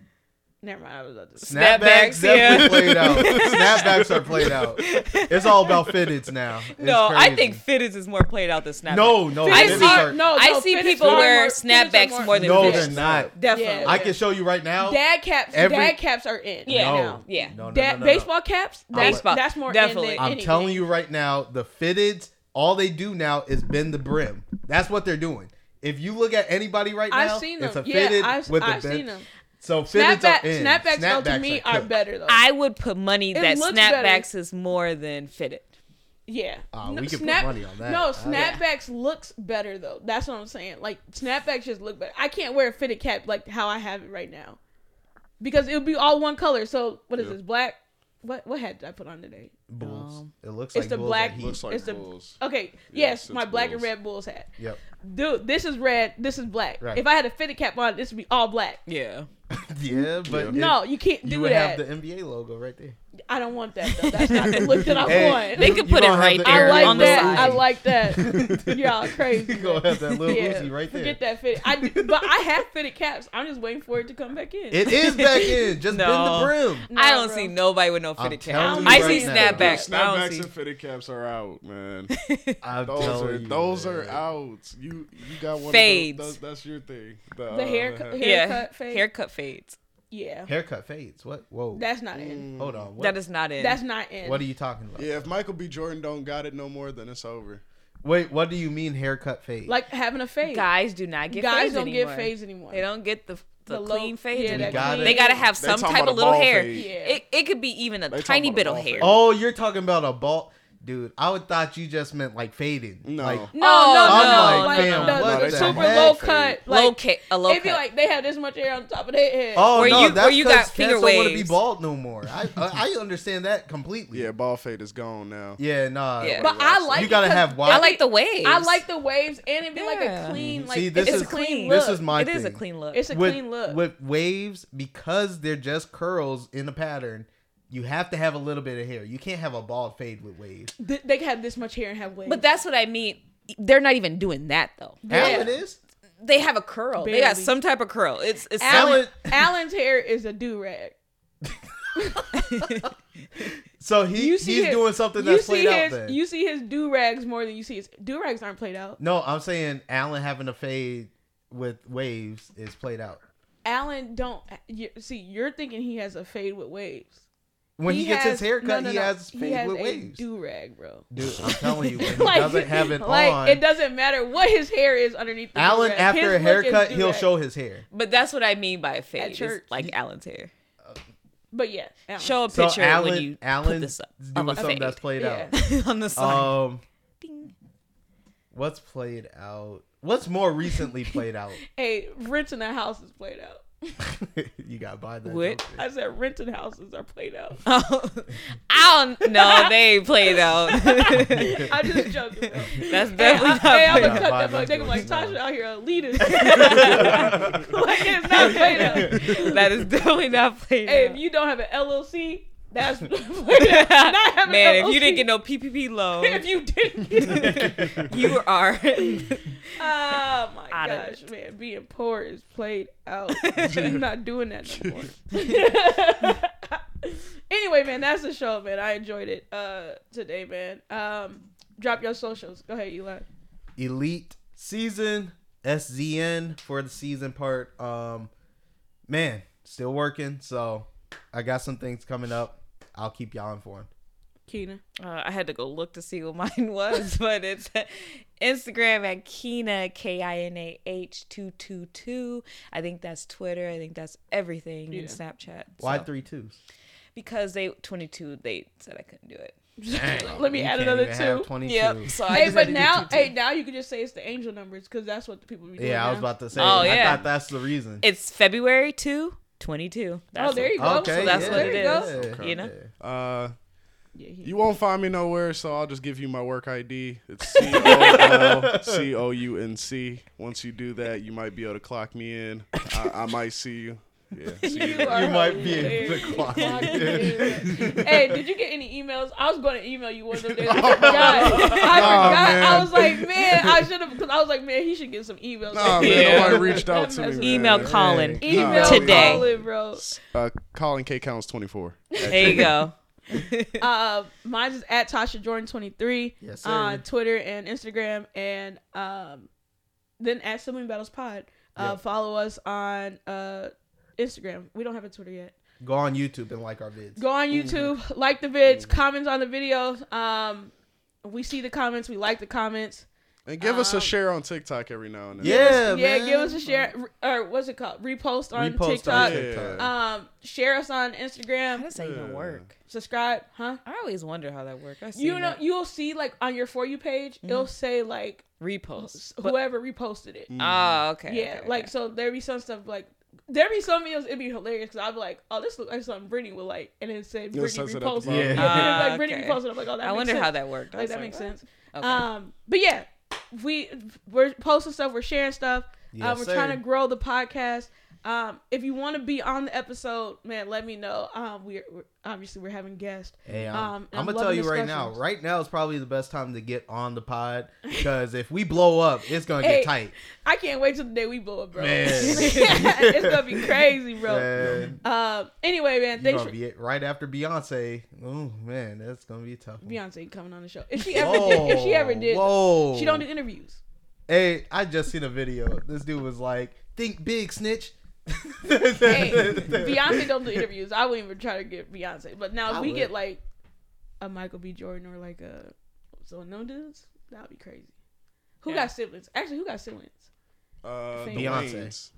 Speaker 1: never mind. I was about to.
Speaker 2: Snapbacks,
Speaker 4: Snapbacks,
Speaker 2: definitely
Speaker 4: yeah.
Speaker 2: played out. <laughs> Snapbacks are played out. It's all about fitteds now. It's
Speaker 4: no, I think fitteds is more played out than snapbacks.
Speaker 2: no, no.
Speaker 4: I see-
Speaker 1: are-
Speaker 2: are,
Speaker 1: no,
Speaker 4: I see people wear
Speaker 1: more-
Speaker 4: snapbacks more than fitteds.
Speaker 2: no,
Speaker 4: fitteds.
Speaker 2: they're not.
Speaker 4: Definitely.
Speaker 1: Yeah.
Speaker 2: I can show you right now.
Speaker 1: Dad caps.
Speaker 2: Every-
Speaker 1: dad caps are in.
Speaker 4: Yeah.
Speaker 2: no,
Speaker 1: now.
Speaker 4: Yeah.
Speaker 2: no, no,
Speaker 1: Dad,
Speaker 2: no, no, no.
Speaker 1: baseball caps. That's,
Speaker 4: Baseball,
Speaker 1: that's more
Speaker 4: definitely.
Speaker 1: In than
Speaker 2: I'm
Speaker 1: anything.
Speaker 2: telling you right now, the fitteds, all they do now is bend the brim. That's what they're doing. If you look at anybody right now,
Speaker 1: I've seen them.
Speaker 2: it's a
Speaker 1: yeah,
Speaker 2: fitted
Speaker 1: I've,
Speaker 2: with
Speaker 1: I've
Speaker 2: the bend.
Speaker 1: Seen them.
Speaker 2: So fitteds
Speaker 1: Snapback,
Speaker 2: are in.
Speaker 1: snapbacks, though, to me
Speaker 2: are
Speaker 1: are better though.
Speaker 4: I would put money
Speaker 1: It
Speaker 4: that
Speaker 1: looks better.
Speaker 4: snapbacks is more than fitted.
Speaker 1: Yeah.
Speaker 2: Ah,
Speaker 1: No,
Speaker 2: we could put money on that.
Speaker 1: No, snapbacks looks better though. That's what I'm saying. Like snapbacks just look better. I can't wear a fitted cap like how I have it right now. Because it would be all one color. So what is
Speaker 3: Yeah.
Speaker 1: this? Black? What what hat did I put on today?
Speaker 2: Bulls.
Speaker 4: Um,
Speaker 2: it looks
Speaker 1: it's
Speaker 2: like
Speaker 1: the
Speaker 2: bulls
Speaker 1: black-
Speaker 2: at Heat.
Speaker 3: Looks like
Speaker 1: It's the-
Speaker 3: bulls.
Speaker 1: Okay.
Speaker 3: Yes,
Speaker 1: yes, my
Speaker 3: it's
Speaker 1: black and red Bulls hat.
Speaker 2: Yep.
Speaker 1: Dude, this is red. This is black.
Speaker 2: Right.
Speaker 1: If I had a fitted cap on, this would be all black.
Speaker 4: Yeah. <laughs>
Speaker 2: Yeah, but
Speaker 1: No, you can't
Speaker 2: you
Speaker 1: do
Speaker 2: would
Speaker 1: that.
Speaker 2: have the NBA logo right there.
Speaker 1: I don't want that though. That's not the look that I <laughs>
Speaker 2: Hey,
Speaker 1: want.
Speaker 4: They could
Speaker 2: you
Speaker 4: put it
Speaker 2: gonna have
Speaker 4: right
Speaker 2: the-
Speaker 4: there
Speaker 1: I like
Speaker 4: on the
Speaker 1: that.
Speaker 4: side.
Speaker 1: I like that. <laughs> Y'all crazy.
Speaker 2: You gonna have that little
Speaker 1: Yeah,
Speaker 2: Uzi right there.
Speaker 1: Forget that fit. I but I have fitted caps. I'm just waiting for it to come back in.
Speaker 2: It is back in. Just bend the brim.
Speaker 4: I don't
Speaker 1: bro.
Speaker 4: see nobody with no fitted
Speaker 2: telling
Speaker 4: caps.
Speaker 2: you
Speaker 4: I
Speaker 2: right
Speaker 4: see
Speaker 2: now.
Speaker 4: snapbacks. but I don't
Speaker 3: Snapbacks and fitted caps are out, man. <laughs>
Speaker 2: I'm
Speaker 3: Those
Speaker 2: telling
Speaker 3: are
Speaker 2: you,
Speaker 3: those are out. You you got one
Speaker 4: Fades.
Speaker 3: Of those, those, that's your thing.
Speaker 1: The
Speaker 3: uh,
Speaker 1: haircut-
Speaker 3: hair-
Speaker 1: hair-
Speaker 4: Yeah,
Speaker 1: Haircut fade?
Speaker 4: haircut fades.
Speaker 1: Yeah,
Speaker 2: Haircut fades. What? Whoa.
Speaker 1: that's not in. Mm.
Speaker 2: Hold on. What,
Speaker 4: That is not in.
Speaker 1: That's not in.
Speaker 2: what are you talking about?
Speaker 3: Yeah, if Michael B. Jordan don't got it no more, then it's over.
Speaker 2: Wait, what do you mean haircut fade?
Speaker 1: like having a fade.
Speaker 4: Guys do not get fade.
Speaker 1: Guys
Speaker 4: fades
Speaker 1: don't
Speaker 4: anymore.
Speaker 1: get fades anymore.
Speaker 4: They don't get the the,
Speaker 1: The low-
Speaker 4: clean fades
Speaker 1: yeah,
Speaker 2: that
Speaker 4: anymore.
Speaker 2: gotta-
Speaker 4: they gotta have some type of little hair.
Speaker 1: Yeah.
Speaker 4: It, it could be even a
Speaker 3: They
Speaker 4: tiny
Speaker 3: talking
Speaker 4: bit
Speaker 3: about
Speaker 4: of hair.
Speaker 3: fade.
Speaker 2: oh, you're talking about a ball, dude. I would thought you just meant like fading.
Speaker 3: No.
Speaker 2: Like,
Speaker 1: No,
Speaker 4: Oh,
Speaker 1: no,
Speaker 2: I'm
Speaker 1: no,
Speaker 2: like,
Speaker 1: like,
Speaker 2: fam,
Speaker 1: the,
Speaker 2: what
Speaker 1: the
Speaker 3: the
Speaker 1: super
Speaker 2: heck?
Speaker 1: low cut, like
Speaker 4: low ca- a low
Speaker 1: it'd be
Speaker 4: cut.
Speaker 1: like they have this much hair on top of their head.
Speaker 2: oh
Speaker 4: Where
Speaker 2: no,
Speaker 4: you- where
Speaker 2: that's
Speaker 4: you
Speaker 2: 'cause
Speaker 4: got
Speaker 2: cats
Speaker 4: finger
Speaker 2: don't want to be
Speaker 4: waves.
Speaker 2: bald no more. I, I <laughs> I understand that completely.
Speaker 3: Yeah, ball fade is gone now.
Speaker 2: Yeah, nah.
Speaker 4: Yeah.
Speaker 1: but I like
Speaker 2: You
Speaker 1: it
Speaker 2: gotta
Speaker 1: 'cause
Speaker 2: have
Speaker 1: it
Speaker 2: white-
Speaker 4: I
Speaker 1: be-
Speaker 4: like the waves.
Speaker 1: I like the waves, and it'd be like a
Speaker 4: Yeah.
Speaker 1: clean, like
Speaker 2: See, this
Speaker 1: it's
Speaker 2: is
Speaker 1: a clean
Speaker 2: this
Speaker 1: look.
Speaker 2: is my
Speaker 4: It is a
Speaker 2: thing.
Speaker 4: clean look.
Speaker 1: It's a
Speaker 2: with,
Speaker 1: clean look.
Speaker 2: with waves because they're just curls in a pattern. You have to have a little bit of hair. You can't have a bald fade with waves.
Speaker 1: Th- they can have this much hair and have waves.
Speaker 4: But that's what I mean. They're not even doing that though.
Speaker 2: Alan is.
Speaker 4: They have a curl. They got some type of curl. It's it's
Speaker 1: Alan,
Speaker 2: Alan-
Speaker 1: Alan's hair is a do rag. <laughs>
Speaker 2: So he
Speaker 1: You see
Speaker 2: he's
Speaker 1: his-
Speaker 2: doing something
Speaker 1: You
Speaker 2: that's
Speaker 1: see
Speaker 2: played out then.
Speaker 1: you see his do rags more than you see his do rags aren't played out.
Speaker 2: no, I'm saying Alan having a fade with waves is played out.
Speaker 1: Alan don't you, see. You're thinking he has a fade with waves.
Speaker 2: When he, gets his
Speaker 1: has-
Speaker 2: hair cut,
Speaker 1: no,
Speaker 2: he
Speaker 1: no.
Speaker 2: has fade with waves.
Speaker 1: Do rag, bro.
Speaker 2: Dude, I'm telling you, <laughs> when he doesn't have it
Speaker 1: like,
Speaker 2: on,
Speaker 1: It doesn't matter what his hair is underneath. The
Speaker 2: Alan
Speaker 1: do-rag.
Speaker 2: after
Speaker 1: His
Speaker 2: a haircut, he'll show his hair.
Speaker 4: But that's what I mean by a fade. It's
Speaker 1: church.
Speaker 4: like Alan's hair.
Speaker 1: But yeah, Alan.
Speaker 4: Show a
Speaker 2: So
Speaker 4: picture
Speaker 2: Alan,
Speaker 4: when you
Speaker 2: Alan's
Speaker 4: put this up
Speaker 2: doing
Speaker 4: of a
Speaker 2: something
Speaker 4: fade
Speaker 2: that's played
Speaker 1: Yeah.
Speaker 2: out. <laughs>
Speaker 4: on the side.
Speaker 2: Um, what's played out? What's more recently played out? <laughs>
Speaker 1: Hey, renting a house is played out. <laughs>
Speaker 2: you got to buy that.
Speaker 4: What?
Speaker 1: I said rented houses are played out. <laughs>
Speaker 4: Oh, I don't know. They ain't played out. <laughs>
Speaker 1: I'm just joking. Bro.
Speaker 4: That's
Speaker 1: Hey,
Speaker 4: definitely
Speaker 1: I,
Speaker 4: not
Speaker 1: hey, I'm gonna cut that
Speaker 2: them
Speaker 1: fuck. They gonna like Tasha out here a leader. like it's not played out.
Speaker 4: That is definitely not played
Speaker 1: Hey,
Speaker 4: out.
Speaker 1: Hey, if you don't have an LLC, that's. <laughs> <laughs> Not having
Speaker 4: Man,
Speaker 1: an
Speaker 4: if you didn't get no PPP loan,
Speaker 1: if you didn't <laughs>
Speaker 4: you are.
Speaker 1: Oh my
Speaker 4: Out
Speaker 1: gosh, man, being poor is played out. I'm not doing that no more. anyway, man, that's the show, man. I enjoyed it uh today, man. Um drop your socials. Go ahead, Eli.
Speaker 2: Elite season SZN for the season part. Um, man, still working. So I got some things coming up. I'll keep y'all informed.
Speaker 1: Keena.
Speaker 4: Uh, I had to go look to see what <laughs> mine was, but it's <laughs> Instagram at Kina K I N A H two two two. I think that's Twitter. I think that's everything
Speaker 1: Yeah.
Speaker 4: in Snapchat.
Speaker 2: Why
Speaker 4: So-
Speaker 2: three twos?
Speaker 4: Because they twenty two. They said I couldn't do it. <laughs>
Speaker 1: Let me add another two.
Speaker 2: 22.
Speaker 4: Yep. So I
Speaker 1: Hey,
Speaker 4: just
Speaker 1: but
Speaker 4: had to do
Speaker 1: now,
Speaker 4: two, two.
Speaker 1: hey, now you can just say it's the angel numbers because that's what the people be doing.
Speaker 2: Yeah, I was about to say.
Speaker 4: Oh,
Speaker 2: I
Speaker 4: yeah.
Speaker 2: thought that's the reason.
Speaker 4: It's February 2, 22. That's
Speaker 1: Oh, there you go.
Speaker 2: Okay,
Speaker 4: So that's
Speaker 2: yeah,
Speaker 4: what it
Speaker 1: there
Speaker 4: is.
Speaker 1: you go.
Speaker 4: You know?
Speaker 3: Uh, you won't find me nowhere, so I'll just give you my work ID. It's C O L C O U N C. Once you do that, you might be able to clock me in. I, I might see you. Yeah. <laughs> You.
Speaker 1: You <laughs>
Speaker 2: You might be able to
Speaker 1: hilarious.
Speaker 2: clock
Speaker 1: Clock
Speaker 2: me
Speaker 1: me. hey, did you get any emails? I was going to email you one of them days. I <laughs>
Speaker 3: Oh,
Speaker 1: forgot. I forgot.
Speaker 2: man.
Speaker 1: I was like, man, I should have, because I was like, man, he should get some emails.
Speaker 3: Nah, man,
Speaker 4: Yeah.
Speaker 3: nobody reached out to
Speaker 1: That
Speaker 3: me.
Speaker 4: Email
Speaker 3: man.
Speaker 4: Colin.
Speaker 2: Hey.
Speaker 1: Email
Speaker 4: Today.
Speaker 1: Colin, bro.
Speaker 3: Uh, Colin K counts twenty four.
Speaker 4: There you go.
Speaker 1: Uh, mine is at Tasha Jordan twenty three
Speaker 2: Yes, sir.
Speaker 1: on Twitter and Instagram, and um, then at Sibling Battles Pod. Uh,
Speaker 2: Yeah.
Speaker 1: follow us on uh Instagram. We don't have a Twitter yet.
Speaker 2: Go on YouTube and like our vids.
Speaker 1: Go on YouTube, like the vids, comments on the videos. Um, we see the comments, we like the comments.
Speaker 3: And give us a
Speaker 1: Um,
Speaker 3: share on TikTok every now and then.
Speaker 2: Yeah,
Speaker 1: yeah,
Speaker 2: man.
Speaker 1: give us a share or what's it called? Repost on
Speaker 2: Repost
Speaker 1: TikTok.
Speaker 2: on
Speaker 3: Yeah.
Speaker 2: TikTok.
Speaker 1: Um, share us on Instagram.
Speaker 4: How
Speaker 1: Instagram.
Speaker 4: does that even work?
Speaker 1: Subscribe, huh?
Speaker 4: I always wonder how that works.
Speaker 1: You know,
Speaker 4: that. Mm-hmm.
Speaker 1: you'll see like on your for you page, it'll say like
Speaker 4: repost. But,
Speaker 1: whoever reposted it.
Speaker 4: oh, okay.
Speaker 1: yeah,
Speaker 4: okay,
Speaker 1: like
Speaker 4: okay.
Speaker 1: so there be some stuff like there be some videos it'd be hilarious because I'd be like, oh, this looks like something Brittany would like, and then say Brittany
Speaker 3: says it at the
Speaker 1: reposted.
Speaker 3: bottom. <laughs>
Speaker 1: Yeah,
Speaker 2: Yeah.
Speaker 1: like
Speaker 4: Ah,
Speaker 1: Brittany
Speaker 4: okay.
Speaker 1: reposted. I'm like, oh, that
Speaker 4: I
Speaker 1: makes
Speaker 4: wonder
Speaker 1: sense.
Speaker 4: how that worked.
Speaker 1: Like
Speaker 4: was
Speaker 1: that makes
Speaker 4: what?
Speaker 1: sense.
Speaker 4: Okay.
Speaker 1: Um, but yeah, we we're posting stuff, we're sharing stuff.
Speaker 2: Yes,
Speaker 1: um, we're
Speaker 2: sir.
Speaker 1: trying to grow the podcast. Um, if you want to be on the episode, man, let me know. Um, we're, we're obviously we're having guests.
Speaker 2: Hey, I'm,
Speaker 1: Um, and
Speaker 2: I'm gonna tell you right now. Right now is probably the best time to get on the pod because if we blow up, it's gonna
Speaker 1: Hey,
Speaker 2: get tight.
Speaker 1: I can't wait till the day we blow up, bro.
Speaker 2: Man. <laughs>
Speaker 1: it's gonna be crazy, bro.
Speaker 2: Man,
Speaker 1: Um, anyway, man, thanks for
Speaker 2: be right after Beyonce. Oh man, that's gonna be tough. one.
Speaker 1: Beyonce coming on the show. If she ever did, if she ever did,
Speaker 2: Whoa.
Speaker 1: she don't do interviews.
Speaker 2: Hey, I just seen a video. This dude was like, "Think big, snitch."
Speaker 1: Hey, <laughs> Beyonce don't do interviews. I wouldn't even try to get Beyonce. But now if
Speaker 2: I
Speaker 1: we
Speaker 2: would.
Speaker 1: get like a Michael B. Jordan or like a so no dudes, that would be crazy. Who
Speaker 4: Yeah.
Speaker 1: got siblings? Actually, who got siblings?
Speaker 3: Uh, the
Speaker 1: Beyonce.
Speaker 3: Waynes.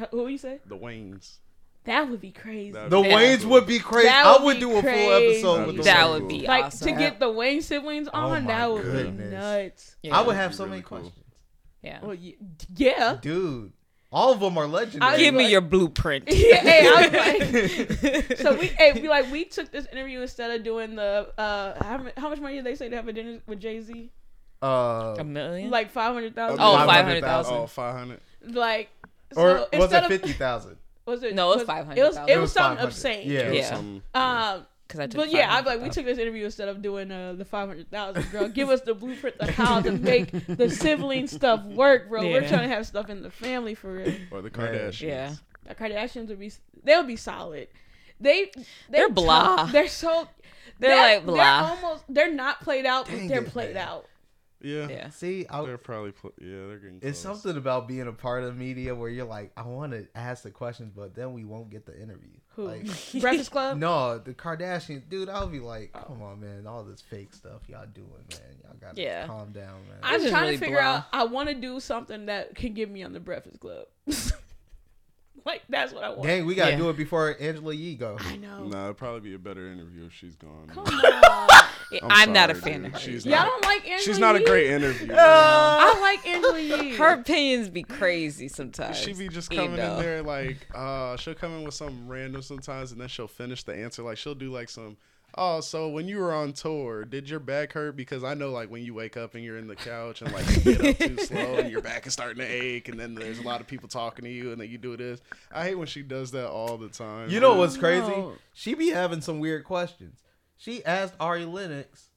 Speaker 1: H- Who you say?
Speaker 3: The Waynes.
Speaker 1: That would be crazy.
Speaker 3: That'd
Speaker 2: The
Speaker 3: be
Speaker 2: Waynes would be crazy.
Speaker 1: That
Speaker 2: I
Speaker 1: would
Speaker 2: would
Speaker 1: be
Speaker 2: do a full episode with the
Speaker 4: That
Speaker 2: Waynes.
Speaker 4: would be
Speaker 1: like
Speaker 4: awesome.
Speaker 1: to get the Wayne siblings
Speaker 2: Oh
Speaker 1: on,
Speaker 2: my
Speaker 1: that would
Speaker 2: goodness.
Speaker 1: be nuts.
Speaker 4: Yeah.
Speaker 2: I would have so
Speaker 3: be
Speaker 2: many
Speaker 3: cool.
Speaker 2: questions,
Speaker 4: Yeah.
Speaker 1: Well, yeah.
Speaker 2: dude. All of them are legendary.
Speaker 4: Give me
Speaker 1: like-
Speaker 4: your blueprint. <laughs>
Speaker 1: yeah, hey, I was like, <laughs> so we, hey, we like we took this interview instead of doing the uh, how, how much money did they say to have a dinner with Jay Z?
Speaker 2: uh,
Speaker 4: A million?
Speaker 1: Like five hundred thousand.
Speaker 4: oh,
Speaker 2: 500,000.
Speaker 4: 500,000.
Speaker 3: Oh, 500.
Speaker 1: like so
Speaker 2: or was
Speaker 1: instead
Speaker 2: it
Speaker 1: of-
Speaker 2: fifty thousand?
Speaker 1: Was it?
Speaker 4: No, it was
Speaker 1: It was
Speaker 4: 500,000.
Speaker 1: it
Speaker 2: It
Speaker 1: was
Speaker 2: was
Speaker 1: something
Speaker 2: 500.
Speaker 1: obscene.
Speaker 2: Yeah.
Speaker 4: Yeah.
Speaker 3: Some,
Speaker 1: Um,
Speaker 4: Because I took
Speaker 1: but yeah, I'm like, we took this interview instead of doing uh, the five hundred thousand, girl. Give us the blueprint of how to <laughs> make the sibling stuff work, bro. We're trying to have stuff in the family for real.
Speaker 3: or the Kardashians.
Speaker 4: Yeah.
Speaker 1: The Kardashians would be, They'll be solid. They, they
Speaker 4: They're
Speaker 1: talk-
Speaker 4: blah.
Speaker 1: they're so.
Speaker 4: They're like
Speaker 1: They're
Speaker 4: blah.
Speaker 1: almost. They're not played out, but they're
Speaker 2: it,
Speaker 1: played
Speaker 2: man.
Speaker 1: out.
Speaker 3: Yeah.
Speaker 4: Yeah.
Speaker 2: See, I,
Speaker 3: They're probably, pl- yeah, they're getting Close.
Speaker 2: it's something about being a part of media where you're like, I want to ask the questions, but then we won't get the interview.
Speaker 1: Who?
Speaker 2: Like, <laughs>
Speaker 1: Breakfast Club. <laughs>
Speaker 2: no, the Kardashians, dude. I'll be like, come on, man, all this fake stuff y'all doing, man. Y'all gotta
Speaker 4: Yeah.
Speaker 2: calm down, man.
Speaker 1: I'm
Speaker 4: This
Speaker 1: trying
Speaker 4: really
Speaker 1: to figure
Speaker 4: blah.
Speaker 1: out. I want to do something that can get me on the Breakfast Club. <laughs> like that's what I want.
Speaker 2: Dang, we gotta
Speaker 4: Yeah.
Speaker 2: do it before Angela Yee go.
Speaker 1: I know.
Speaker 3: Nah, it'd probably be a better interview if she's gone.
Speaker 1: Come on.
Speaker 4: Yeah,
Speaker 3: I'm
Speaker 4: I'm, not a
Speaker 3: sorry,
Speaker 4: fan
Speaker 3: dude.
Speaker 4: of her.
Speaker 3: She's
Speaker 1: Y'all
Speaker 3: not-
Speaker 1: don't like Angela
Speaker 3: She's not a
Speaker 1: Yee?
Speaker 3: great interviewer.
Speaker 1: I like Angela Yee.
Speaker 4: Her opinions be crazy sometimes.
Speaker 3: She be just
Speaker 4: you
Speaker 3: coming
Speaker 4: know.
Speaker 3: in there like, uh, she'll come in with something random sometimes, and then she'll finish the answer. Like she'll do like some, oh, so when you were on tour, did your back hurt? Because I know like when you wake up and you're in the couch and like you get up too <laughs> slow and your back is starting to ache, and then there's a lot of people talking to you, and then you do this. I hate when she does that all the time.
Speaker 2: You know what's crazy?
Speaker 1: No.
Speaker 2: She be having some weird questions. She asked Ari Lennox,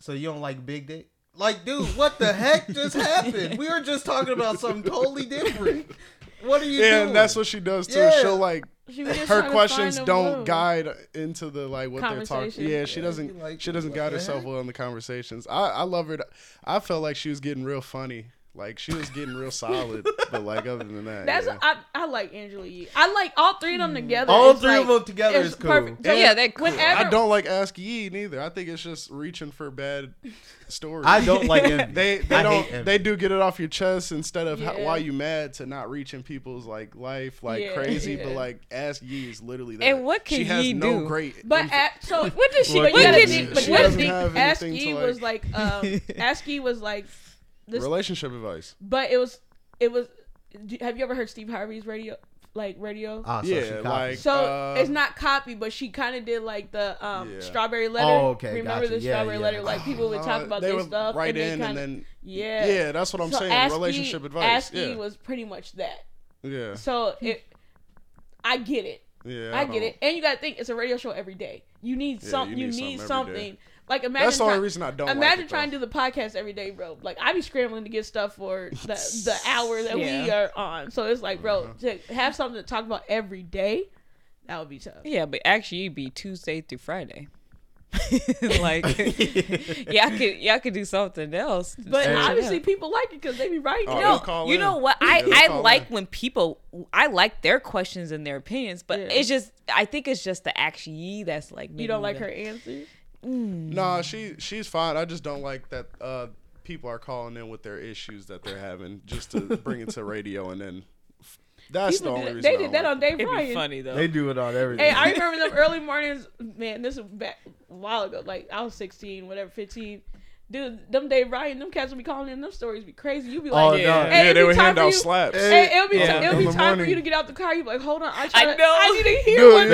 Speaker 2: "So you don't like big dick?" Like, dude, what the heck <laughs> just happened? We were just talking about something totally different. What are you
Speaker 3: Yeah,
Speaker 2: doing?
Speaker 3: and that's what she does too.
Speaker 2: Yeah.
Speaker 3: She'll like
Speaker 1: She
Speaker 3: her questions don't
Speaker 1: move.
Speaker 3: guide into the like what they're talking. Yeah, she
Speaker 2: Yeah,
Speaker 3: doesn't.
Speaker 2: like,
Speaker 3: she doesn't guide herself well in the conversations. I I love her. To, I felt like she was getting real funny. Like she was getting real solid. But like other than that,
Speaker 1: That's
Speaker 3: yeah.
Speaker 1: I, I like Angela Yee. I like all three of them together.
Speaker 2: All
Speaker 1: It's
Speaker 2: three of them together is cool.
Speaker 1: perfect. So
Speaker 4: Yeah, they're cool.
Speaker 1: Whenever,
Speaker 3: I don't like Ask Yee neither. I think it's just reaching for bad stories.
Speaker 2: I don't like <laughs> Envy.
Speaker 3: They they
Speaker 2: I
Speaker 3: don't
Speaker 2: envy.
Speaker 3: they do get it off your chest instead of how, why you mad to not reaching people's like life like
Speaker 1: Yeah,
Speaker 3: crazy.
Speaker 1: yeah.
Speaker 3: But like Ask Yee is literally that.
Speaker 4: And what can
Speaker 3: she has
Speaker 4: Yee
Speaker 3: no
Speaker 4: do?
Speaker 3: great.
Speaker 1: But at, so what did she?
Speaker 2: What
Speaker 1: But you
Speaker 2: she
Speaker 1: think.
Speaker 2: do?
Speaker 1: But
Speaker 3: She
Speaker 1: you gotta
Speaker 3: doesn't
Speaker 1: think.
Speaker 3: have
Speaker 1: Ask
Speaker 3: anything
Speaker 1: Yee
Speaker 3: to,
Speaker 1: was
Speaker 3: like-
Speaker 1: like. Um, <laughs> Ask Yee was like. This,
Speaker 3: relationship advice.
Speaker 1: but it was. It was. do- Have you ever heard Steve Harvey's radio? Like radio.
Speaker 2: Ah, so
Speaker 3: Yeah, like
Speaker 1: So
Speaker 3: uh,
Speaker 1: it's not copy, but she kind of did like the um
Speaker 3: Yeah.
Speaker 1: strawberry letter.
Speaker 2: Oh, okay,
Speaker 1: Remember
Speaker 2: gotcha.
Speaker 1: the
Speaker 2: Yeah,
Speaker 1: strawberry
Speaker 2: yeah.
Speaker 1: letter? Like people would talk
Speaker 3: uh,
Speaker 1: about
Speaker 3: they
Speaker 1: their stuff,
Speaker 3: right
Speaker 1: and
Speaker 3: in
Speaker 1: kinda,
Speaker 3: and then
Speaker 1: yeah,
Speaker 3: yeah, that's what I'm
Speaker 1: So
Speaker 3: saying.
Speaker 1: Ask
Speaker 3: relationship advice.
Speaker 1: Ask
Speaker 3: yeah,
Speaker 1: was pretty much that.
Speaker 3: yeah,
Speaker 1: So it, I get it.
Speaker 3: yeah.
Speaker 1: I get it. And you gotta think it's a radio show every day. You need
Speaker 3: Yeah,
Speaker 1: some.
Speaker 3: you
Speaker 1: You,
Speaker 3: need
Speaker 1: need,
Speaker 3: something every
Speaker 1: something.
Speaker 3: Day.
Speaker 1: Like imagine.
Speaker 3: That's the only
Speaker 1: try-
Speaker 3: reason I don't. like
Speaker 1: Imagine
Speaker 3: it,
Speaker 1: trying
Speaker 3: though.
Speaker 1: to do the podcast every day, bro. Like I be scrambling to get stuff for the the <laughs> hour that we are on. So it's like, bro,
Speaker 3: Uh-huh.
Speaker 1: to have something to talk about every day, that would be tough.
Speaker 4: Yeah, but actually, it'd be Tuesday through Friday. <laughs> <laughs> like, y'all could y'all could do something else.
Speaker 1: But
Speaker 4: switch
Speaker 1: obviously,
Speaker 4: up.
Speaker 1: people like it because they be writing.
Speaker 3: Oh,
Speaker 4: no, you
Speaker 3: in.
Speaker 4: know what? I
Speaker 3: they'll
Speaker 4: I like
Speaker 3: in.
Speaker 4: when people. I like their questions and their opinions, but
Speaker 1: Yeah.
Speaker 4: it's just I think it's just the actually that's like
Speaker 1: you don't like
Speaker 4: making
Speaker 1: her answers.
Speaker 3: Nah, she she's fine. I just don't like that uh, people are calling in with their issues that they're having just to <laughs> bring it to radio, and then that's
Speaker 1: People
Speaker 3: the only reason.
Speaker 1: they did that on Dave
Speaker 4: It'd be
Speaker 1: Ryan.
Speaker 4: funny though.
Speaker 2: They do it on everything.
Speaker 1: Hey, I <laughs> remember them early mornings. Man, this was back a while ago. Like I was sixteen, whatever, fifteen. Dude, them Dave Ryan, them cats will be calling in. Them stories be crazy. You be
Speaker 2: Oh,
Speaker 1: like,
Speaker 2: no.
Speaker 3: Yeah,
Speaker 1: Hey, it'd
Speaker 3: they
Speaker 1: be
Speaker 3: would
Speaker 1: time
Speaker 3: hand
Speaker 1: for
Speaker 3: out
Speaker 1: you-
Speaker 3: slaps.
Speaker 1: Hey, it'll be
Speaker 3: Yeah.
Speaker 1: it'll be
Speaker 3: In the
Speaker 1: time for you to get out the car. You be like, hold on, I,
Speaker 4: I
Speaker 1: try to,
Speaker 4: know.
Speaker 1: I need to hear
Speaker 3: Dude,
Speaker 1: what
Speaker 3: yeah.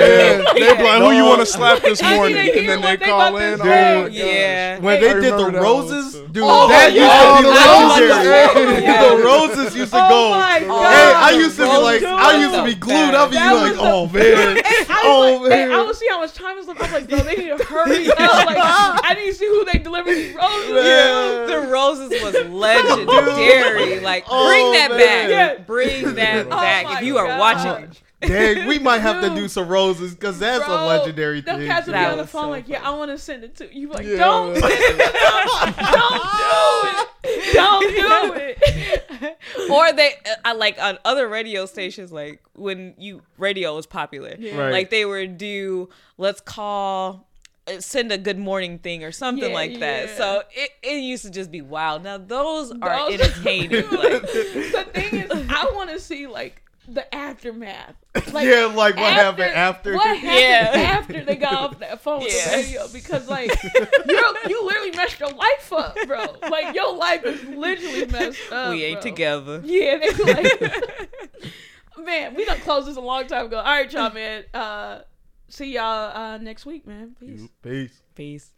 Speaker 1: they
Speaker 3: They be like, who you want to slap this
Speaker 1: I need
Speaker 3: morning?
Speaker 1: to hear
Speaker 3: And then they
Speaker 1: oh they
Speaker 3: call in.
Speaker 1: Dude,
Speaker 3: Oh
Speaker 4: Yeah.
Speaker 3: gosh.
Speaker 2: when
Speaker 1: Hey,
Speaker 2: they did the
Speaker 3: remember that one
Speaker 2: roses. Dude,
Speaker 1: Oh,
Speaker 2: that
Speaker 1: yeah.
Speaker 2: used to be
Speaker 1: Oh,
Speaker 2: legendary. <laughs> the roses used to
Speaker 1: Oh
Speaker 2: go.
Speaker 1: my
Speaker 2: Hey, I used to be like, I used to be glued.
Speaker 4: bad.
Speaker 2: I'd be like, oh
Speaker 1: the-
Speaker 2: man,
Speaker 1: I
Speaker 2: oh
Speaker 1: was like, hey,
Speaker 2: man.
Speaker 1: I would see how much time is left. I'm like, bro, they need to hurry <laughs> up. Like, I need to see who they deliver these roses.
Speaker 2: Yeah.
Speaker 1: to.
Speaker 4: The roses was <laughs> legendary. Like,
Speaker 2: Oh,
Speaker 4: bring that
Speaker 2: man.
Speaker 4: back.
Speaker 1: Yeah.
Speaker 4: Bring that
Speaker 1: Oh
Speaker 4: back. if you are
Speaker 1: God.
Speaker 4: watching,
Speaker 2: Dang, we <laughs> might have to do some roses because that's a
Speaker 1: Bro,
Speaker 2: legendary
Speaker 1: them
Speaker 2: thing.
Speaker 1: cats would be
Speaker 4: That
Speaker 1: on the phone
Speaker 4: so
Speaker 1: like, yeah, I want to send it to you. Like,
Speaker 2: Yeah.
Speaker 1: don't send it to them. <laughs> Don't do it. Don't do it. <laughs>
Speaker 4: or they, uh, I like on other radio stations, like when you radio was popular,
Speaker 1: Yeah.
Speaker 2: Right.
Speaker 4: like they would do, let's call. uh, Send a good morning thing or something
Speaker 1: Yeah,
Speaker 4: like that.
Speaker 1: yeah.
Speaker 4: So it, it used to just be wild. Now those are
Speaker 1: Those-
Speaker 4: entertaining. like
Speaker 1: the thing is, I want to see like the aftermath. <laughs> Like,
Speaker 2: yeah, like what happened after?
Speaker 1: What happened <laughs>
Speaker 4: Yeah.
Speaker 1: after they got off that phone with
Speaker 4: Yeah.
Speaker 1: the radio? Because like you you literally messed your life up, bro. Like your life is literally messed up.
Speaker 4: we ain't
Speaker 1: bro.
Speaker 4: together.
Speaker 1: Yeah, they were like, <laughs> man, we done closed this a long time ago. All right, y'all, man. Uh, see y'all uh, next week, man. Peace.
Speaker 2: Peace.
Speaker 4: Peace.